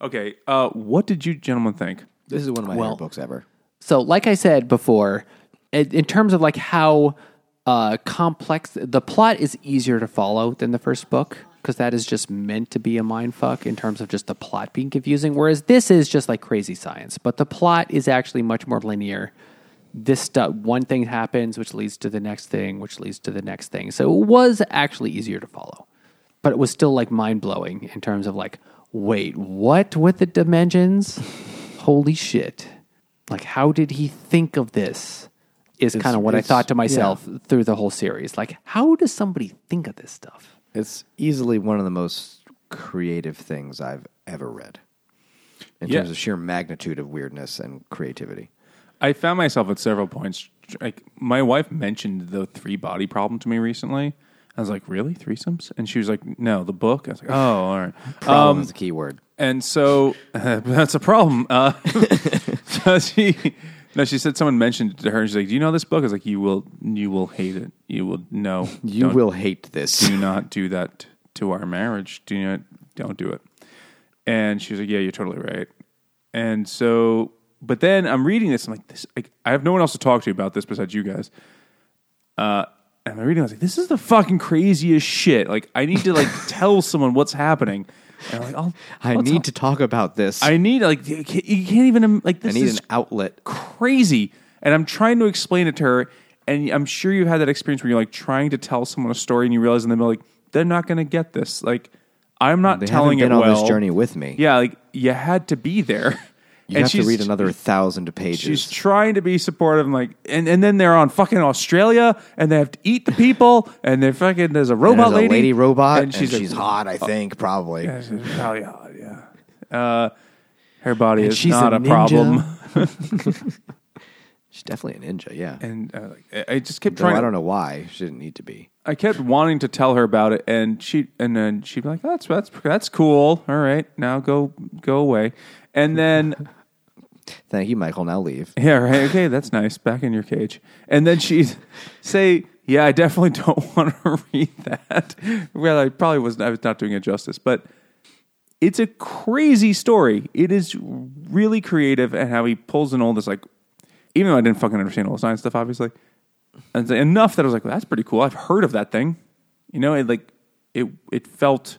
okay, uh, what did you gentlemen think? This is one of my Well- favorite books ever. So, like I said before, in, in terms of like how uh, complex the plot is easier to follow than the first book because that is just meant to be a mind fuck in terms of just the plot being confusing. Whereas this is just like crazy science, but the plot is actually much more linear. This stuff, one thing happens, which leads to the next thing, which leads to the next thing. So it was actually easier to follow, but it was still like mind blowing in terms of like, wait, what with the dimensions? Holy shit. Like, how did he think of this? Is kind of what I thought to myself through the whole series. Like, how does somebody think of this stuff? It's easily one of the most creative things I've ever read in Yeah. terms of sheer magnitude of weirdness and creativity. I found myself at several points. Like my wife mentioned the three body problem to me recently. I was like, "Really, threesomes?" And she was like, "No, the book." I was like, "Oh, all right." Problem Um, is the key word. And so that's a problem. Uh, so she, no, she said someone mentioned it to her. And she's like, "Do you know this book?" I was like, "You will, you will hate it. You will no. You don't- will hate this. do not do that to our marriage. Do not, don't do it." And she was like, "Yeah, you're totally right." And so, but then I'm reading this. I'm like, "This, like, I have no one else to talk to about this besides you guys." Uh, and I'm reading. I was like, "This is the fucking craziest shit." Like, I need to like tell someone what's happening. And I'm like, I'll, I I'll need talk- to talk about this. I need like you can't even like I need is an outlet. crazy. And I'm trying to explain it to her, and I'm sure you've had that experience where you're like trying to tell someone a story, and you realize in the middle like they're not going to get this. Like I'm not They telling haven't been it on well. this journey with me. Yeah, like you had to be there. You and have to read another thousand pages. She's trying to be supportive, and like, and, and then they're on fucking Australia, and they have to eat the people, and they're fucking. There's a robot there's a lady, lady robot, and she's, like, hot. I think probably. Yeah, she's probably hot. Yeah, uh, her body is she's not a a, problem. She's definitely a ninja. Yeah. And uh, I just kept Though trying. I don't know why she didn't need to be. I kept wanting to tell her about it, and she and then she'd be like, "That's that's that's cool. All right, now go go away." And then Thank you, Michael. Now leave. yeah, right, okay, that's nice. Back in your cage. And then she'd say, "Yeah, I definitely don't want to read that." Well, I probably was I was not doing it justice, but it's a crazy story. It is really creative, and how he pulls in all this like, even though I didn't fucking understand all the science stuff, obviously, and enough that I was like, well, "That's pretty cool." I've heard of that thing. You know, it like it it felt.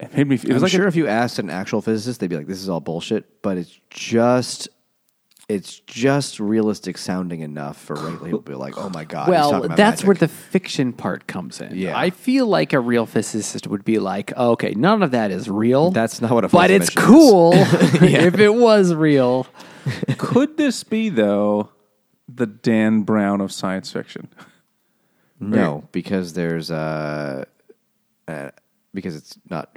It made me. It was I'm like a- sure if you asked an actual physicist, they'd be like, "This is all bullshit," but it's just. It's just realistic sounding enough for regular people to be like, "Oh my god!" well, talking about that's magic." where the fiction part comes in. Yeah. I feel like a real physicist would be like, okay, none of that is real. That's not what a but it's cool if it was real. Could this be though the Dan Brown of science fiction? No, because there's uh, uh because it's not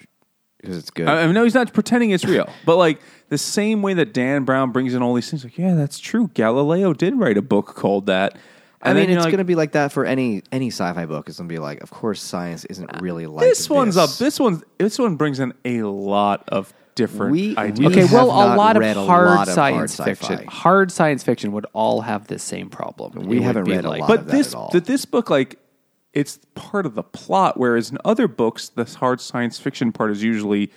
because it's good. I, I know he's not pretending it's real, but like the same way that Dan Brown brings in all these things, like yeah, that's true. Galileo did write a book called that. I And mean, then you're it's like, going to be like that for any any sci-fi book. It's going to be like, of course, science isn't uh, really like this one's up. this. This one, this one brings in a lot of different We- ideas. we Okay, have well, not a lot of read a hard lot of science hard fiction, sci-fi. hard science fiction would all have the same problem. We It would haven't be read a like, lot but of that this at all. that this book like it's part of the plot whereas in other books the hard science fiction part is usually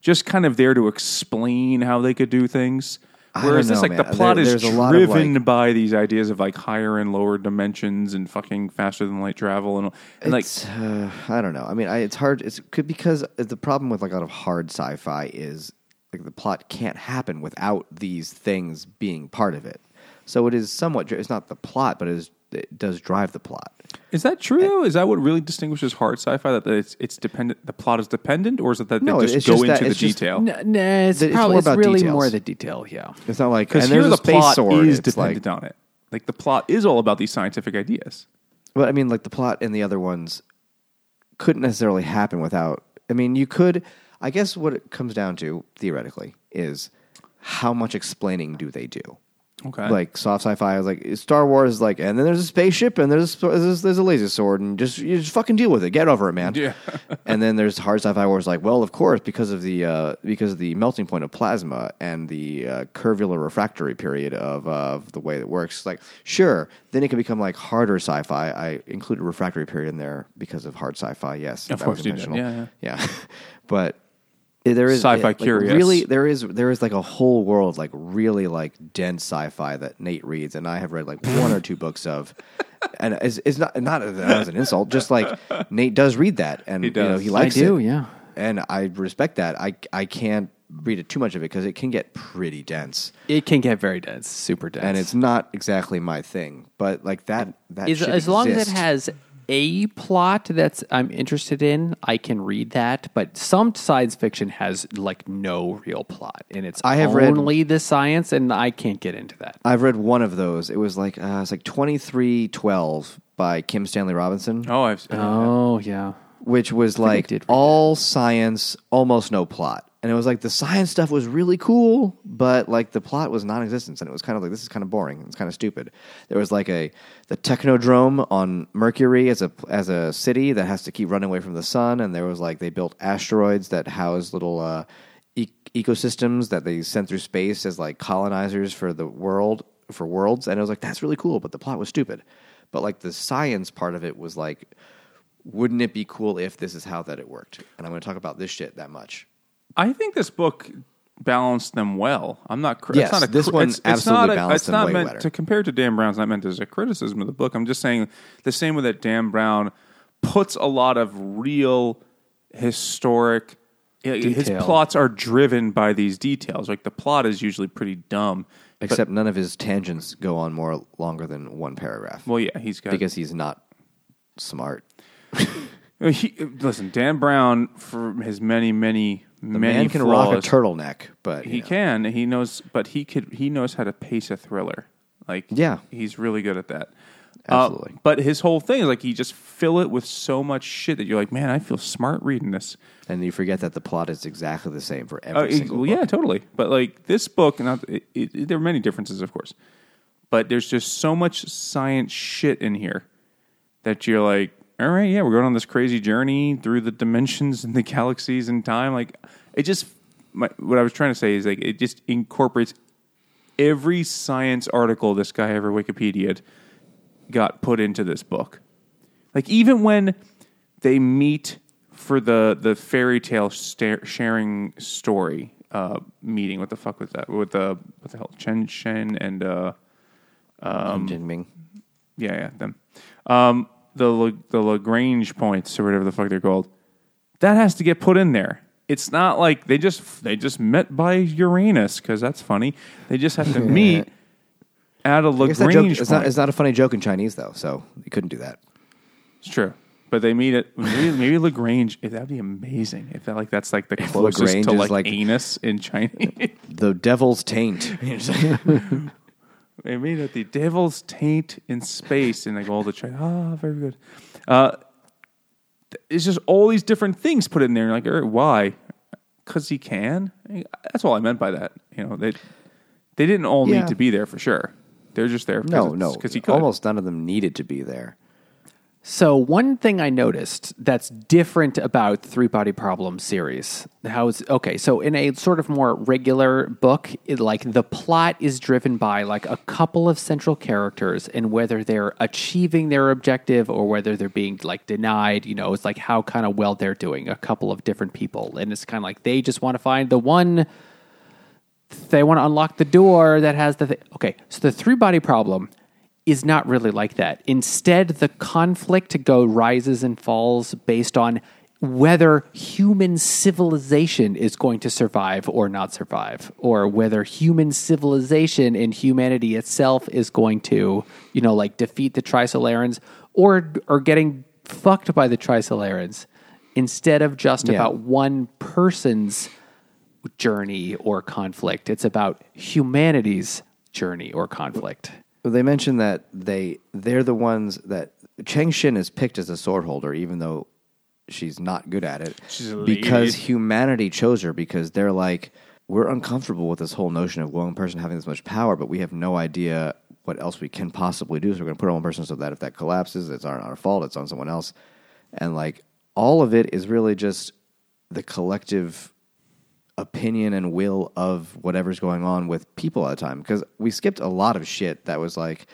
just kind of there to explain how they could do things whereas don't this know, like the plot There- is there's a lot of, driven like- by these ideas of like higher and lower dimensions and fucking faster than light travel and, and like uh, I don't know. I mean, I, it's hard. It's could because the problem with like a lot of hard sci-fi is like the plot can't happen without these things being part of it. So it is somewhat. It's not the plot, but it, is, it does drive the plot. Is that true though is that what really distinguishes hard sci-fi that it's it's dependent the plot is dependent or is it that No, they just go just into that- the it's just- detail N- nah, it's, It's probably more it's about really details. more the detail. Yeah, It's not like because and here there's the a space plot sword. is it's like, dependent on it like the plot is all about these scientific ideas But I mean, like the plot in the other ones couldn't necessarily happen without. I mean, you could. I guess what it comes down to theoretically is how much explaining do they do? Okay Like soft sci-fi is like Star Wars is like, and then there's a spaceship and there's a, there's, there's a laser sword and just you just fucking deal with it, get over it, man. Yeah. and then there's hard sci-fi where it's like, well, of course, because of the uh, because of the melting point of plasma and the uh, curvular refractory period of uh, of the way it works. Like, sure, then it can become like harder sci-fi. I included refractory period in there because of hard sci-fi. Yes, Of course was you did. intentional. Yeah, yeah. but there is Sci-fi like, curious. Really, there is there is like a whole world like really like dense sci-fi that Nate reads, and I have read like one or two books of. And it's, it's not not as an insult, just like Nate does read that, and He you know does. he I likes do, it. yeah. and I respect that. I I can't read it too much of it because it can get pretty dense, it can get very dense, super dense, and it's not exactly my thing. But like that that Is- should as long as it has a plot that's I'm interested in, I can read that. But some science fiction has like no real plot, and it's I have read- only the science, and I can't get into that. I've read one of those. It was like uh, it's like twenty three twelve by Kim Stanley Robinson. oh i've Oh yeah, which was like did read all science, almost no plot. And it was like the science stuff was really cool, but like the plot was non-existent, and it was kind of like this is kind of boring. It's kind of stupid. There was like a the technodrome on Mercury as a as a city that has to keep running away from the sun, and there was like they built asteroids that house little uh, e- ecosystems that they sent through space as like colonizers for the world for worlds, and it was like that's really cool, but the plot was stupid. But like the science part of it was like wouldn't it be cool if this is how that it worked? And I'm going to talk about this shit that much. I think this book balanced them well. I'm not. Cri- Yes, it's not a, this one it's, it's absolutely not a, balanced It's them not way meant better. to compare to Dan Brown's. Not meant as a criticism of the book. I'm just saying the same way that Dan Brown puts a lot of real historic. His plots are driven by these details. Like the plot is usually pretty dumb. but- Except none of his tangents go on more longer than one paragraph well, yeah, he's got because he's not smart. Uh, He, listen, Dan Brown for his many, many, The many man can flaws, rock a turtleneck, but He know. can. He knows, but he could. He knows how to pace a thriller. Like, Yeah. he's really good at that. Uh, Absolutely. but his whole thing is like he just fill it with so much shit that you're like, man, I feel smart reading this. and you forget that the plot is exactly the same for Uh, every it- single well, book. yeah, totally. But like this book, not it, it, there are many differences, of course, but there's just so much science shit in here that you're like, all right, yeah, we're going on this crazy journey through the dimensions and the galaxies and time. Like it just, my, what I was trying to say is like it just incorporates every science article this guy ever Wikipedia'd got put into this book. Like even when they meet for the the fairy tale sta- sharing story uh, meeting, what the fuck was that? With the what the hell, Cheng Xin and uh, Um, Jinming. yeah, yeah, them. Um, the La- the Lagrange points or whatever the fuck they're called. That has to get put in there. It's not like they just they just met by Uranus because that's funny. They just have to meet at a that joke, Lagrange it's, not, it's not a funny joke in Chinese, though, so you couldn't do that. It's true. But they meet at maybe, maybe Lagrange. Eh, that'd be amazing. If that like that's like the closest Lagrange to like, like- anus in Chinese. The devil's taint. They made it the devil's taint in space, and like all the China. Ah, very good. Uh, it's just all these different things put in there. Like, er, why? Because he can. That's all I meant by that. You know, they they didn't all Yeah. need to be there for sure. They're just there. No, no, because he could. almost none of them needed to be there. So one thing I noticed that's different about Three Body Problem series, how is okay? So in a sort of more regular book, it, like the plot is driven by like a couple of central characters and whether they're achieving their objective or whether they're being like denied. You know, it's like how kind of well they're doing. A couple of different people, and it's kind of like they just want to find the one they want to unlock the door that has the thing. Okay, so the three body problem is not really like that. Instead, the conflict to go rises and falls based on whether human civilization is going to survive or not survive, or whether human civilization and humanity itself is going to, you know, like defeat the Trisolarans or or getting fucked by the Trisolarans instead of just Yeah. about one person's journey or conflict. It's about humanity's journey or conflict. Well, They mentioned that they they're the ones that Cheng Xin is picked as a sword holder, even though she's not good at it. She's a lady. because humanity chose her because they're like we're uncomfortable with this whole notion of one person having this much power, but we have no idea what else we can possibly do. So we're going to put on one person so that if that collapses, it's not our fault. It's on someone else, and like all of it is really just the collective opinion and will of whatever's going on with people at the time. Because we skipped a lot of shit that was like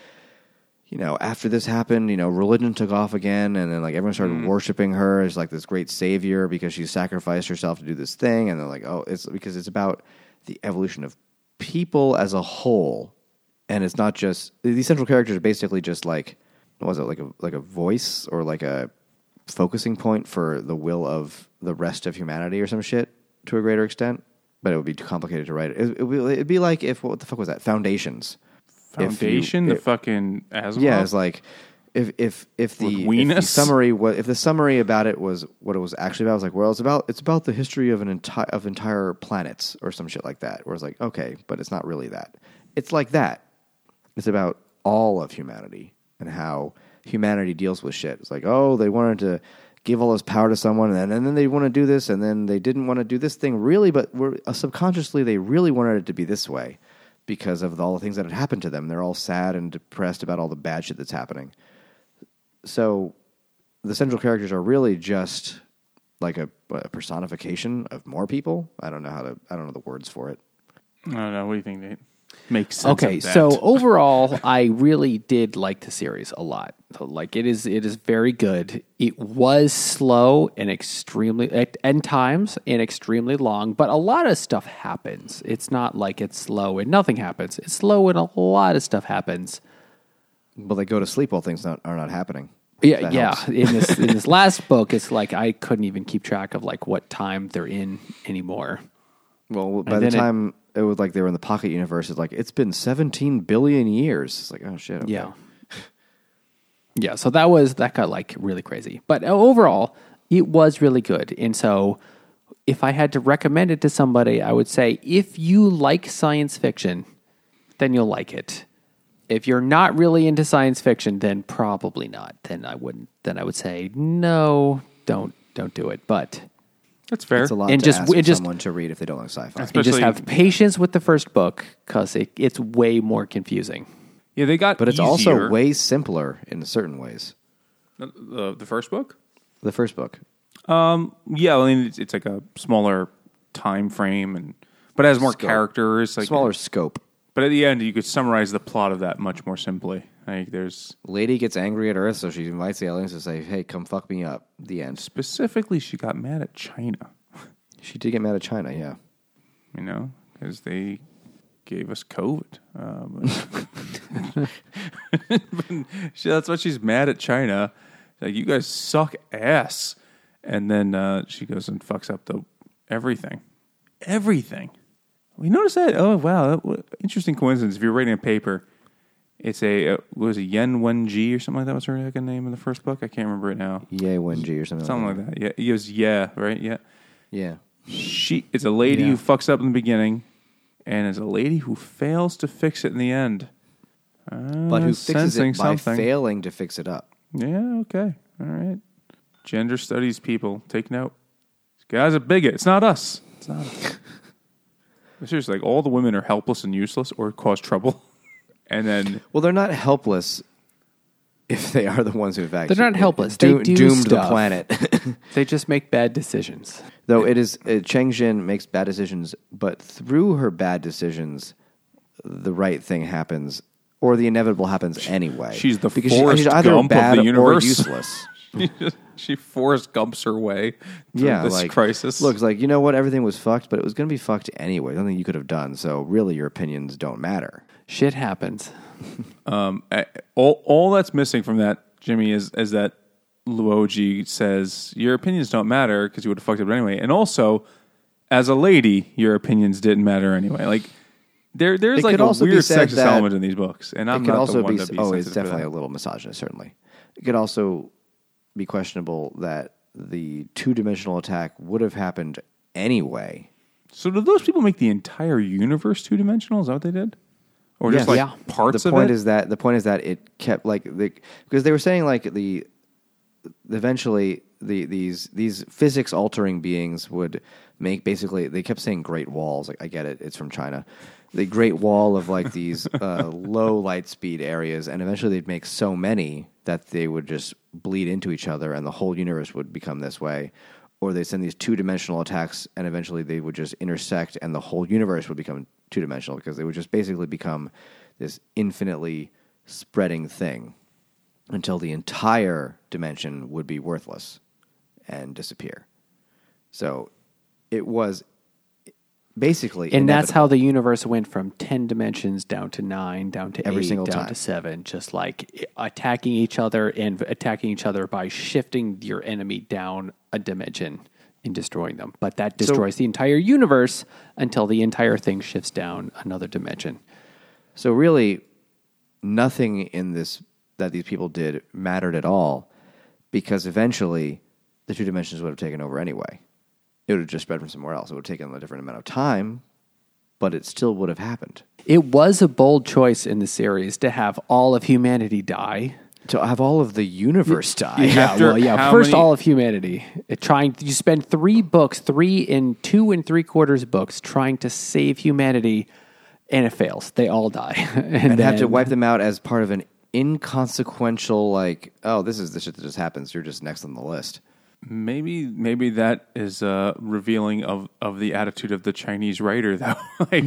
you know after this happened you know religion took off again and then like everyone started mm. worshiping her as like this great savior because she sacrificed herself to do this thing and they're like oh it's because it's about the evolution of people as a whole and it's not just these central characters are basically just like what was it like a like a voice or like a focusing point for the will of the rest of humanity or some shit to a greater extent. But it would be too complicated to write it. It- would- It'd be like if what the fuck was that? Foundations. If you- Foundation, the it- fucking Asimov. yeah, it's like if if if the, if the summary was if the summary about it was what it was actually about, I was like, well, it's about it's about the history of an entire of entire planets or some shit like that. Where it's like, okay, but it's not really that. It's like that. It's about all of humanity and how humanity deals with shit. It's like, oh, they wanted to give all this power to someone, and then, and then they want to do this, and then they didn't want to do this thing really, but we're, uh, subconsciously they really wanted it to be this way because of all the things that had happened to them. They're all sad and depressed about all the bad shit that's happening. So the central characters are really just like a, a personification of more people. I don't know how to. I don't know the words for it. I don't know. What do you think, Nate? Makes sense. Okay, of that. so overall, I really did like the series a lot. Like it is, it is very good. It was slow and extremely at end times and extremely long, but a lot of stuff happens. It's not like it's slow and nothing happens. It's slow and a lot of stuff happens. But they go to sleep while things not, are not happening. Yeah, yeah. In this in this last book, it's like I couldn't even keep track of like what time they're in anymore. Well, by the then it- time it, was like they were in the pocket universe, it's like it's been 17 billion years. It's like oh shit. okay. Yeah. Yeah, so that was that got like really crazy. But uh, overall, it was really good. And so if I had to recommend it to somebody, I would say if you like science fiction, then you'll like it. If you're not really into science fiction, then probably not. Then I wouldn't then I would say no, don't don't do it. But that's fair. It's a lot And to just- ask it just- someone to read if they don't like sci-fi. you just Especially- have patience with the first book because it, it's way more confusing. Yeah, they got. But it's easier. also way simpler in certain ways. Uh, the, the first book. The first book. Um, yeah, I mean it's, it's like a smaller time frame, and but it has more Scope. characters. Like Smaller scope. But at the end, you could summarize the plot of that much more simply. Like there's Lady gets angry at Earth, so she invites the aliens to say, "Hey, come fuck me up." The end. specifically she got mad at China. She did get mad at China, yeah. You know, because they gave us COVID. Uh, but but she, that's why she's mad at China. Like you guys suck ass, and then uh, she goes and fucks up the everything, everything. We noticed that. Oh wow, that, wa- interesting coincidence. If you're writing a paper, it's a uh, what was it Yen Wen Ji or something like that. What's her fucking name in the first book? I can't remember it now. Yay, Wenji or something. Something like that. Yeah, it was yeah, right? Yeah Yeah. she it's a lady Yeah. who fucks up in the beginning and is a lady who fails to fix it in the end but who fixes sensing it by something. failing to fix it up. Yeah, okay. All right. Gender studies people, take note. This guy's a bigot. It's not us. It's not us. Seriously, like all the women are helpless and useless or cause trouble. And then Well, they're not helpless if they are the ones who've actually They're not helpless. They do doomed the planet. They just make bad decisions. Though it is uh, Cheng Xin makes bad decisions, but through her bad decisions, the right thing happens, or the inevitable happens anyway. She's the because she- Forrest she's either Gump of bad the or universe. useless. she Forrest Gumps her way through yeah, this like crisis. Looks like you know what everything was fucked, but it was going to be fucked anyway. Nothing you could have done. So really, your opinions don't matter. Shit happens. Uh, all all that's missing from that, Jimmy, is is that Luo Ji says your opinions don't matter because you would have fucked up anyway, and also as a lady, your opinions didn't matter anyway. Like there there's It like a weird sexist element in these books, and I'm it could not also the one be, to be oh, it's definitely a little misogynist. Certainly, it could also be questionable that the two dimensional attack would have happened anyway. So did those people make the entire universe two dimensional? Is that what they did, or just like Yeah. parts the of point it? is that the point is that it kept like the because they were saying like the eventually the these these physics altering beings would make basically they kept saying great walls like I get it it's from China the great wall of like these uh, low light speed areas and eventually they'd make so many that they would just bleed into each other and the whole universe would become this way or they send these two dimensional attacks and eventually they would just intersect and the whole universe would become two dimensional because they would just basically become this infinitely spreading thing until the entire dimension would be worthless and disappear. So it was basically And that's how the universe went from 10 dimensions down to 9, down to Every 8, single down time. to 7, just like eh, attacking each other and attacking each other by shifting your enemy down a dimension and destroying them. But that destroys the entire universe until the entire thing shifts down another dimension. So really, nothing in this that these people did mattered at all, because eventually the two dimensions would have taken over anyway. It would have just spread from somewhere else. It would have taken a different amount of time, but it still would have happened. It was a bold choice in the series to have all of humanity die. To have all of the universe die. Yeah, After well, yeah. how First, many- all of humanity. It trying you spend three books, three in two and three quarters books, trying to save humanity, and it fails. They all die, and, and have to then- wipe them out as part of an inconsequential like oh this is the shit that just happens you're just next on the list Maybe maybe that is uh, revealing of, of the attitude of the Chinese writer though. like, like,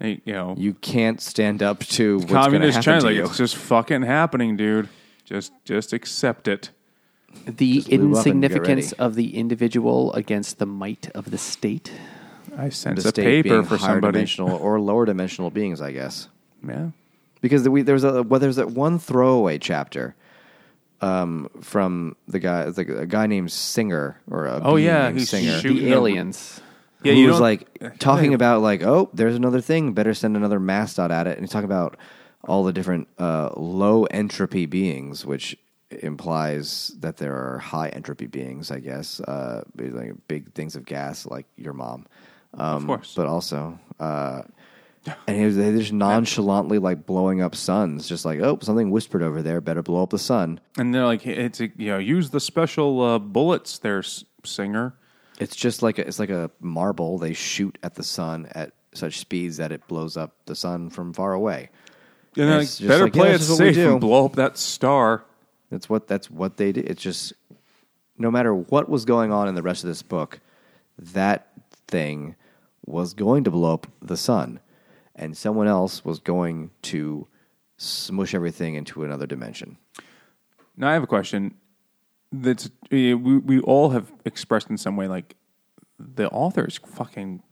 you know, you can't stand up to what's going to communist China, to like you it's just fucking happening, dude. Just just accept it. the Just lube up and get insignificance of the individual against the might of the state. I the sense a state paper being for higher somebody. dimensional or lower dimensional beings i guess Yeah. because the, we, there was a well, there's that one throwaway chapter um, from the guy it's like a guy named singer or a Oh, yeah, named singer shooting the a- aliens. Yeah, who you was don't- like talking about like, oh, there's another thing. Better send another mascot at it. And he's talking about all the different uh, low entropy beings, which implies that there are high entropy beings. I guess uh, like big things of gas, like your mom. Um, course. but also. Uh, and he was, they just nonchalantly like blowing up suns, just like oh something whispered over there, better blow up the sun. And they're like, it's a, you know, use the special uh, bullets there, s- singer. It's just like a, it's like a marble. They shoot at the sun at such speeds that it blows up the sun from far away. And they're like, better like, play yeah, it safe and blow up that star. That's what that's what they did. It's just no matter what was going on in the rest of this book, that thing was going to blow up the sun, and someone else was going to smush everything into another dimension. Now I have a question. That's uh, we we all have expressed in some way like the author is fucking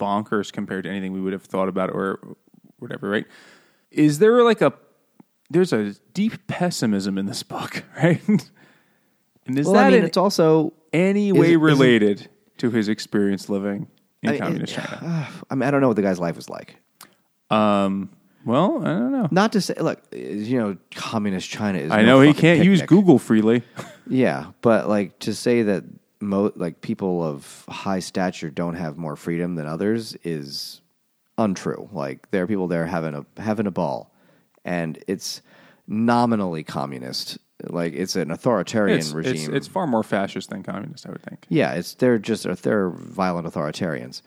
bonkers compared to anything we would have thought about or whatever, right? Is there like a there's a deep pessimism in this book, right? and is Well, that I mean, it's also any way it- related to his experience living in I mean, communist it- China? I mean, I don't know what the guy's life was like. Um, well, I don't know. Not to say, look, you know, communist China is. I no know he fucking can't use picnic. Google freely. Yeah, but like to say that mo- like people of high stature don't have more freedom than others is untrue. Like there are people there having a having a ball, and it's nominally communist. Like it's an authoritarian It's, regime. it's, it's far more fascist than communist, I would think. Yeah, it's they're just they're violent authoritarians,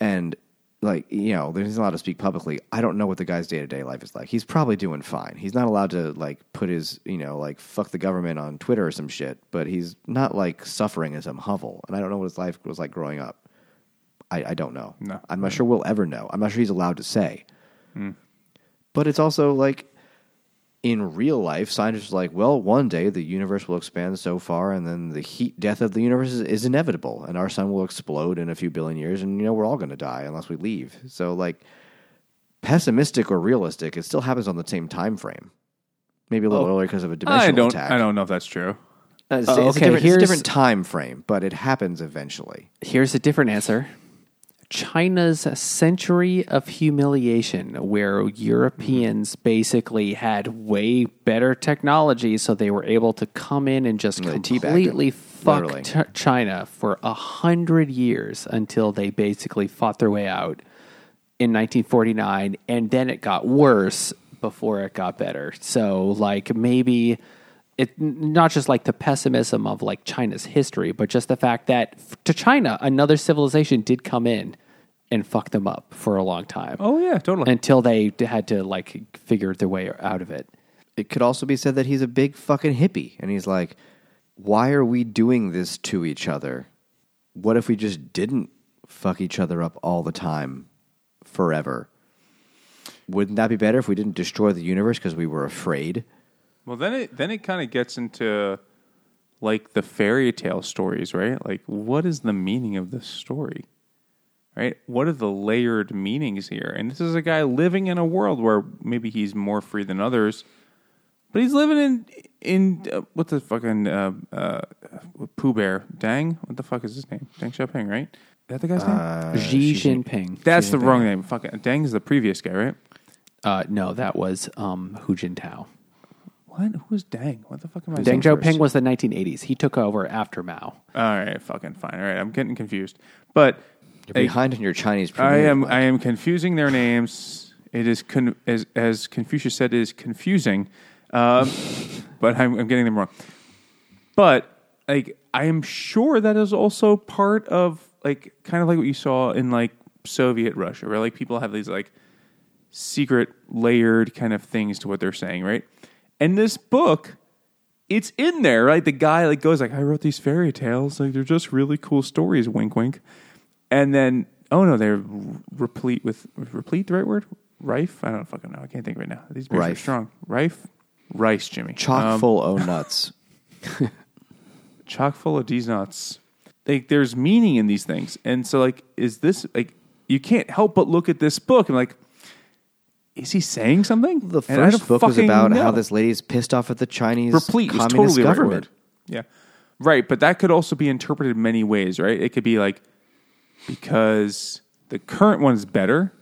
and like you know, he's not allowed to speak publicly. I don't know what the guy's day to day life is like. He's probably doing fine. He's not allowed to like put his you know like fuck the government on Twitter or some shit. But he's not like suffering in some hovel, and I don't know what his life was like growing up. I, I don't know. No. I'm not sure we'll ever know. I'm not sure he's allowed to say. Hmm. But it's also like in real life, scientists are like, well, one day the universe will expand so far, and then the heat death of the universe is, is inevitable, and our sun will explode in a few billion years, and you know we're all going to die unless we leave. So, like, pessimistic or realistic, it still happens on the same time frame. Maybe a little Oh. earlier because of a dimensional I don't. attack. I don't know if that's true. Uh, It's, Uh, it's a okay, different, it's a different time frame, but it happens eventually. Here's a different answer. China's century of humiliation, where Europeans mm-hmm. basically had way better technology, so they were able to come in and just completely fuck literally. Ch- China for a hundred years until they basically fought their way out in 1949, and then it got worse before it got better. So, like maybe it not just like the pessimism of like China's history, but just the fact that f- to China another civilization did come in and fuck them up for a long time Oh yeah, totally. until they d- had to like figure their way out of it. It could also be said that he's a big fucking hippie, and he's like, why are we doing this to each other? What if we just didn't fuck each other up all the time forever? Wouldn't that be better if we didn't destroy the universe because we were afraid? Well, then it then it kind of gets into like the fairy tale stories, right? Like, what is the meaning of this story? Right? What are the layered meanings here? And this is a guy living in a world where maybe he's more free than others, but he's living in in uh, what the fucking uh, uh, Pooh Bear Dang? What the fuck is his name? Deng Xiaoping, right? Is that the guy's Uh, name? Xi Jinping. That's the wrong name. Fucking Deng is the previous guy, right? Uh, no, that was um, Hu Jintao. What? Who was Deng? What the fuck am I saying? Deng saying? Xiaoping was the 1980s. He took over after Mao. All right, fucking fine. All right, I'm getting confused. But You're like, behind on your Chinese. I am I am confusing their names. It is con- as as Confucius said, it is confusing. Um, but I'm, I'm getting them wrong. But like I am sure that is also part of like kind of like what you saw in like Soviet Russia, where like people have these like secret layered kind of things to what they're saying, right? And this book, it's in there, right? The guy like goes like, I wrote these fairy tales, like they're just really cool stories, wink wink. And then oh no, they're replete with replete the right word? Rife? I don't fucking know. I can't think right now. These beers are strong. Rife? Rice, Jimmy. chock Um, full of nuts. chock full of these nuts. Like there's meaning in these things, and so like, is this like you can't help but look at this book and like, is he saying something? The And I first don't book was fucking about how know. this lady's pissed off at the Chinese replete is communist totally the right government. word. Yeah, right. But that could also be interpreted many ways, right? It could be like because the current one is better,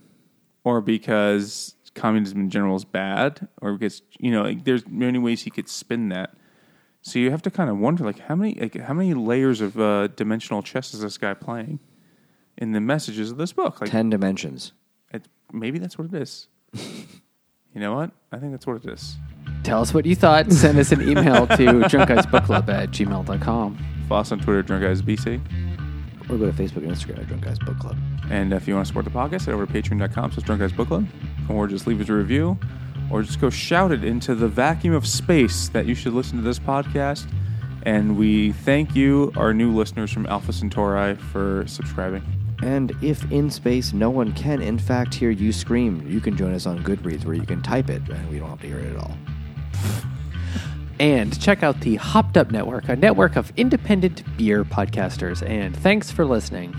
or because communism in general is bad, or because you know, like, there's many ways he could spin that. So you have to kind of wonder, like, how many, like, how many layers of uh, dimensional chess is this guy playing in the messages of this book? Like, Ten dimensions. it, maybe that's what it is. You know what? I think that's what it is. Tell us what you thought. Send us an email to drunkguysbookclub at gmail.com. Follow us on Twitter, Drunk Guys BC. Or go to Facebook and Instagram at Drunk Guys Book Club. And if you want to support the podcast, head over to patreon.com slash drunk guys book club, or just leave us a review, or just go shout it into the vacuum of space that you should listen to this podcast. And we thank you, our new listeners from Alpha Centauri, for subscribing. And if in space no one can, in fact, hear you scream, you can join us on Goodreads where you can type it and we don't have to hear it at all. And check out the Hopped Up Network, a network of independent beer podcasters. And thanks for listening.